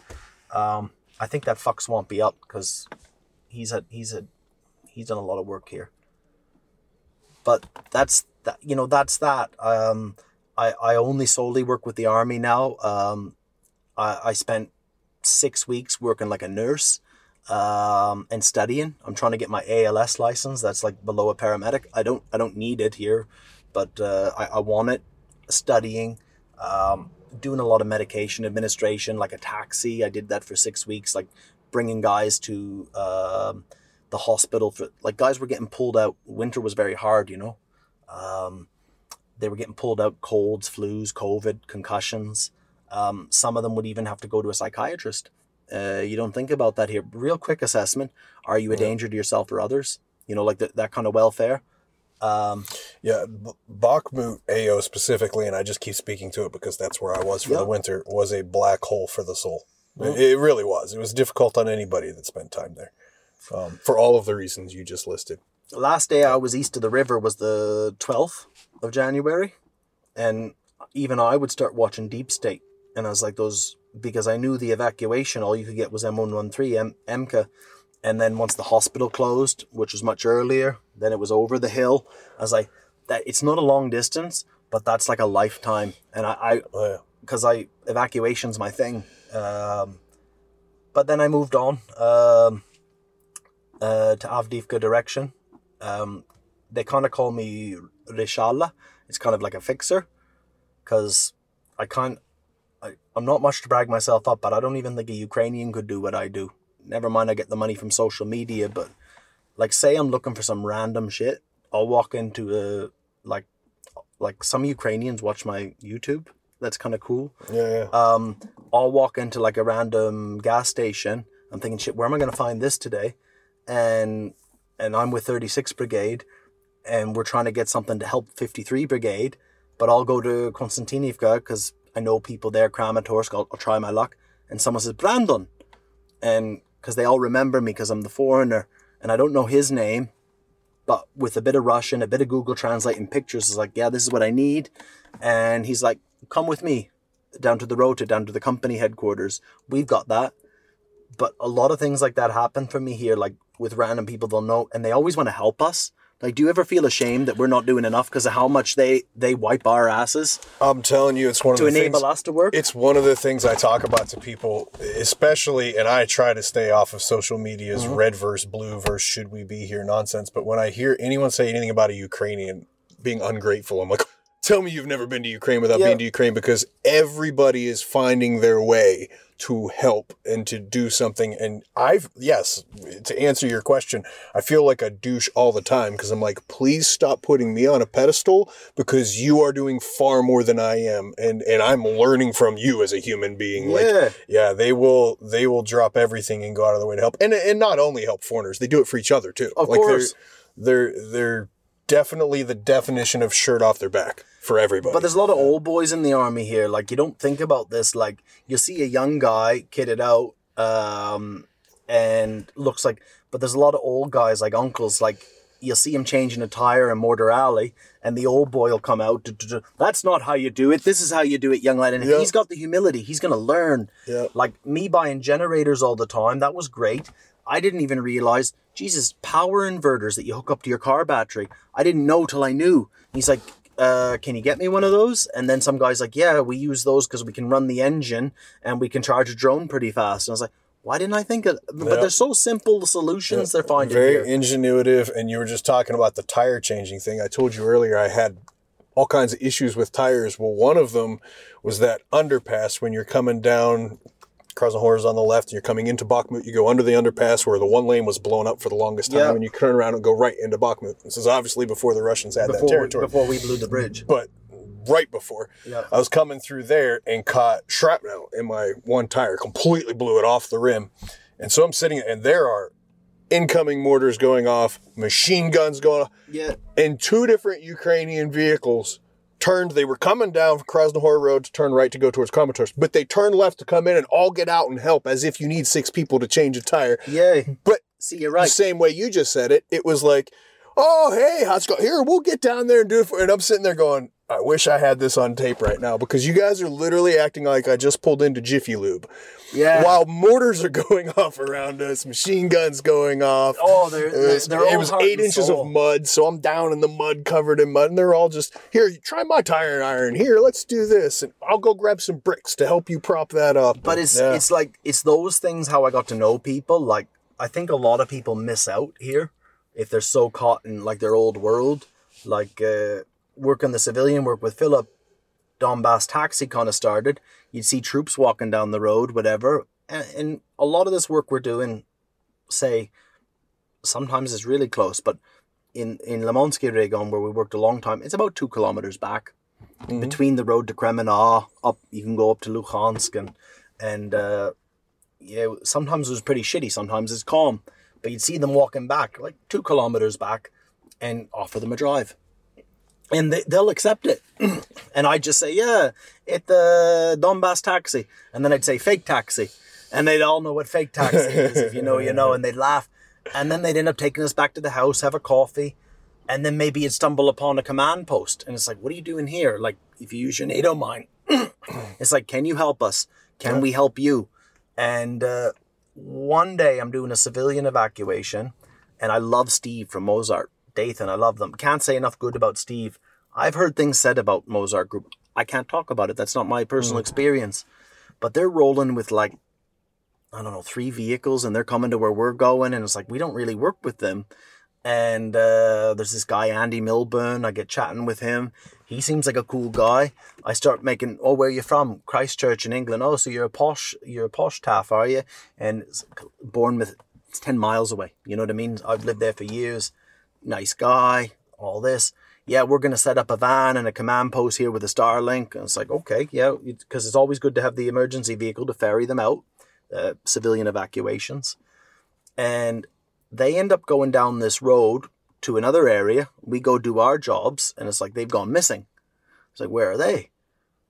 Um, I think that fucks Swampy up because he's a he's a he's done a lot of work here. But that's that. You know that's that. Um, I I only solely work with the army now. Um, I I spent six weeks working like a nurse um, and studying. I'm trying to get my ALS license. That's like below a paramedic. I don't I don't need it here, but uh, I, I want it. Studying, um, doing a lot of medication administration, like a taxi. I did that for six weeks, like bringing guys to um, the hospital for like guys were getting pulled out. Winter was very hard, you know. Um, they were getting pulled out colds, flus, COVID, concussions. Um, some of them would even have to go to a psychiatrist. Uh, you don't think about that here. Real quick assessment: Are you a danger to yourself or others? You know, like the, that kind of welfare. Um, Yeah, B- Bakhmut AO specifically, and I just keep speaking to it because that's where I was for the winter, was a black hole for the soul. It, it really was. It was difficult on anybody that spent time there, um, for all of the reasons you just listed. Last day I was east of the river was the twelfth of January, and even I would start watching Deep State, and I was like those because I knew the evacuation. All you could get was M one one three M MCA, and then once the hospital closed, which was much earlier, then it was over the hill. I was like, that it's not a long distance, but that's like a lifetime, and I, I Oh, because I evacuation's my thing. Um, but then I moved on um, uh, to Avdiivka direction. Um, they kind of call me Rishala. It's kind of like a fixer, because I can't. I, I'm not much to brag myself up, but I don't even think a Ukrainian could do what I do. Never mind, I get the money from social media, but like, say I'm looking for some random shit, I'll walk into a like, like some Ukrainians watch my YouTube. That's kind of cool Yeah, yeah. um, I'll walk into like a random gas station. I'm thinking, shit, where am I going to find this today? And and I'm with 36 Brigade, and we're trying to get something to help 53 Brigade. But I'll go to Konstantinivka because I know people there, Kramatorsk. I'll, I'll try my luck. And someone says Brandon, and because they all remember me because I'm the foreigner, and I don't know his name, but with a bit of Russian, a bit of Google translating pictures, is like, yeah, this is what I need. And he's like, come with me down to the road to down to the company headquarters. We've got that. But a lot of things like that happen for me here, like with random people they'll know, and they always want to help us. Like, do you ever feel ashamed that we're not doing enough because of how much they they wipe our asses I'm telling you, it's one of to the enable things. us to work? It's one of the things I talk about to people, especially, and I try to stay off of social media's Mm-hmm. red versus blue versus should we be here nonsense. But when I hear anyone say anything about a Ukrainian being ungrateful, I'm like, tell me you've never been to Ukraine without Yeah. being to Ukraine because everybody is finding their way to help and to do something. And I've, yes, to answer your question, I feel like a douche all the time because I'm like, please stop putting me on a pedestal because you are doing far more than I am. And, and I'm learning from you as a human being. Yeah. Like, yeah, they will, they will drop everything and go out of their way to help. And, and not only help foreigners, they do it for each other too. Of like course. They're, they're, they're definitely the definition of shirt off their back for everybody. But there's a lot of old boys in the army here. Like you don't think about this. Like you see a young guy kitted out, um, and looks like. But there's a lot of old guys like uncles. Like you'll see him changing a tire in Mortar Alley, and the old boy will come out. "Du- du- du, That's not how you do it. This is how you do it, young lad. And Yeah. he's got the humility, he's gonna learn. Yeah. Like me buying generators all the time. That was great. I didn't even realize, Jesus, power inverters that you hook up to your car battery. I didn't know till I knew. He's like, uh, can you get me one of those? And then some guy's like, yeah, we use those because we can run the engine and we can charge a drone pretty fast. And I was like, why didn't I think of? But Yeah. they're so simple the solutions they're finding Very here. ingenuitive. And you were just talking about the tire changing thing. I told you earlier I had all kinds of issues with tires. Well, one of them was that underpass when you're coming down. Krasnohor is on the left. and You're coming into Bakhmut. You go under the underpass where the one lane was blown up for the longest time, Yeah. and you turn around and go right into Bakhmut. This is obviously before the Russians had that territory. before we blew the bridge. but right before Yeah. I was coming through there and caught shrapnel in my one tire, completely blew it off the rim. And so I'm sitting and there are incoming mortars going off, machine guns going off, Yeah. and two different Ukrainian vehicles turned. They were coming down from Krasnohor Road to turn right to go towards Kramatorsk, but they turned left to come in and all get out and help as if you need six people to change a tire. Yeah. But See, you're right. the same way you just said it, it was like, oh, hey, how's it go? Here, we'll get down there and do it for And I'm sitting there going, I wish I had this on tape right now because you guys are literally acting like I just pulled into Jiffy Lube. Yeah. While mortars are going off around us, machine guns going off. Oh, they're- it was, they're it was eight inches soul. of mud, so I'm down in the mud, covered in mud, and they're all just here. Try my tire iron. Here, let's do this, and I'll go grab some bricks to help you prop that up. But it's Yeah. it's like it's those things how I got to know people. Like I think a lot of people miss out here if they're so caught in like their old world. Like uh, working the civilian work with Philip, Donbass Taxi kind of started. You'd see troops walking down the road, whatever, and, and a lot of this work we're doing, say, sometimes it's really close, but in in Lemonsky Region where we worked a long time, it's about two kilometers back between the road to Kremenna. Up, you can go up to Luhansk and and uh, yeah, sometimes it was pretty shitty. Sometimes it's calm, but you'd see them walking back like two kilometers back, and offer them a drive, and they, they'll accept it. and I'd just say, yeah, it the Donbass taxi, and then I'd say fake taxi, and they'd all know what fake taxi is. If you know, you know, and they'd laugh, and then they'd end up taking us back to the house, have a coffee. And then maybe you'd stumble upon a command post, and it's like, "What are you doing here?" Like, if you use your NATO mine, it's like, "Can you help us? Can we help you?" And uh, one day I'm doing a civilian evacuation, and I love Steve from Mozart, Dathan. I love them. Can't say enough good about Steve. I've heard things said about Mozart Group. I can't talk about it. That's not my personal experience. But they're rolling with like, I don't know, three vehicles, and they're coming to where we're going, and it's like we don't really work with them. And uh, there's this guy Andy Milburn. I get chatting with him. He seems like a cool guy. I start making, oh, where are you from? Christchurch in England. Oh, so you're a posh, you're a posh taff, are you? And Bournemouth, it's ten miles away. You know what I mean? I've lived there for years. Nice guy. All this. Yeah, we're gonna set up a van and a command post here with a Starlink. And it's like, okay, yeah, because it's always good to have the emergency vehicle to ferry them out, uh, civilian evacuations, and they end up going down this road to another area. We go do our jobs, and it's like they've gone missing. It's like, where are they?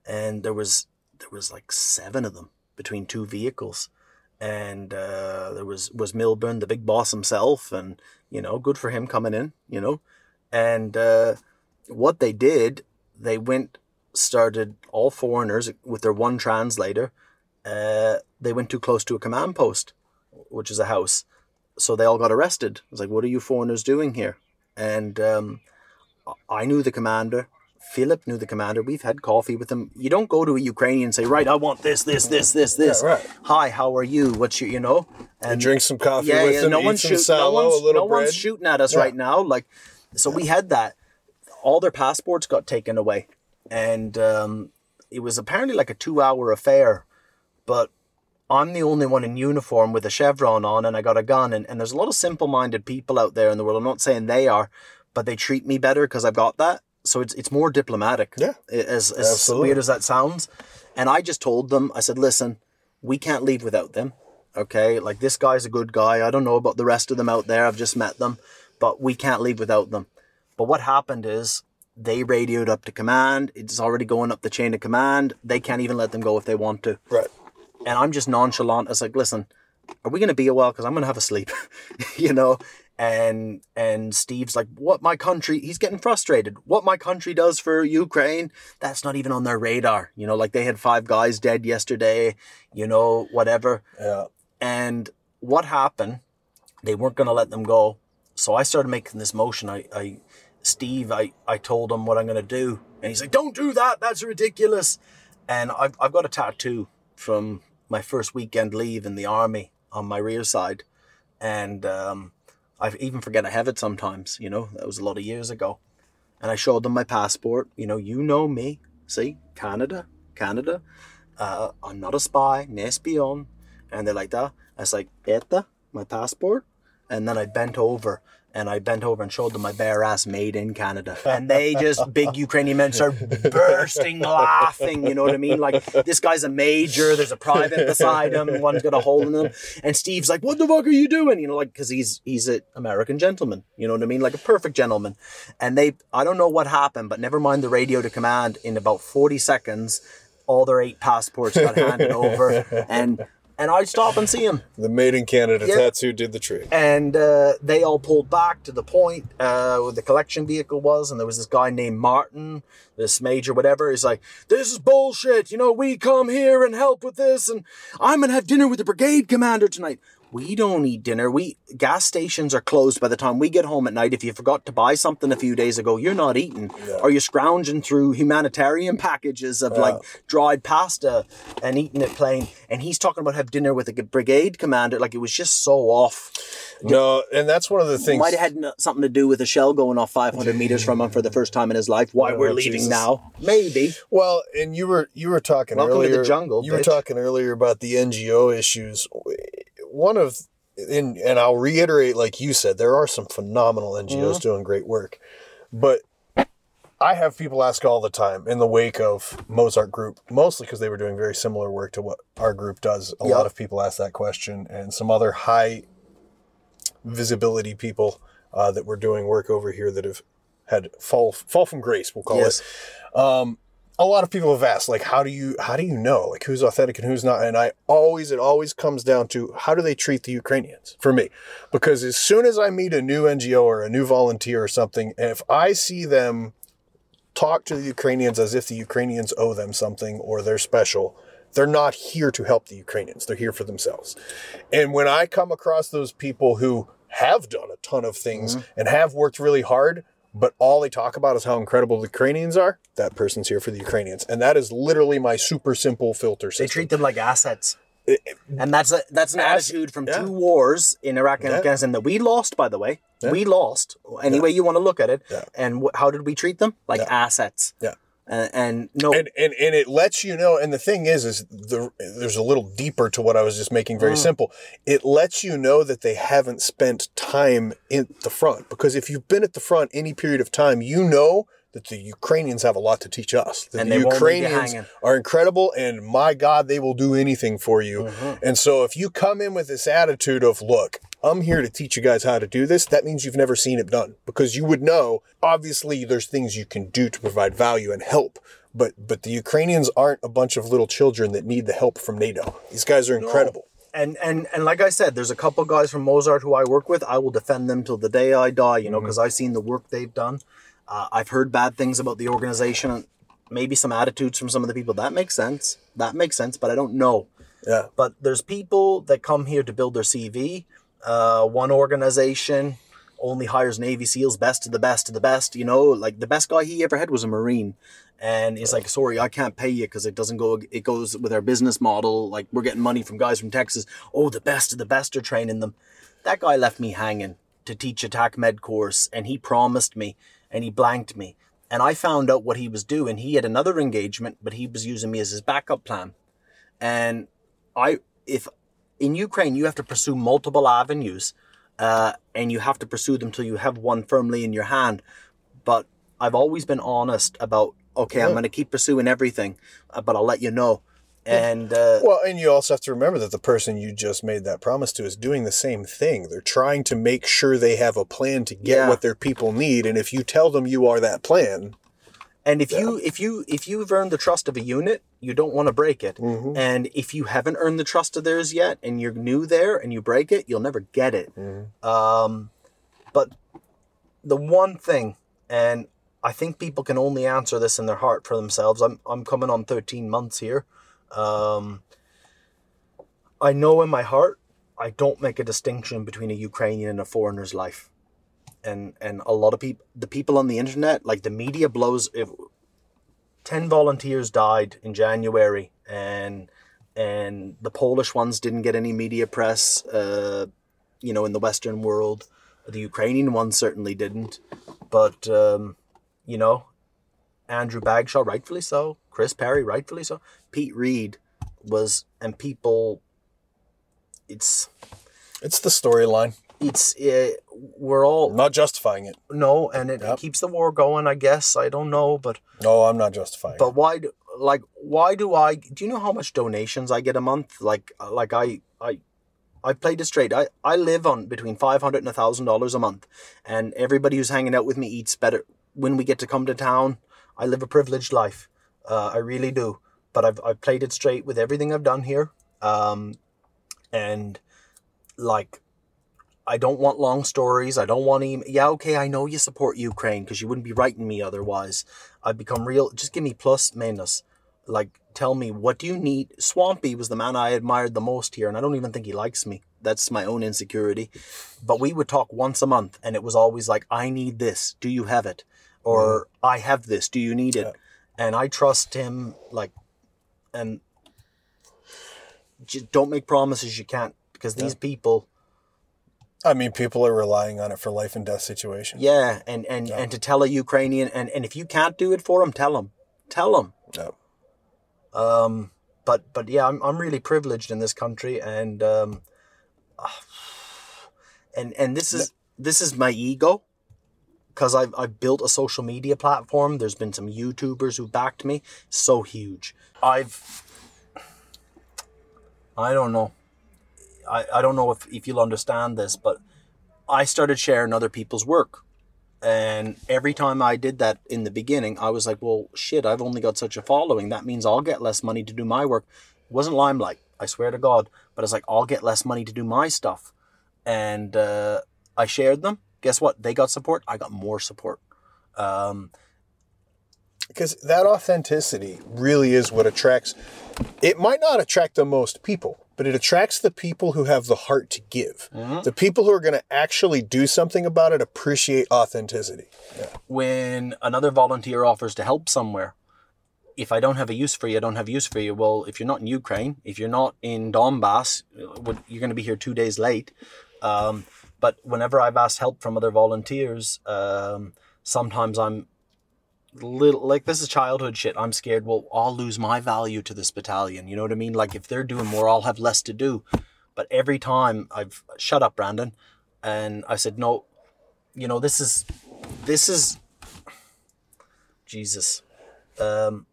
And there was there was like seven of them between two vehicles, and uh, there was was Milburn, the big boss himself, and you know, good for him coming in, you know, and uh, what they did, they went started all foreigners with their one translator. Uh, they went too close to a command post, which is a house so they all got arrested. I was like, "What are you foreigners doing here?" And um, I knew the commander. Philip knew the commander. We've had coffee with him. You don't go to a Ukrainian and say, "Right, I want this, this, this, this, this." Yeah, right. Hi, how are you? What's your, you know? And drink some coffee yeah, with yeah. them, No one's shooting. No one's, a little no one's shooting at us Yeah. right now. Like, so we had that. All their passports got taken away, and um, it was apparently like a two-hour affair. But I'm the only one in uniform with a chevron on and I got a gun. And, and there's a lot of simple minded people out there in the world. I'm not saying they are, but they treat me better because I've got that. So it's, it's more diplomatic. Yeah. As, as Absolutely. weird as that sounds. And I just told them, I said, listen, we can't leave without them. Okay. Like this guy's a good guy. I don't know about the rest of them out there. I've just met them, but we can't leave without them. But what happened is they radioed up to command. It's already going up the chain of command. They can't even let them go if they want to Right. and I'm just nonchalant. It's like, listen, are we gonna be a while? Because I'm gonna have a sleep, you know. And and Steve's like, what my country? He's getting frustrated. What my country does for Ukraine, that's not even on their radar. You know, like they had five guys dead yesterday. You know, whatever. Yeah. And what happened? They weren't gonna let them go. So I started making this motion. I, I Steve, I, I told him what I'm going to do. And he's like, don't do that. That's ridiculous. And I've, I've got a tattoo from my first weekend leave in the army on my rear side. And um, I even forget I have it sometimes, you know, that was a lot of years ago. And I showed them my passport. You know, you know me. See, Canada, Canada. Uh, I'm not a spy, an espion. And they're like that. I was like, Etta, my passport. And then I bent over and I bent over and showed them my bare ass made in Canada. And they just, big Ukrainian men, start bursting laughing. You know what I mean? Like, this guy's a major, there's a private beside him, one's got a hole in him. And Steve's like, what the fuck are you doing? You know, like, because he's he's an American gentleman. You know what I mean? Like a perfect gentleman. And they, I don't know what happened, but never mind the radio to command, in about 40 seconds, all their eight passports got handed over. And and I'd stop and see him. The Made in Canada Yeah. tattoo did the trick. And uh, they all pulled back to the point uh, where the collection vehicle was, and there was this guy named Martin, this major, whatever. is like, "This is bullshit. You know, we come here and help with this, and I'm gonna have dinner with the brigade commander tonight." We don't eat dinner. We gas stations are closed by the time we get home at night. If you forgot to buy something a few days ago, you're not eating. Or you're scrounging through humanitarian packages of like dried pasta and eating it plain. And he's talking about have dinner with a brigade commander. Like it was just so off. No, and that's one of the things. Might have had something to do with a shell going off 500 meters from him for the first time in his life. Why Oh, we're leaving. Now? Maybe. Well, and you were you were talking Welcome to the earlier. jungle, You were talking earlier about the NGO issues. One of and and I'll reiterate, like you said, there are some phenomenal NGOs Mm-hmm. doing great work, but I have people ask all the time in the wake of Mozart Group, mostly because they were doing very similar work to what our group does. A Yeah. lot of people ask that question, and some other high visibility people uh, that were doing work over here that have had fall fall from grace. We'll call Yes. it Um, a lot of people have asked like how do you how do you know like who's authentic and who's not? And i always it always comes down to how do they treat the ukrainians for me? Because as soon as i meet a new ngo or a new volunteer or something if i see them talk to the ukrainians as if the ukrainians owe them something or they're special they're not here to help the ukrainians. They're here for themselves. And when i come across those people who have done a ton of things and have worked really hard but all they talk about is how incredible the Ukrainians are. That person's here for the Ukrainians, and that is literally my super simple filter system. They treat them like assets. And that's a, that's an Ass- attitude from yeah. two wars in Iraq and Yeah. Afghanistan that we lost, by the way. We lost, any way you want to look at it. Yeah. And how did we treat them? Like Yeah. assets. Yeah. And, and no, and, and and it lets you know. And the thing is, is the there's a little deeper to what I was just making very simple. It lets you know that they haven't spent time in the front because if you've been at the front any period of time, you know that the Ukrainians have a lot to teach us. That And the they won't leave you Ukrainians are incredible, and my God, they will do anything for you. Mm-hmm. And so, if you come in with this attitude of, look, I'm here to teach you guys how to do this, that means you've never seen it done because you would know. Obviously, there's things you can do to provide value and help. But but the Ukrainians aren't a bunch of little children that need the help from NATO. These guys are incredible. and and and like I said, there's a couple guys from Mozart who I work with. I will defend them till the day I die. You know, because I've seen the work they've done. Uh, I've heard bad things about the organization, maybe some attitudes from some of the people. That makes sense. That makes sense, but I don't know. Yeah. But there's people that come here to build their CV. Uh, one organization only hires Navy SEALs, best of the best of the best. You know, like the best guy he ever had was a Marine, and he's like, "Sorry, I can't pay you because it doesn't go. It goes with our business model. Like we're getting money from guys from Texas. Oh, the best of the best are training them. That guy left me hanging to teach a TacMed course, and he promised me, and he blanked me." And I found out what he was doing. He had another engagement, but he was using me as his backup plan. And I, if in Ukraine you have to pursue multiple avenues, uh, and you have to pursue them till you have one firmly in your hand. But I've always been honest about okay, I'm going to keep pursuing everything, uh, but I'll let you know. And uh, Well, and you also have to remember that the person you just made that promise to is doing the same thing. They're trying to make sure they have a plan to get Yeah. what their people need, and if you tell them you are that plan, And if you if you if you've earned the trust of a unit, you don't want to break it. And if you haven't earned the trust of theirs yet, and you're new there and you break it, you'll never get it. Um, but the one thing, and I think people can only answer this in their heart for themselves. I'm I'm coming on 13 months here. Um, I know in my heart I don't make a distinction between a Ukrainian and a foreigner's life. And and a lot of people, the people on the internet, like the media blows. If ten volunteers died in January, and and the Polish ones didn't get any media press, uh, you know, in the Western world. The Ukrainian ones certainly didn't, but um, you know, Andrew Bagshaw, rightfully so. Chris Perry, rightfully so. Pete Reed was, and people. It's It's the storyline. It's uh, we're all not justifying it. no, and it Yep. keeps the war going. I guess I don't know, but No, I'm not justifying but why do like why do I? Do you know how much donations I get a month? Like like I I. I played it straight. I, I live on between five hundred and a thousand dollars a month, and everybody who's hanging out with me eats better when we get to come to town. I live a privileged life. Uh, I really do. But I've I've played it straight with everything I've done here. Um, and like I don't want long stories. I don't want email. Yeah, okay, I know you support Ukraine because you wouldn't be writing me otherwise. I've become real. Just give me plus minus. Like, tell me what do you need. Swampy was the man I admired the most here, and I don't even think he likes me. That's my own insecurity. But we would talk once a month, and it was always like, "I need this. Do you have it?" Or mm-hmm. "I have this. Do you need it?" And I trust him. Like, and just don't make promises you can't because these people. I mean, people are relying on it for life and death situations. Yeah, and and and to tell a Ukrainian, and and if you can't do it for them, tell them, tell them. No. Um, but but yeah, I'm I'm really privileged in this country, and um, and and this is this is my ego, because I've I've built a social media platform. There's been some YouTubers who backed me, so huge. I've I don't know. I, I don't know if, if you'll understand this, but I started sharing other people's work. And every time I did that in the beginning, I was like, well, shit, I've only got such a following. That means I'll get less money to do my work. It wasn't limelight, I swear to God. But it's like, I'll get less money to do my stuff. And uh, I shared them. Guess what? They got support. I got more support. Um, because that authenticity really is what attracts it might not attract the most people but it attracts the people who have the heart to give the people who are going to actually do something about it appreciate authenticity when another volunteer offers to help somewhere, if I don't have a use for you, I don't have use for you. Well, if you're not in Ukraine, if you're not in Donbass, you're going to be here two days late. Um, but whenever I've asked help from other volunteers, um, sometimes I'm little like this is childhood shit. I'm scared. Well, I'll lose my value to this battalion. You know what I mean? Like if they're doing more, I'll have less to do. But every time I've shut up, Brandon, and I said no. You know this is this is Jesus. Um,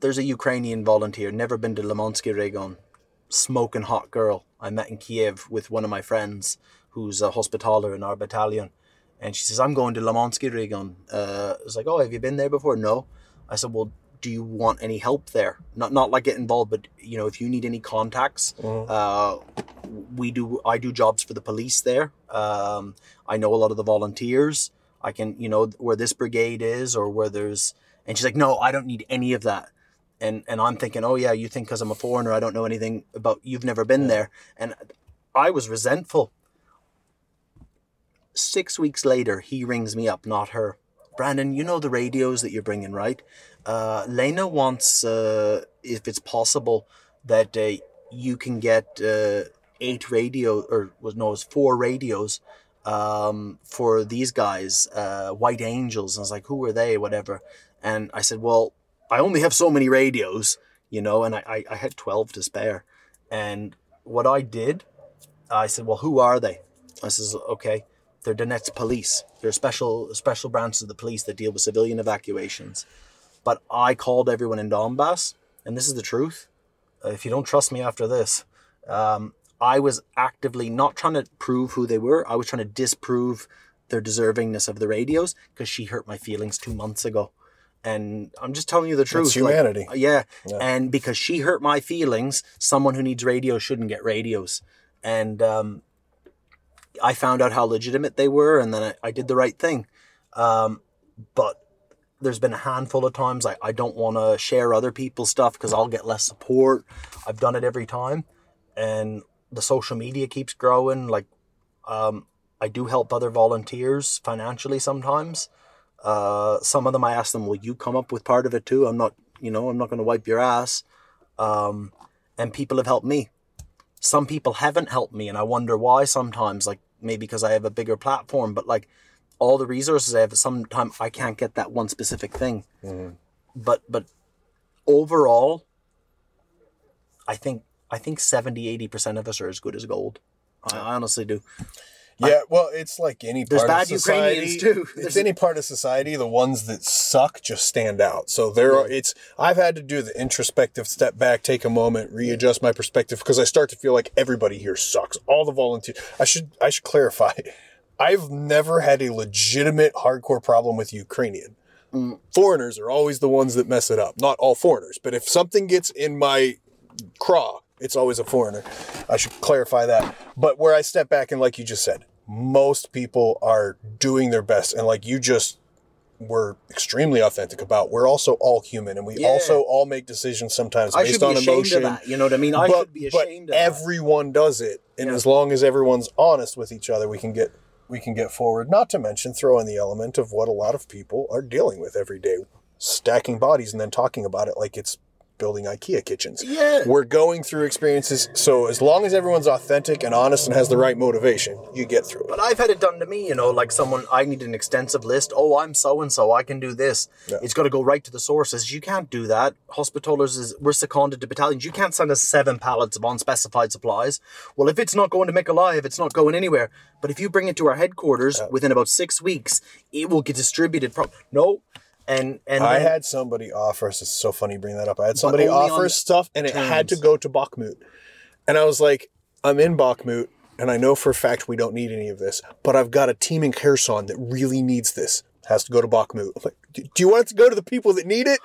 there's a Ukrainian volunteer, never been to Lemonsky Regon, smoking hot girl I met in Kiev with one of my friends who's a hospitaller in our battalion. And she says, I'm going to Lemonsky Regon. Uh, I was like, oh, have you been there before? No. I said, well, do you want any help there? Not not like get involved, but you know, if you need any contacts, uh, we do. I do jobs for the police there. Um, I know a lot of the volunteers. I can, you know, where this brigade is or where there's. And she's like, no, I don't need any of that. And and I'm thinking, oh yeah, you think because I'm a foreigner, I don't know anything about. You've never been there, and I was resentful. Six weeks later, he rings me up, not her. Brandon, you know the radios that you're bringing, right? Uh, Lena wants, uh, if it's possible, that uh, you can get uh, eight radio or was no, it's four radios um, for these guys, uh, White Angels. And I was like, who are they? Whatever. And I said, well, I only have so many radios, you know, and I, I, I had 12 to spare. And what I did, I said, well, who are they? I says, okay, they're Donetsk police. They're special special branches of the police that deal with civilian evacuations. But I called everyone in Donbass, and this is the truth. Uh, If you don't trust me after this, um, I was actively not trying to prove who they were. I was trying to disprove their deservingness of the radios because she hurt my feelings two months ago. And I'm just telling you the truth. That's humanity. Like, yeah. And because she hurt my feelings, someone who needs radios shouldn't get radios. And um, I found out how legitimate they were, and then I, I did the right thing. Um, but there's been a handful of times I, I don't want to share other people's stuff because I'll get less support. I've done it every time, and the social media keeps growing. Like, um, I do help other volunteers financially sometimes. Uh, some of them I ask them, "Will you come up with part of it too?" I'm not, you know, I'm not going to wipe your ass. Um, and people have helped me. Some people haven't helped me, and I wonder why. Sometimes, like maybe because I have a bigger platform, but like all the resources I have, sometimes I can't get that one specific thing. Mm-hmm. But but overall, I think I think 70 80 percent of us are as good as gold. I, I honestly do. Yeah, well, it's like any There's part bad of society. There's bad Ukrainians, too. It's any part of society. The ones that suck just stand out. So there are. It's. I've had to do the introspective step back, take a moment, readjust my perspective because I start to feel like everybody here sucks. All the volunteers. I should. I should clarify. I've never had a legitimate hardcore problem with Ukrainian. Mm. Foreigners are always the ones that mess it up. Not all foreigners, but if something gets in my craw, it's always a foreigner. I should clarify that. But where I step back and like you just said, most people are doing their best and like you just were extremely authentic about, we're also all human and we Yeah. also all make decisions sometimes I based should be on emotion. of that. You know what I mean? I but, should be but ashamed of that. everyone does it. And as long as everyone's honest with each other, we can get we can get forward. Not to mention throw in the element of what a lot of people are dealing with every day. Stacking bodies and then talking about it like it's building IKEA kitchens. Yeah. We're going through experiences. So as long as everyone's authentic and honest and has the right motivation, you get through it. But I've had it done to me, you know, like someone, I need an extensive list. Oh, I'm so and so, I can do this. Yeah. It's got to go right to the sources. You can't do that. Hospitallers is, we're seconded to battalions. You can't send us seven pallets of unspecified supplies. Well, if it's not going to make a alive, it's not going anywhere. But if you bring it to our headquarters within about six weeks, it will get distributed. Pro- no. And, and I then- had somebody offer. Us, it's so funny you bring that up. I had somebody offer stuff, and it had to go to Bakhmut. And I was like, I'm in Bakhmut, and I know for a fact we don't need any of this, but I've got a team in Kherson that really needs this. It Has to go to Bakhmut. I'm like, do you want it to go to the people that need it,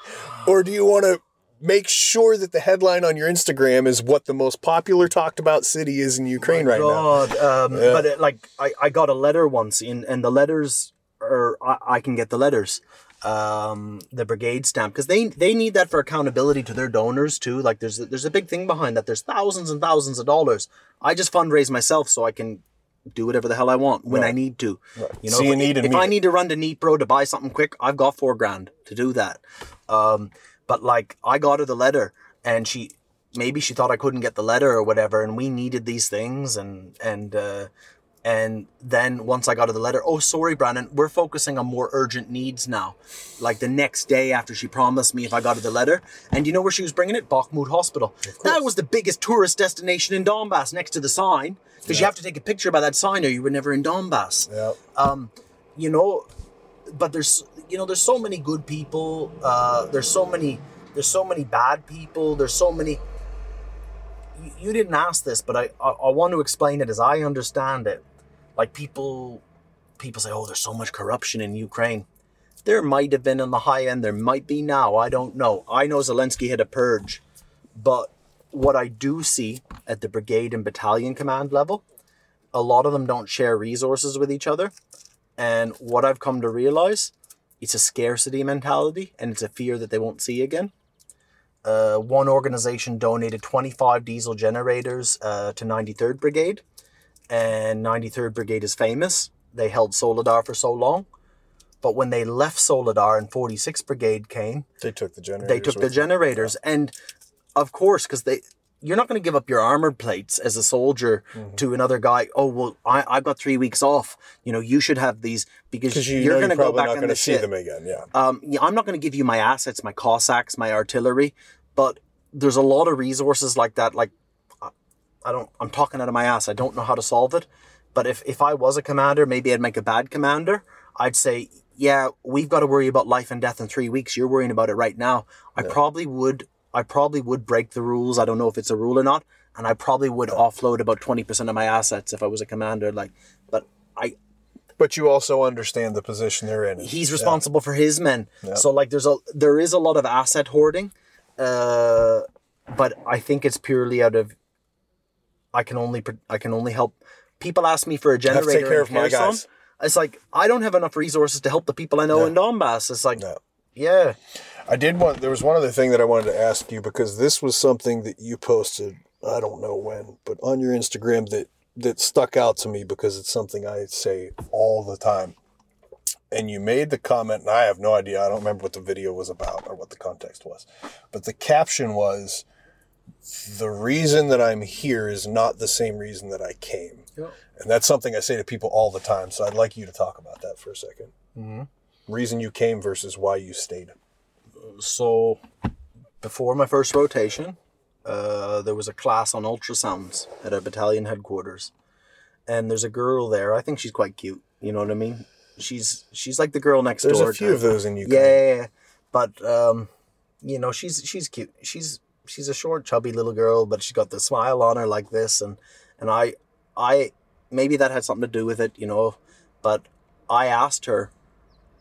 or do you want to make sure that the headline on your Instagram is what the most popular talked about city is in Ukraine right now? God, um, but it, like I, I got a letter once, in, and the letters are I, I can get the letters, um, the brigade stamp because they they need that for accountability to their donors too. Like there's there's a big thing behind that. There's thousands and thousands of dollars. I just fundraise myself so I can do whatever the hell I want when I need to. You know, See if, if I need to run to Dnipro to buy something quick, I've got four grand to do that. Um, but like I got her the letter and she maybe she thought I couldn't get the letter or whatever and we needed these things and and uh and then once I got her the letter, oh sorry Brandon, we're focusing on more urgent needs now. Like the next day after she promised me if I got her the letter, and you know where she was bringing it? Bakhmut Hospital. That was the biggest tourist destination in Donbass next to the sign because you have to take a picture by that sign or you were never in Donbass Yeah. Um, you know but there's you know there's so many good people uh there's so many there's so many bad people there's so many you, you didn't ask this but I, I i want to explain it as i understand it like people people say oh there's so much corruption in ukraine. There might have been on the high end there might be now i don't know. I know zelensky had a purge but what i do see at the brigade and battalion command level a lot of them don't share resources with each other. And what I've come to realize, it's a scarcity mentality and it's a fear that they won't see again. Uh, one organization donated 25 diesel generators uh, to 93rd Brigade, and 93rd Brigade is famous. They held Soledar for so long. But when they left Soledar and 46th Brigade came, They took the generators. they took the them. generators and of course because they you're not going to give up your armored plates as a soldier Mm-hmm. to another guy oh well I, i've got three weeks off you know you should have these because because you you're going to go back and the see shit. them again. Yeah. um, yeah, i'm not going to give you my assets my casevacs my artillery but there's a lot of resources like that like I- don't i'm talking out of my ass. I don't know how to solve it. But if if i was a commander maybe i'd make a bad commander. I'd say yeah we've got to worry about life and death in three weeks. You're worrying about it right now. I probably would i probably would break the rules. I don't know if it's a rule or not. And i probably would offload about 20% of my assets if i was a commander like but i But you also understand the position they're in. he's responsible for his men. So like there's a there is a lot of asset hoarding, uh, but I think it's purely out of I can only I can only help. People ask me for a generator have to take care of my guys. It's like I don't have enough resources to help the people I know in Donbass. It's like No. yeah, I did want. There was one other thing that I wanted to ask you because this was something that you posted. I don't know when, but on your Instagram that that stuck out to me because it's something I say all the time. And you made the comment, and I have no idea. I don't remember what the video was about or what the context was. But the caption was The reason that I'm here is not the same reason that I came. And that's something I say to people all the time. So I'd like you to talk about that for a 2nd Mm-hmm. Reason you came versus why you stayed. So, before my first rotation, uh, there was a class on ultrasounds at our battalion headquarters, and there's a girl there. I think she's quite cute. You know what I mean? She's she's like the girl next There's door. There's a few type. of those in UK. Yeah, yeah, yeah. but um, you know, she's she's cute. She's she's a short, chubby little girl, but she's got the smile on her like this, and and I I maybe that had something to do with it, you know. But I asked her,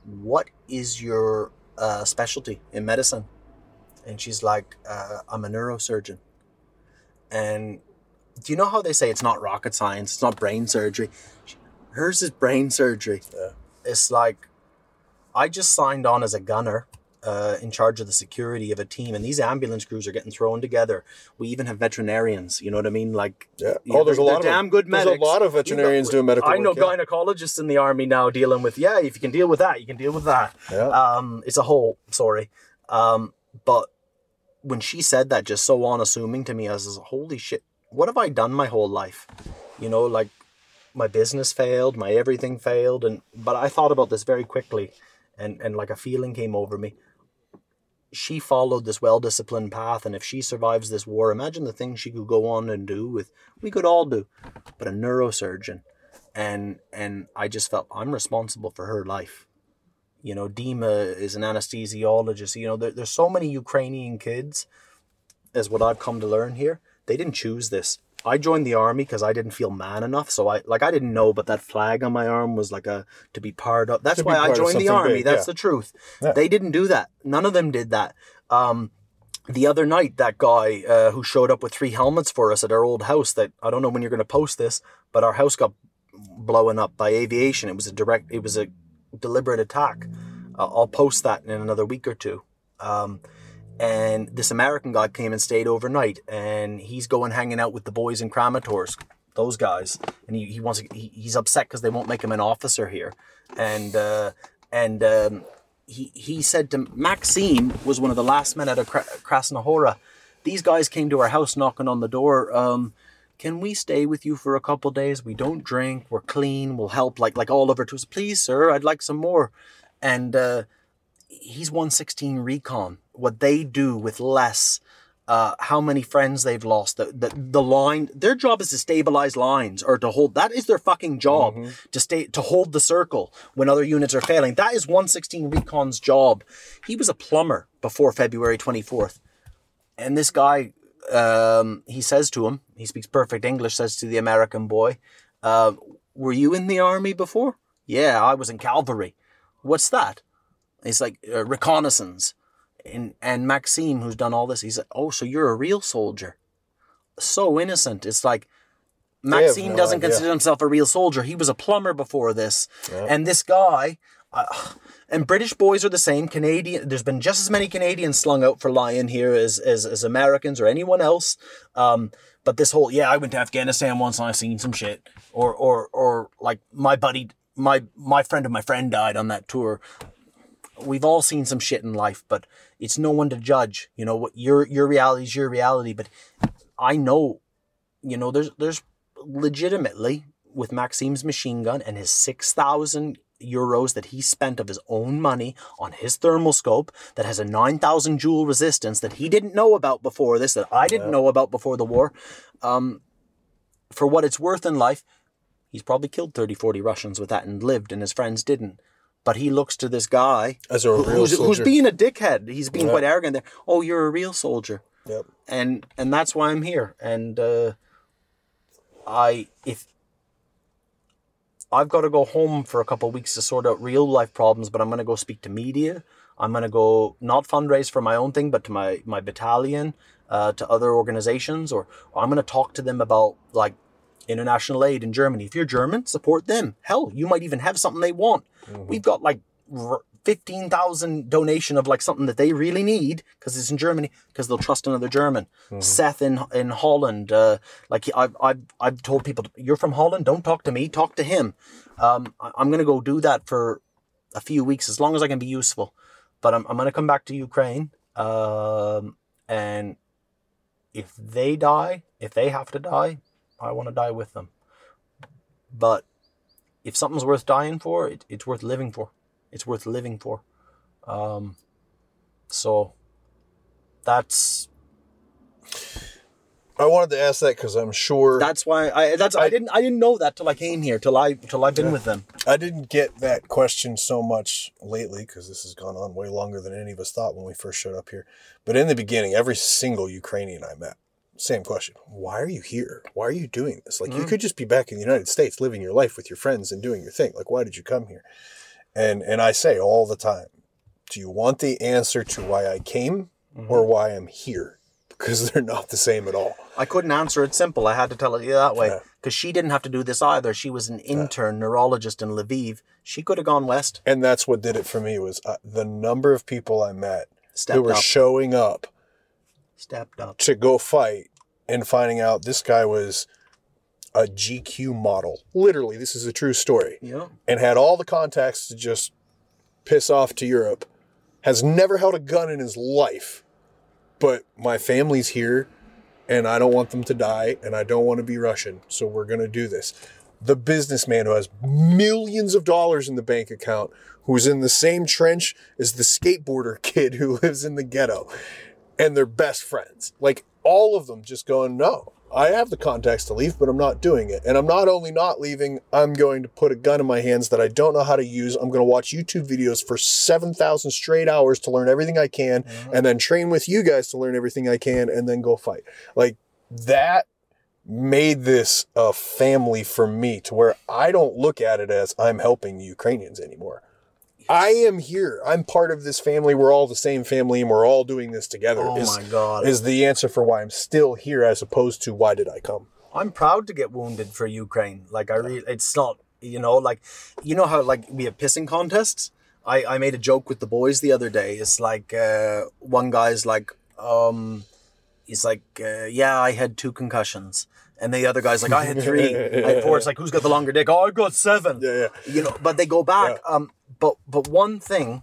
"What is your uh, specialty in medicine?" And she's like, uh, "I'm a neurosurgeon." And do you know how they say it's not rocket science, it's not brain surgery? Hers is brain surgery. It's like I just signed on as a gunner uh, in charge of the security of a team, and these ambulance crews are getting thrown together. We even have veterinarians. You know what I mean? Like, Yeah. yeah, Oh, there's a lot of damn good There's a lot of You know, veterinarians doing medical I know work, yeah. gynecologists in the army now dealing with. Yeah, if you can deal with that, you can deal with that. Yeah. Um, it's a whole sorry, Um, but when she said that, just so unassuming to me, I was holy shit, what have I done my whole life? You know, like my business failed, my everything failed, and but I thought about this very quickly, and and like a feeling came over me. She followed this well-disciplined path, and if she survives this war, imagine the things she could go on and do with. We could all do, but a neurosurgeon, and and I just felt I'm responsible for her life. You know, Dima is an anesthesiologist. You know, there, there's so many Ukrainian kids, as what I've come to learn here. They didn't choose this. I joined the army because I didn't feel man enough. So I like I didn't know, but that flag on my arm was like a to be part of. That's why I joined the army. big, That's yeah. the truth. Yeah. They didn't do that. None of them did that. Um, the other night, that guy uh, who showed up with three helmets for us at our old house. That I don't know when you're going to post this, but our house got blown up by aviation. It was a direct. It was a deliberate attack. Uh, I'll post that in another week or two. Um, and this American guy came and stayed overnight, and he's going hanging out with the boys in Kramatorsk, those guys, and he, he wants to, he, he's upset because they won't make him an officer here, and uh, and um, he he said to Maxime was one of the last men out of Kra- Krasnohora. These guys came to our house knocking on the door. Um, can we stay with you for a couple days? We don't drink. We're clean. We'll help. Like like Oliver Twist, please, sir. I'd like some more. And uh, he's 116 recon. What they do with less, uh, how many friends they've lost, the, the the line. Their job is to stabilize lines or to hold. That is their fucking job to stay to hold the circle when other units are failing. That is 116 recon's job. He was a plumber before February 24th, and this guy, um, he says to him, he speaks perfect English. Says to the American boy, uh, "Were you in the army before?" Yeah, I was in cavalry. What's that? It's like uh, reconnaissance. And, and Maxime, who's done all this, he's like, oh, so you're a real soldier. So innocent. It's like Maxime no doesn't idea. consider himself a real soldier. He was a plumber before this. And this guy, uh, and British boys are the same. Canadian, there's been just as many Canadians slung out for lying here as, as, as Americans or anyone else. Um, but this whole, yeah, I went to Afghanistan once and I seen some shit. Or, or, or like my buddy, my, my friend of my friend died on that tour we've all seen some shit in life, but it's no one to judge. You know what your your reality is your reality. But I know, you know, there's there's legitimately with Maxime's machine gun and his six thousand euros that he spent of his own money on his thermal scope that has a 9000 joule resistance that he didn't know about before this that I didn't know about before the war um for what it's worth in life he's probably killed 30 40 Russians with that and lived and his friends didn't but he looks to this guy As a real who's, who's being a dickhead. He's being Yeah. quite arrogant there. Oh, you're a real soldier. Yep. And and that's why I'm here. And uh, I if I've got to go home for a couple of weeks to sort out real life problems, but I'm going to go speak to media. I'm going to go not fundraise for my own thing, but to my my battalion, uh, to other organizations, or, or I'm going to talk to them about like international aid in Germany. If you're German, support them. Hell, you might even have something they want. We've got like r- 15,000 donation of like something that they really need because it's in Germany because they'll trust another German. Seth in in Holland, uh, like I've, I've, I've told people, you're from Holland, don't talk to me, talk to him. Um, I- I'm going to go do that for a few weeks as long as I can be useful. But I'm, I'm going to come back to Ukraine. Um, and if they die, if they have to die, I want to die with them. But if something's worth dying for, it, it's worth living for. It's worth living for. Um, so that's I wanted to ask that because I'm sure that's why I that's I, didn't I didn't know that till I came here till I till I've been with them. I didn't get that question so much lately because this has gone on way longer than any of us thought when we first showed up here. But in the beginning, every single Ukrainian I met, same question: Why are you here? Why are you doing this? Like you Mm. could just be back in the United States, living your life with your friends and doing your thing. Like why did you come here? And and I say all the time, do you want the answer to why I came Mm-hmm. or why I'm here? Because they're not the same at all. I couldn't answer it simple. I had to tell it you that way Yeah. because she didn't have to do this either. She was an intern neurologist in Lviv. She could have gone west. and that's what did it for me was uh, the number of people I met Stepped who were up. showing up Stepped up. to go fight and finding out this guy was a GQ model. Literally, this is a true story. Yeah. And had all the contacts to just piss off to Europe. Has never held a gun in his life. But my family's here and I don't want them to die and I don't want to be Russian. So we're going to do this. The businessman who has millions of dollars in the bank account, who's in the same trench as the skateboarder kid who lives in the ghetto and they're best friends. Like all of them just going, no, I have the contacts to leave, but I'm not doing it. And I'm not only not leaving, I'm going to put a gun in my hands that I don't know how to use. I'm going to watch YouTube videos for 7,000 straight hours to learn everything I can mm-hmm. and then train with you guys to learn everything I can and then go fight. Like that made this a family for me to where I don't look at it as I'm helping Ukrainians anymore. I am here. I'm part of this family. We're all the same family and we're all doing this together. Oh is, my God. Is the answer for why I'm still here as opposed to why did I come? I'm proud to get wounded for Ukraine. Like I really, it's not, you know, like you know how like we have pissing contests. I I made a joke with the boys the other day. It's like uh, one guy's like, um, he's like, uh, yeah, I had two concussions. And the other guy's like, I had three. I had four. It's like, who's got the longer dick? Oh, I got seven. Yeah, yeah. You know, but they go back. Um, but but one thing,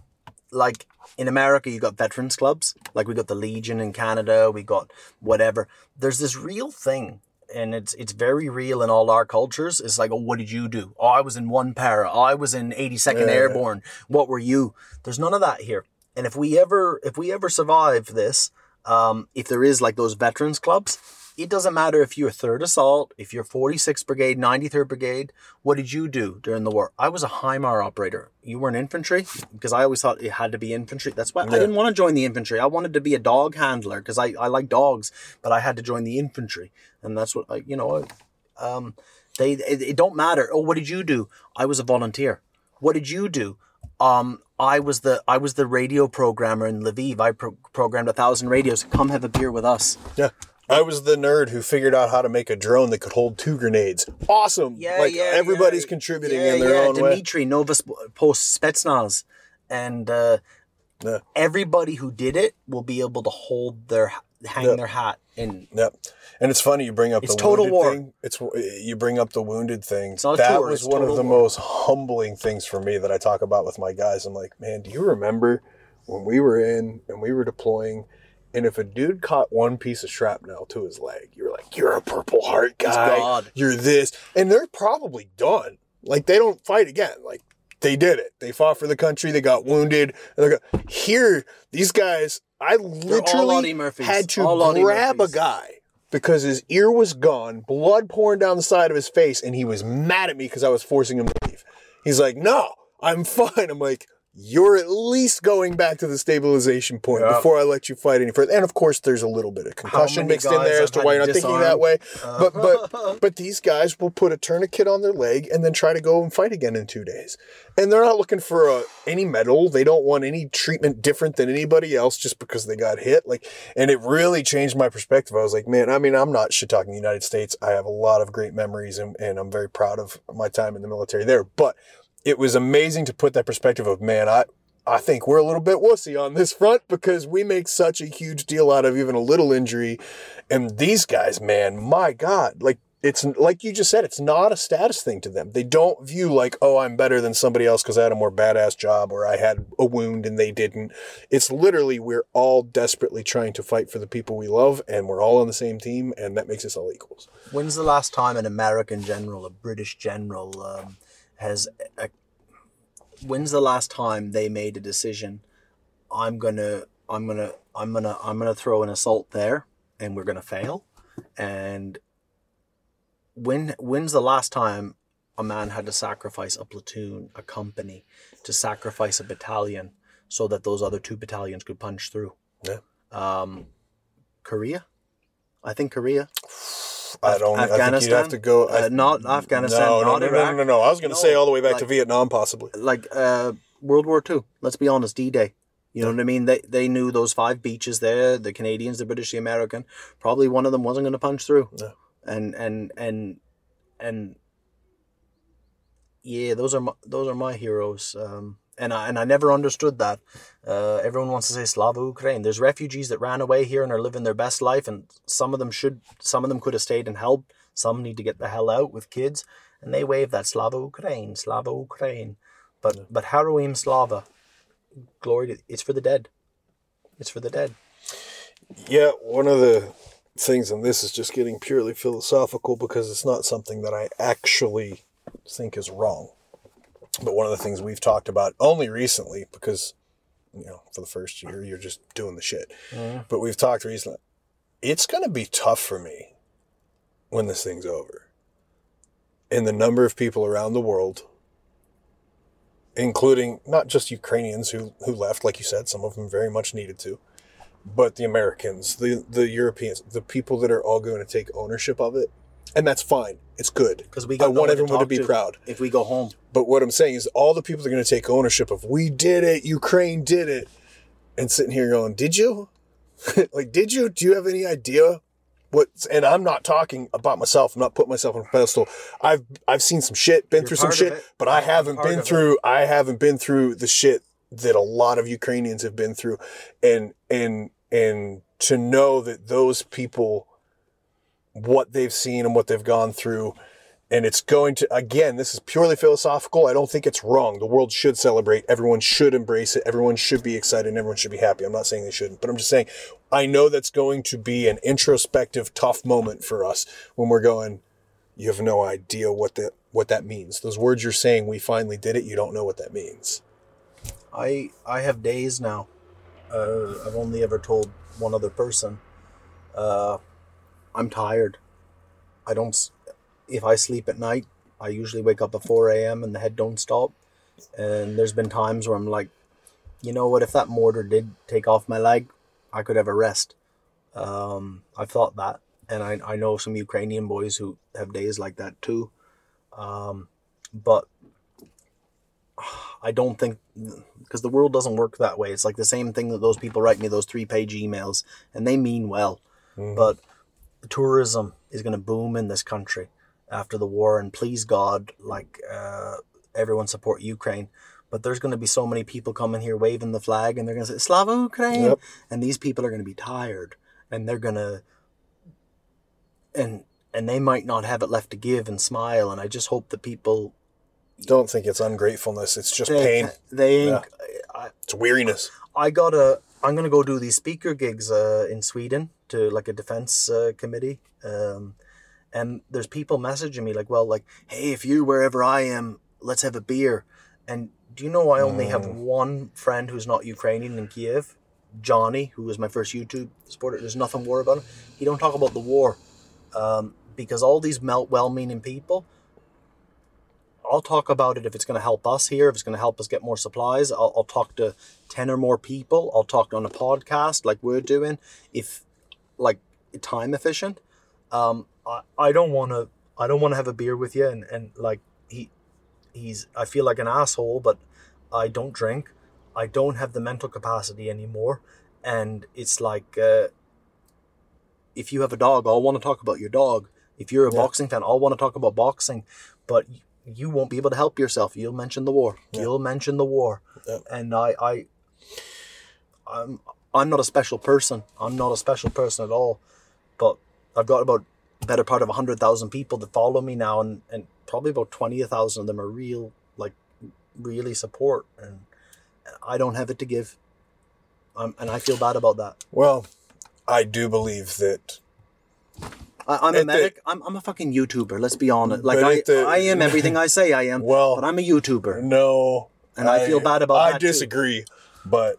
like in America, you got veterans clubs. Like we got the Legion in Canada. We got whatever. There's this real thing, and it's it's very real in all our cultures. It's like, oh, what did you do? Oh, I was in one para. Oh, I was in 82nd Airborne. What were you? There's none of that here. And if we ever if we ever survive this, um, if there is like those veterans clubs, it doesn't matter if you're third assault, if you're 46th Brigade, 93rd Brigade. What did you do during the war? I was a HIMAR operator. You were in infantry because I always thought it had to be infantry. That's why I didn't want to join the infantry. I wanted to be a dog handler because I, I like dogs, but I had to join the infantry, and that's what I you know. Um, they it, it don't matter. Oh, what did you do? I was a volunteer. What did you do? Um, I was the I was the radio programmer in Lviv. I pro- programmed a thousand radios. Come have a beer with us. Yeah. I was the nerd who figured out how to make a drone that could hold two grenades. Awesome. Yeah, like yeah, everybody's yeah. contributing yeah, in their yeah. own way. Dmitry Nova Post Spetsnaz, and uh, Yeah. everybody who did it will be able to hold their hang their hat in. Yep. And it's funny you bring up It's the total wounded war. thing. It's you bring up the wounded thing. that tour, was one of the war. most humbling things for me that I talk about with my guys. I'm like, man, do you remember when we were in and we were deploying? And if a dude caught one piece of shrapnel to his leg, you're like, you're a Purple Heart guy. God. You're this, and they're probably done. Like they don't fight again. Like they did it. They fought for the country. They got wounded. And they got here. These guys, I literally had to All grab a guy because his ear was gone, blood pouring down the side of his face, and he was mad at me because I was forcing him to leave. He's like, "No, I'm fine." I'm like, "You're at least going back to the stabilization point Yeah. before I let you fight any further." And of course, there's a little bit of concussion mixed in there as to why you're not thinking that way. But but but these guys will put a tourniquet on their leg and then try to go and fight again in two days. And they're not looking for uh, any medal. They don't want any treatment different than anybody else just because they got hit. Like, and it really changed my perspective. I was like, man, I mean, I'm not shit talking the United States. I have a lot of great memories and, and I'm very proud of my time in the military there. But it was amazing to put that perspective of, man, I, I think we're a little bit wussy on this front because we make such a huge deal out of even a little injury. And these guys, man, my God, like it's like you just said, it's not a status thing to them. They don't view like, oh, I'm better than somebody else because I had a more badass job or I had a wound and they didn't. It's literally we're all desperately trying to fight for the people we love and we're all on the same team and that makes us all equals. When's the last time an American general, a British general, um, has a, when's the last time they made a decision? I'm gonna, I'm gonna, I'm gonna, I'm gonna throw an assault there, and we're gonna fail. And when, when's the last time a man had to sacrifice a platoon, a company, to sacrifice a battalion, so that those other two battalions could punch through? Yeah. Um, Korea, I think Korea. I don't. I think you'd Afghanistan? have to go. Uh, not Afghanistan, No, no, not no, no, Iraq. no, no, no. I was going to say all the way back to Vietnam, possibly. like uh, World War Two. Let's be honest, D Day. You know what I mean? They they knew those five beaches there, the Canadians, the British, the American. Probably one of them wasn't going to punch through. No. And and and and yeah, those are my, those are my heroes. Um, and I and I never understood that. Uh, everyone wants to say Slava Ukraine. There's refugees that ran away here and are living their best life, and some of them should, some of them could have stayed and helped. Some need to get the hell out with kids, and they wave that Slava Ukraine, Slava Ukraine. But but Heroyam Slava, glory to it's for the dead. It's for the dead. Yeah, one of the things, and this is just getting purely philosophical because it's not something that I actually think is wrong. But one of the things we've talked about only recently, because, you know, for the first year, you're just doing the shit. Mm-hmm. But we've talked recently. It's going to be tough for me when this thing's over. And the number of people around the world, including not just Ukrainians who, who left, like you said, some of them very much needed to, but the Americans, the the Europeans, the people that are all going to take ownership of it, and that's fine. It's good Because we I got no want everyone to talk be proud. if we go home. But what I'm saying is, all the people are going to take ownership of "We did it, Ukraine did it," and sitting here going, "Did you? like, did you? Do you have any idea what?" And I'm not talking about myself. I'm not putting myself on a pedestal. I've I've seen some shit, been You're through some shit, it. but I I'm haven't been of it. through. I haven't been through the shit that a lot of Ukrainians have been through, and and and to know that those people what they've seen and what they've gone through. And it's going to, again, this is purely philosophical. I don't think it's wrong. The world should celebrate. Everyone should embrace it. Everyone should be excited and everyone should be happy. I'm not saying they shouldn't, but I'm just saying I know that's going to be an introspective, tough moment for us when we're going, you have no idea what that, what that means. Those words you're saying, we finally did it. You don't know what that means. I I have days now. Uh, I've only ever told one other person. Uh, I'm tired. I don't. If I sleep at night, I usually wake up at four a.m. and the head don't stop. And there's been times where I'm like, you know what? If that mortar did take off my leg, I could have a rest. Um, I've thought that, and I I know some Ukrainian boys who have days like that too. Um, but I don't think because the world doesn't work that way. It's like the same thing that those people write me those three page emails, and they mean well, but tourism is going to boom in this country after the war, and please God, like uh, everyone support Ukraine. But there's going to be so many people coming here waving the flag, and they're going to say "Slava Ukraine," Yep. and these people are going to be tired, and they're going to, and and they might not have it left to give and smile. And I just hope that people Don't think it's ungratefulness. It's just they pain. they Yeah. I, It's weariness. I got a. I'm gonna go do these speaker gigs uh, in Sweden to like a defense uh, committee, um, and there's people messaging me like, well, like, hey, if you're wherever I am, let's have a beer. And do you know I only have one friend who's not Ukrainian in Kiev, Johnny, who was my first YouTube supporter. There's nothing war about him. He don't talk about the war, um, because all these well-meaning people. I'll talk about it if it's going to help us here, if it's going to help us get more supplies. I'll, I'll talk to 10 or more people. I'll talk on a podcast like we're doing, if like time efficient. Um, I, I don't want to, I don't want to have a beer with you and, and like he, he's, I feel like an asshole, but I don't drink. I don't have the mental capacity anymore. And it's like, uh, if you have a dog, I'll want to talk about your dog. If you're a Yeah. boxing fan, I'll want to talk about boxing. But you won't be able to help yourself. You'll mention the war. You'll mention the war, and I, I, I'm, I'm not a special person. I'm not a special person at all, but I've got about better part of hundred thousand people that follow me now, and and probably about twenty thousand of them are real, like, really support, and I don't have it to give, um, and I feel bad about that. Well, I do believe that I, I'm a At the- medic. I'm, I'm a fucking YouTuber. Let's be honest. Like I, the- I am everything I say I am. Well- but I'm a YouTuber. no, And I feel bad about I that, too. disagree, but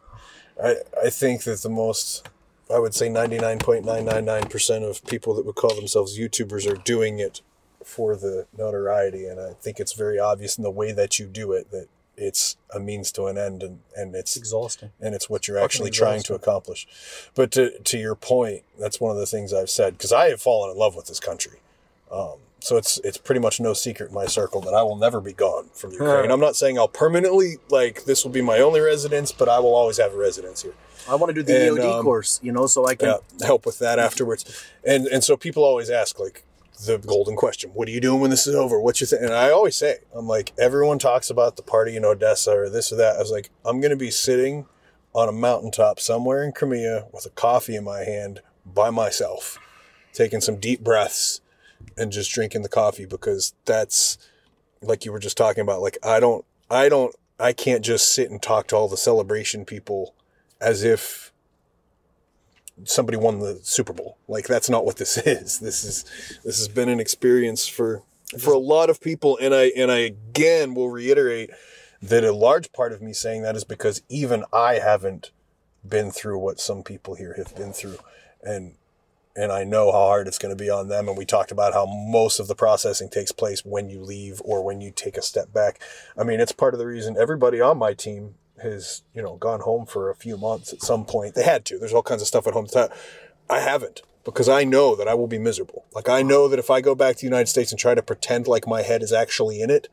I I think that the most I would say ninety nine point nine nine nine percent of people that would call themselves YouTubers are doing it for the notoriety, and I think it's very obvious in the way that you do it that it's a means to an end, and and it's Exhausting. and it's what you're actually trying to accomplish. But to to your point, that's one of the things I've said because I have fallen in love with this country. Um, so it's it's pretty much no secret in my circle that I will never be gone from Ukraine. I'm not saying I'll permanently like this will be my only residence, but I will always have a residence here. I want to do the And, EOD um, course, you know, so I can. Yeah, help with that afterwards. And and so people always ask like the golden question: What are you doing when this is over? What's your thing? And I always say, I'm like, everyone talks about the party in Odessa or this or that. I was like, I'm gonna be sitting on a mountaintop somewhere in Crimea with a coffee in my hand by myself, taking some deep breaths and just drinking the coffee because that's like you were just talking about. Like I don't, I don't, I can't just sit and talk to all the celebration people as if somebody won the Super Bowl. Like that's not what this is. This is this has been an experience for for a lot of people and I and I again will reiterate that a large part of me saying that is because even I haven't been through what some people here have been through and and I know how hard it's going to be on them and we talked about how most of the processing takes place when you leave or when you take a step back. I mean, it's part of the reason everybody on my team has, you know, gone home for a few months at some point. They had to. There's all kinds of stuff at home. I haven't because I know that I will be miserable. Like I know that if I go back to the United States and try to pretend like my head is actually in it,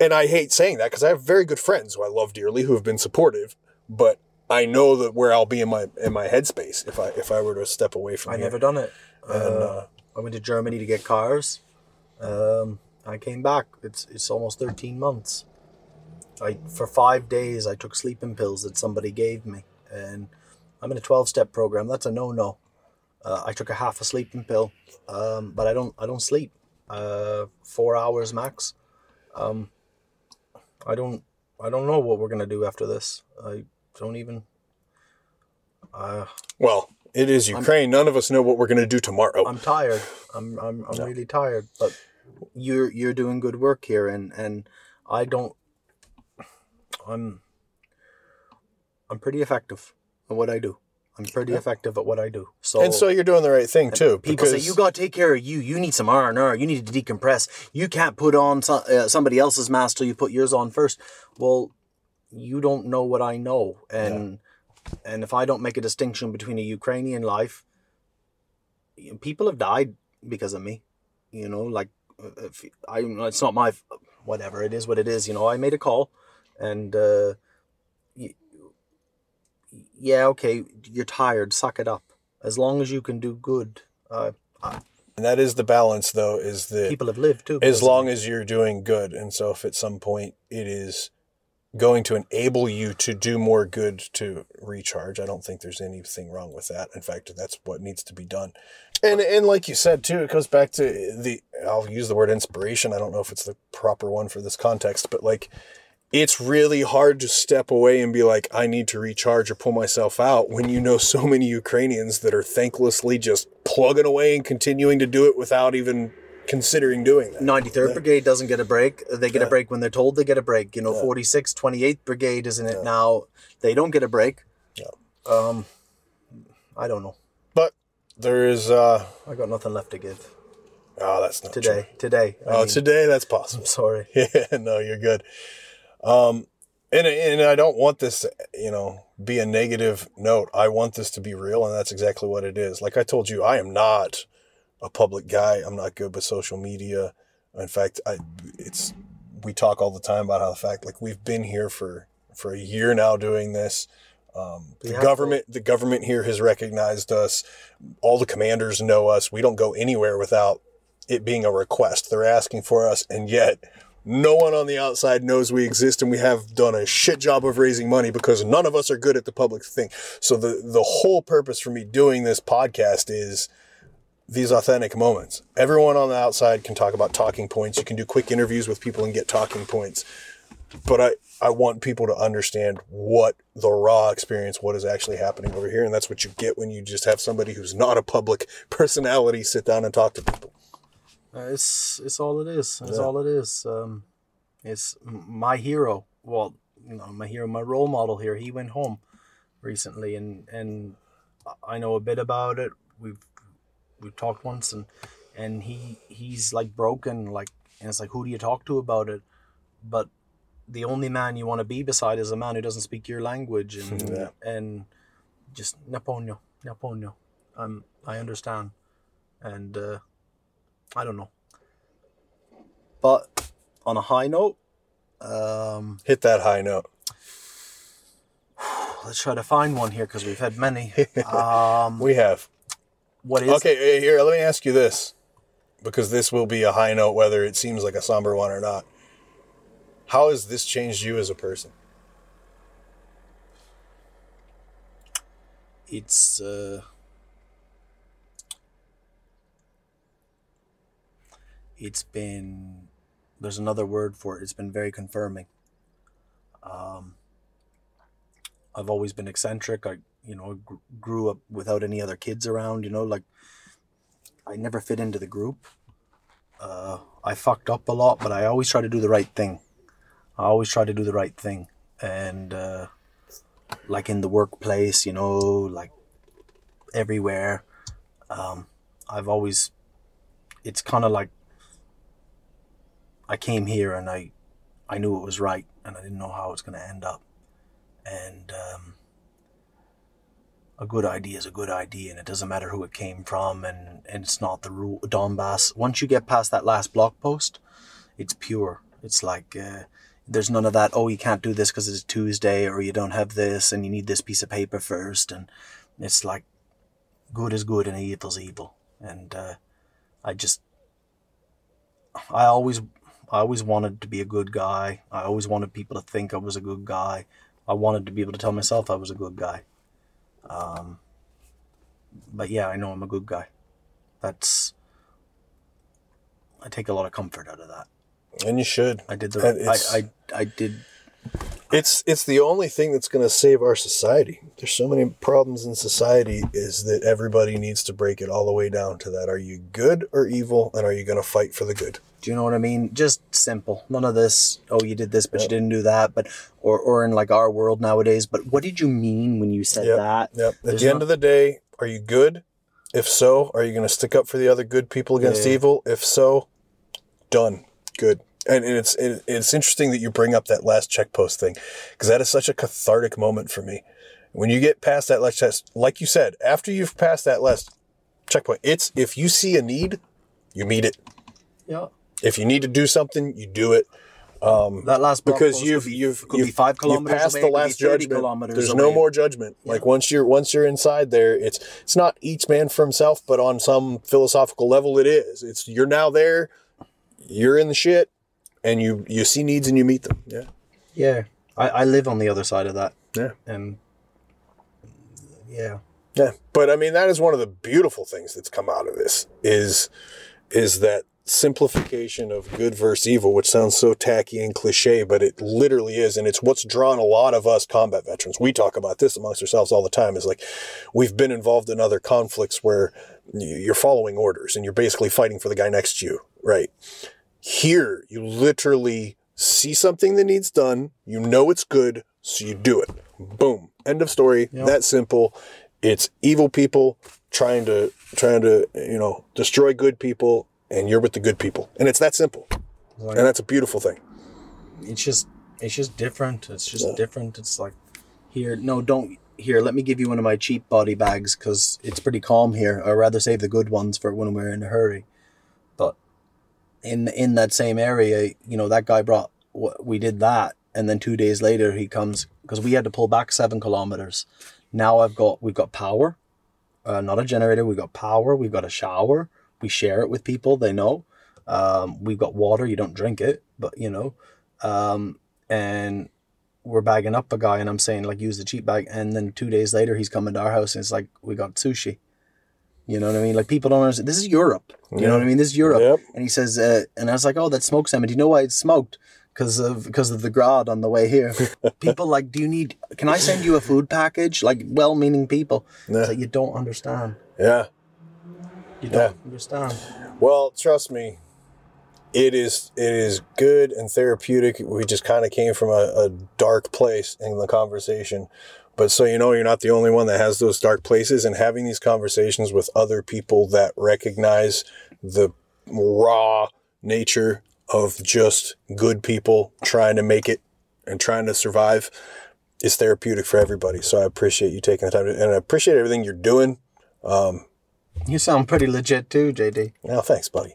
and I hate saying that because I have very good friends who I love dearly who have been supportive, but I know that where I'll be in my in my headspace if I if I were to step away from I here. never done it. And, Uh, uh, I went to Germany to get cars. Um, I came back. It's it's almost thirteen months. I for five days I took sleeping pills that somebody gave me, and I'm in a twelve step program. That's a no no. Uh, I took a half a sleeping pill, um, but I don't I don't sleep. Uh, four hours max. Um, I don't I don't know what we're gonna do after this. I don't even. Uh, Well, it is Ukraine. None of us know what we're going to do tomorrow. I'm tired. I'm I'm I'm really tired. But you're you're doing good work here, and and I don't. I'm. I'm pretty effective at what I do. I'm pretty effective at what I do. So and so you're doing the right thing too. people say you got to take care of you. You need some R and R. You need to decompress. You can't put on so, uh, somebody else's mask till you put yours on first. Well, you don't know what I know, and and if I don't make a distinction between a Ukrainian life, people have died because of me. You know, like uh, if I, it's not my whatever. It is what it is. You know, I made a call, and uh, yeah, okay, you're tired. Suck it up. As long as you can do good, uh, and that is the balance, though, is that people have lived too. as long as you're doing good, and so if at some point it is going to enable you to do more good to recharge, I don't think there's anything wrong with that. In fact, that's what needs to be done. And and like you said too, it goes back to the I'll use the word inspiration. I don't know if it's the proper one for this context, but like it's really hard to step away and be like, I need to recharge or pull myself out when you know so many Ukrainians that are thanklessly just plugging away and continuing to do it without even considering doing that. 93rd Brigade doesn't get a break. They get a break when they're told they get a break. You know, 46th, 28th Brigade is in it now. They don't get a break. Yeah. Um, I don't know. But there is, uh, I got nothing left to give oh, that's not today. True. Today. I Oh, mean, today that's possible. I'm sorry. Yeah, no, you're good. Um, and and I don't want this, to, you know, be a negative note. I want this to be real, and that's exactly what it is. Like I told you, I am not a public guy. I'm not good with social media. In fact, I it's we talk all the time about how the fact like we've been here for for a year now doing this. Um, the have government, the government here has recognized us. All the commanders know us. We don't go anywhere without it being a request. They're asking for us, and yet No one on the outside knows we exist, and we have done a shit job of raising money because none of us are good at the public thing. So the the whole purpose for me doing this podcast is these authentic moments. Everyone on the outside can talk about talking points. You can do quick interviews with people and get talking points. But I, I want people to understand what the raw experience, what is actually happening over here. And that's what you get when you just have somebody who's not a public personality sit down and talk to people. Uh, it's it's all it is. It's Yeah. all it is. Um, it's my hero. Well, you know, my hero, my role model here. He went home recently, and and I know a bit about it. We've we've talked once, and and he he's like broken. Like, and it's like, who do you talk to about it? But the only man you want to be beside is a man who doesn't speak your language, and Yeah. and just Naponyo, Naponyo. Um, I understand, and. uh I don't know. But on a high note, um, Hit that high note. let's try to find one here because we've had many. Um, We have. What is Okay, here, let me ask you this. Because this will be a high note, whether it seems like a somber one or not. How has this changed you as a person? It's uh, it's been there's another word for it. It's been very confirming. Um, I've always been eccentric. I you know gr- grew up without any other kids around. You know, like I never fit into the group. Uh, I fucked up a lot, but I always try to do the right thing. I always try to do the right thing, and uh, like in the workplace, you know, like everywhere. Um, I've always, it's kind of like I came here and I, I knew it was right, and I didn't know how it was going to end up, and um, a good idea is a good idea, and it doesn't matter who it came from, and, and it's not the rule. Donbass. Once you get past that last block post, it's pure. It's like. Uh, there's none of that oh you can't do this because it's tuesday or you don't have this and you need this piece of paper first and it's like good is good and evil's evil and uh, i just i always i always wanted to be a good guy i always wanted people to think i was a good guy i wanted to be able to tell myself i was a good guy um, but yeah i know i'm a good guy that's i take a lot of comfort out of that And you should. i did the I, I i did It's it's the only thing that's going to save our society. There's so many problems in society is that everybody needs to break it all the way down to that. Are you good or evil and are you going to fight for the good? Do you know what I mean? Just simple. None of this. Oh, you did this, but you didn't do that. But or or in like our world nowadays. But what did you mean when you said Yep, that? Yep. At There's the end no- of the day, are you good? If so, are you going to stick up for the other good people against Yeah. evil? If so, done. Good. And, and it's it, it's interesting that you bring up that last check post thing because that is such a cathartic moment for me. When you get past that last test, like you said, after you've passed that last checkpoint, it's if you see a need, you meet it. Yeah. If you need to do something, you do it. Um, that last because you've be, you've could you've, be five you've kilometers passed away, the it could be last judgment. There's away. no more judgment. Like once you're once you're inside there, it's it's not each man for himself, but on some philosophical level, it is. It's you're now there, you're in the shit, and you you see needs and you meet them. Yeah, Yeah. I, I live on the other side of that, yeah, and yeah, yeah. But I mean, that is one of the beautiful things that's come out of this is is that simplification of good versus evil, which sounds so tacky and cliche, but it literally is. And it's what's drawn a lot of us combat veterans. We talk about this amongst ourselves all the time is like we've been involved in other conflicts where you're following orders and you're basically fighting for the guy next to you, right? Here, you literally see something that needs done, you know it's good, so you do it. Boom. End of story. That simple. It's evil people trying to trying to, you know, destroy good people and you're with the good people. And it's that simple. And that's a beautiful thing. it's just it's just different. It's just different. It's like here, no, don't here. Let me give you one of my cheap body bags because it's pretty calm here. I'd rather save the good ones for when we're in a hurry. But in in that same area, you know, that guy brought. We did that, and then two days later he comes because we had to pull back seven kilometers. Now I've got we've got power, uh, not a generator. We've got power. We've got a shower. We share it with people. They know. Um, we've got water. You don't drink it, but you know, um, and we're bagging up a guy, and I'm saying like use the cheap bag, and then two days later he's coming to our house, and it's like we got sushi. You know what I mean? Like people don't understand. This is Europe. You know what I mean? This is Europe. Yep. And he says, uh, and I was like, oh, that's smoked salmon. Do you know why it's smoked? Because of because of the grad on the way here. people like, do you need? Can I send you a food package? Like well-meaning people. Yeah. It's like you don't understand. Yeah. You don't understand. Well, trust me, it is it is good and therapeutic. We just kind of came from a, a dark place in the conversation. But so you know, you're not the only one that has those dark places, and having these conversations with other people that recognize the raw nature of just good people trying to make it and trying to survive is therapeutic for everybody. So I appreciate you taking the time to, and I appreciate everything you're doing. Um, You sound pretty legit too, JD. Now, thanks, buddy.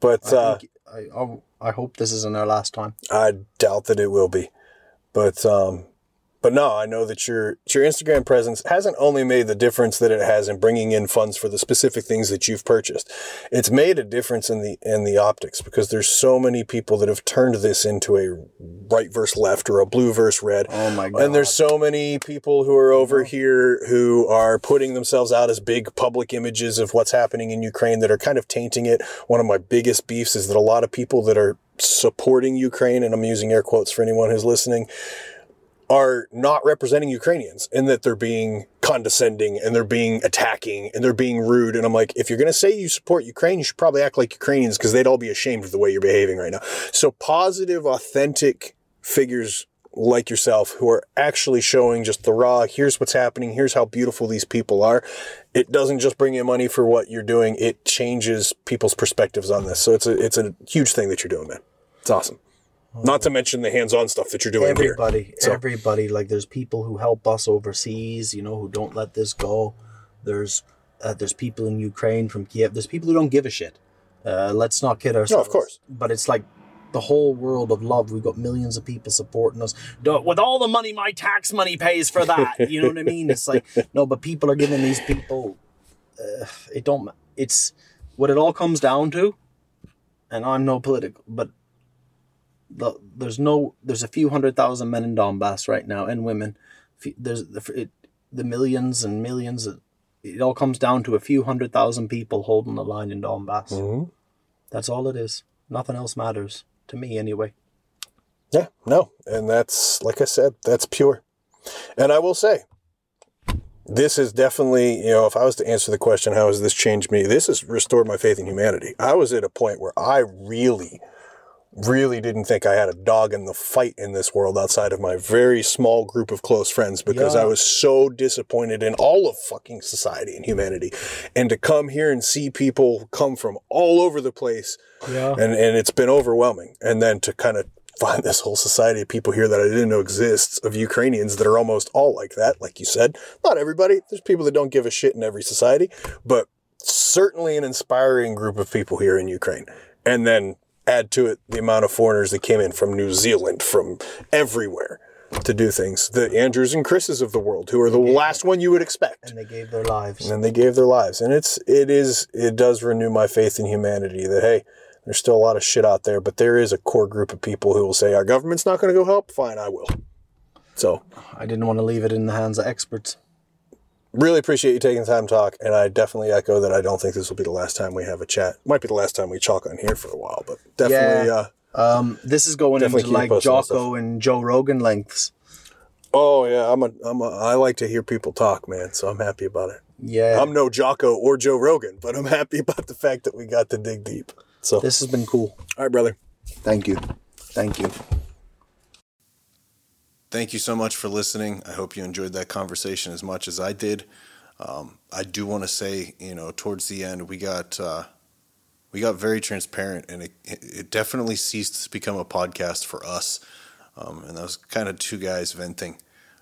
But I, uh, think, I, I I hope this isn't our last time. I doubt that it will be. But um but no, I know that your your Instagram presence hasn't only made the difference that it has in bringing in funds for the specific things that you've purchased. It's made a difference in the in the optics because there's so many people that have turned this into a right versus left or a blue versus red. Oh my god! And there's so many people who are over mm-hmm. here who are putting themselves out as big public images of what's happening in Ukraine that are kind of tainting it. One of my biggest beefs is that a lot of people that are supporting Ukraine, and I'm using air quotes for anyone who's listening, are not representing Ukrainians and that they're being condescending and they're being attacking and they're being rude. And I'm like, if you're going to say you support Ukraine, you should probably act like Ukrainians because they'd all be ashamed of the way you're behaving right now. So positive, authentic figures like yourself who are actually showing just the raw, here's what's happening, here's how beautiful these people are. It doesn't just bring you money for what you're doing, it changes people's perspectives on this. So it's a it's a huge thing that you're doing, man. It's awesome. Not to mention the hands-on stuff that you're doing everybody, here. So- everybody. Like there's people who help us overseas, you know, who don't let this go. There's uh, there's people in Ukraine from Kiev. There's people who don't give a shit. Uh, let's not kid ourselves. No, of course. But it's like the whole world of love. We've got millions of people supporting us. Don't- With all the money my tax money pays for that, you know what I mean? It's like no, but people are giving these people. Uh, it don't. It's what it all comes down to. And I'm no political, but the, there's no there's a few hundred thousand men in Donbass right now and women. There's the it, the millions and millions. Of, it all comes down to a few hundred thousand people holding the line in Donbass. Mhm. That's all it is. Nothing else matters to me anyway. Yeah, no. And that's, like I said, that's pure. And I will say, this is definitely, you know, if I was to answer the question, how has this changed me? This has restored my faith in humanity. I was at a point where I really, really didn't think I had a dog in the fight in this world outside of my very small group of close friends because Yeah. I was so disappointed in all of fucking society and humanity. And to come here and see people come from all over the place Yeah. and and it's been overwhelming. And then to kind of find this whole society of people here that I didn't know exists of Ukrainians that are almost all like that, like you said. Not everybody. There's people that don't give a shit in every society, but certainly an inspiring group of people here in Ukraine. And then add to it the amount of foreigners that came in from New Zealand, from everywhere to do things. The Andrews and Chris's of the world, who are the last one you would expect And they gave their lives. and they gave their lives and it's it is it does renew my faith in humanity that hey there's still a lot of shit out there but there is a core group of people who will say our government's not going to go help fine i will so I didn't want to leave it in the hands of experts. Really appreciate you taking the time to talk and i definitely echo that i don't think this will be the last time we have a chat might be the last time we chalk on here for a while but definitely Yeah. uh Um, this is going into like Jocko and Joe Rogan lengths. oh yeah i'm a i'm a i like to hear people talk man so i'm happy about it Yeah. i'm no jocko or joe rogan but i'm happy about the fact that we got to dig deep so this has been cool. all right brother Thank you. Thank you. Thank you so much for listening. I hope you enjoyed that conversation as much as I did. Um, I do want to say, you know, towards the end, we got uh, we got very transparent, and it, it definitely ceased to become a podcast for us. Um, and that was kind of two guys venting,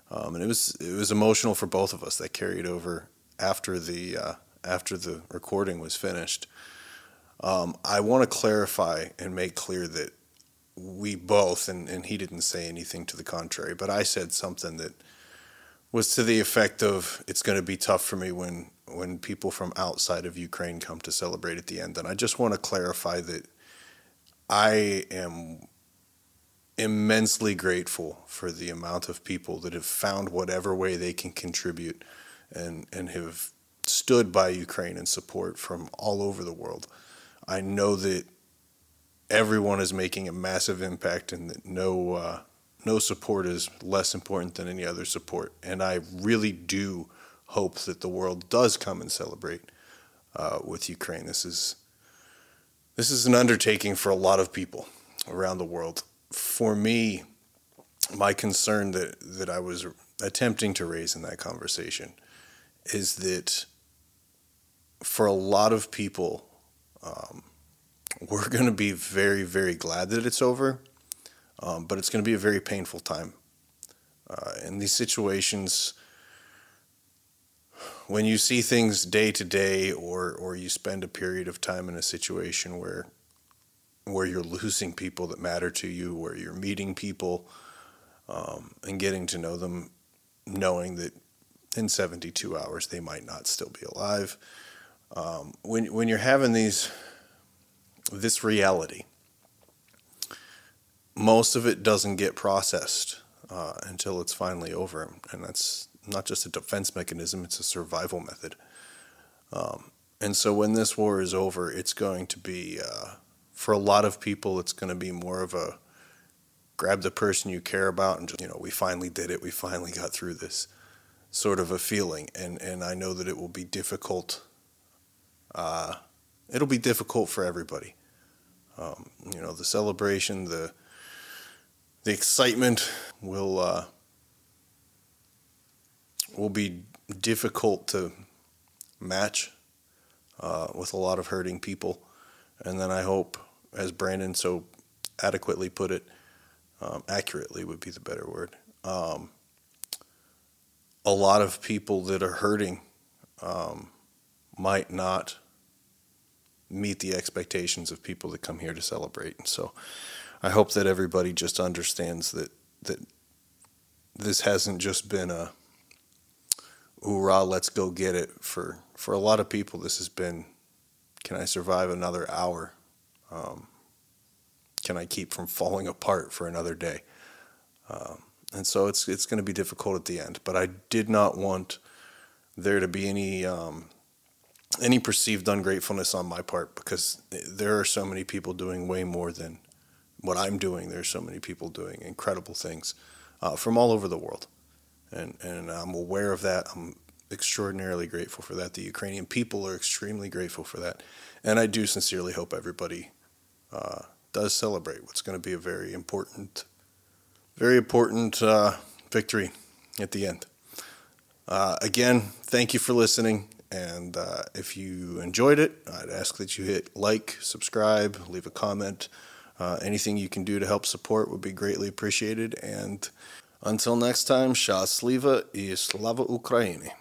um, and it was it was emotional for both of us. That carried over after the uh, after the recording was finished. Um, I want to clarify and make clear that we both, and, and he didn't say anything to the contrary, but I said something that was to the effect of it's going to be tough for me when when people from outside of Ukraine come to celebrate at the end. And I just want to clarify that I am immensely grateful for the amount of people that have found whatever way they can contribute and, and have stood by Ukraine in support from all over the world. I know that everyone is making a massive impact and that no uh, no support is less important than any other support. And I really do hope that the world does come and celebrate uh, with Ukraine. This is this is an undertaking for a lot of people around the world. For me, my concern that that I was attempting to raise in that conversation is that for a lot of people, um, we're going to be very, very glad that it's over, um, but it's going to be a very painful time. Uh, in these situations, when you see things day to day, or or you spend a period of time in a situation where where you're losing people that matter to you, where you're meeting people um, and getting to know them, knowing that in 72 hours they might not still be alive. Um, when when you're having these this reality, most of it doesn't get processed uh, until it's finally over, and that's not just a defense mechanism; it's a survival method. Um, and so, when this war is over, it's going to be uh, for a lot of people, it's going to be more of a grab the person you care about and just you know we finally did it, we finally got through this sort of a feeling, and and I know that it will be difficult. Uh, it'll be difficult for everybody. Um, you know, the celebration, the the excitement will uh, will be difficult to match uh, with a lot of hurting people. And then I hope, as Brandon so adequately put it, um, accurately would be the better word. Um, a lot of people that are hurting um, might not meet the expectations of people that come here to celebrate. And so I hope that everybody just understands that that this hasn't just been a hoorah, let's go get it. For for a lot of people, this has been, can I survive another hour? Um, can I keep from falling apart for another day? Um, and so it's it's going to be difficult at the end. But I did not want there to be any um, any perceived ungratefulness on my part because there are so many people doing way more than what I'm doing. There's so many people doing incredible things uh, from all over the world, and and I'm aware of that. I'm extraordinarily grateful for that. The Ukrainian people are extremely grateful for that, and I do sincerely hope everybody uh, does celebrate what's going to be a very important, very important uh, victory at the end. Uh, again, thank you for listening. And uh, if you enjoyed it, I'd ask that you hit like, subscribe, leave a comment. Uh, anything you can do to help support would be greatly appreciated. And until next time, Shasliva i Slava Ukraini.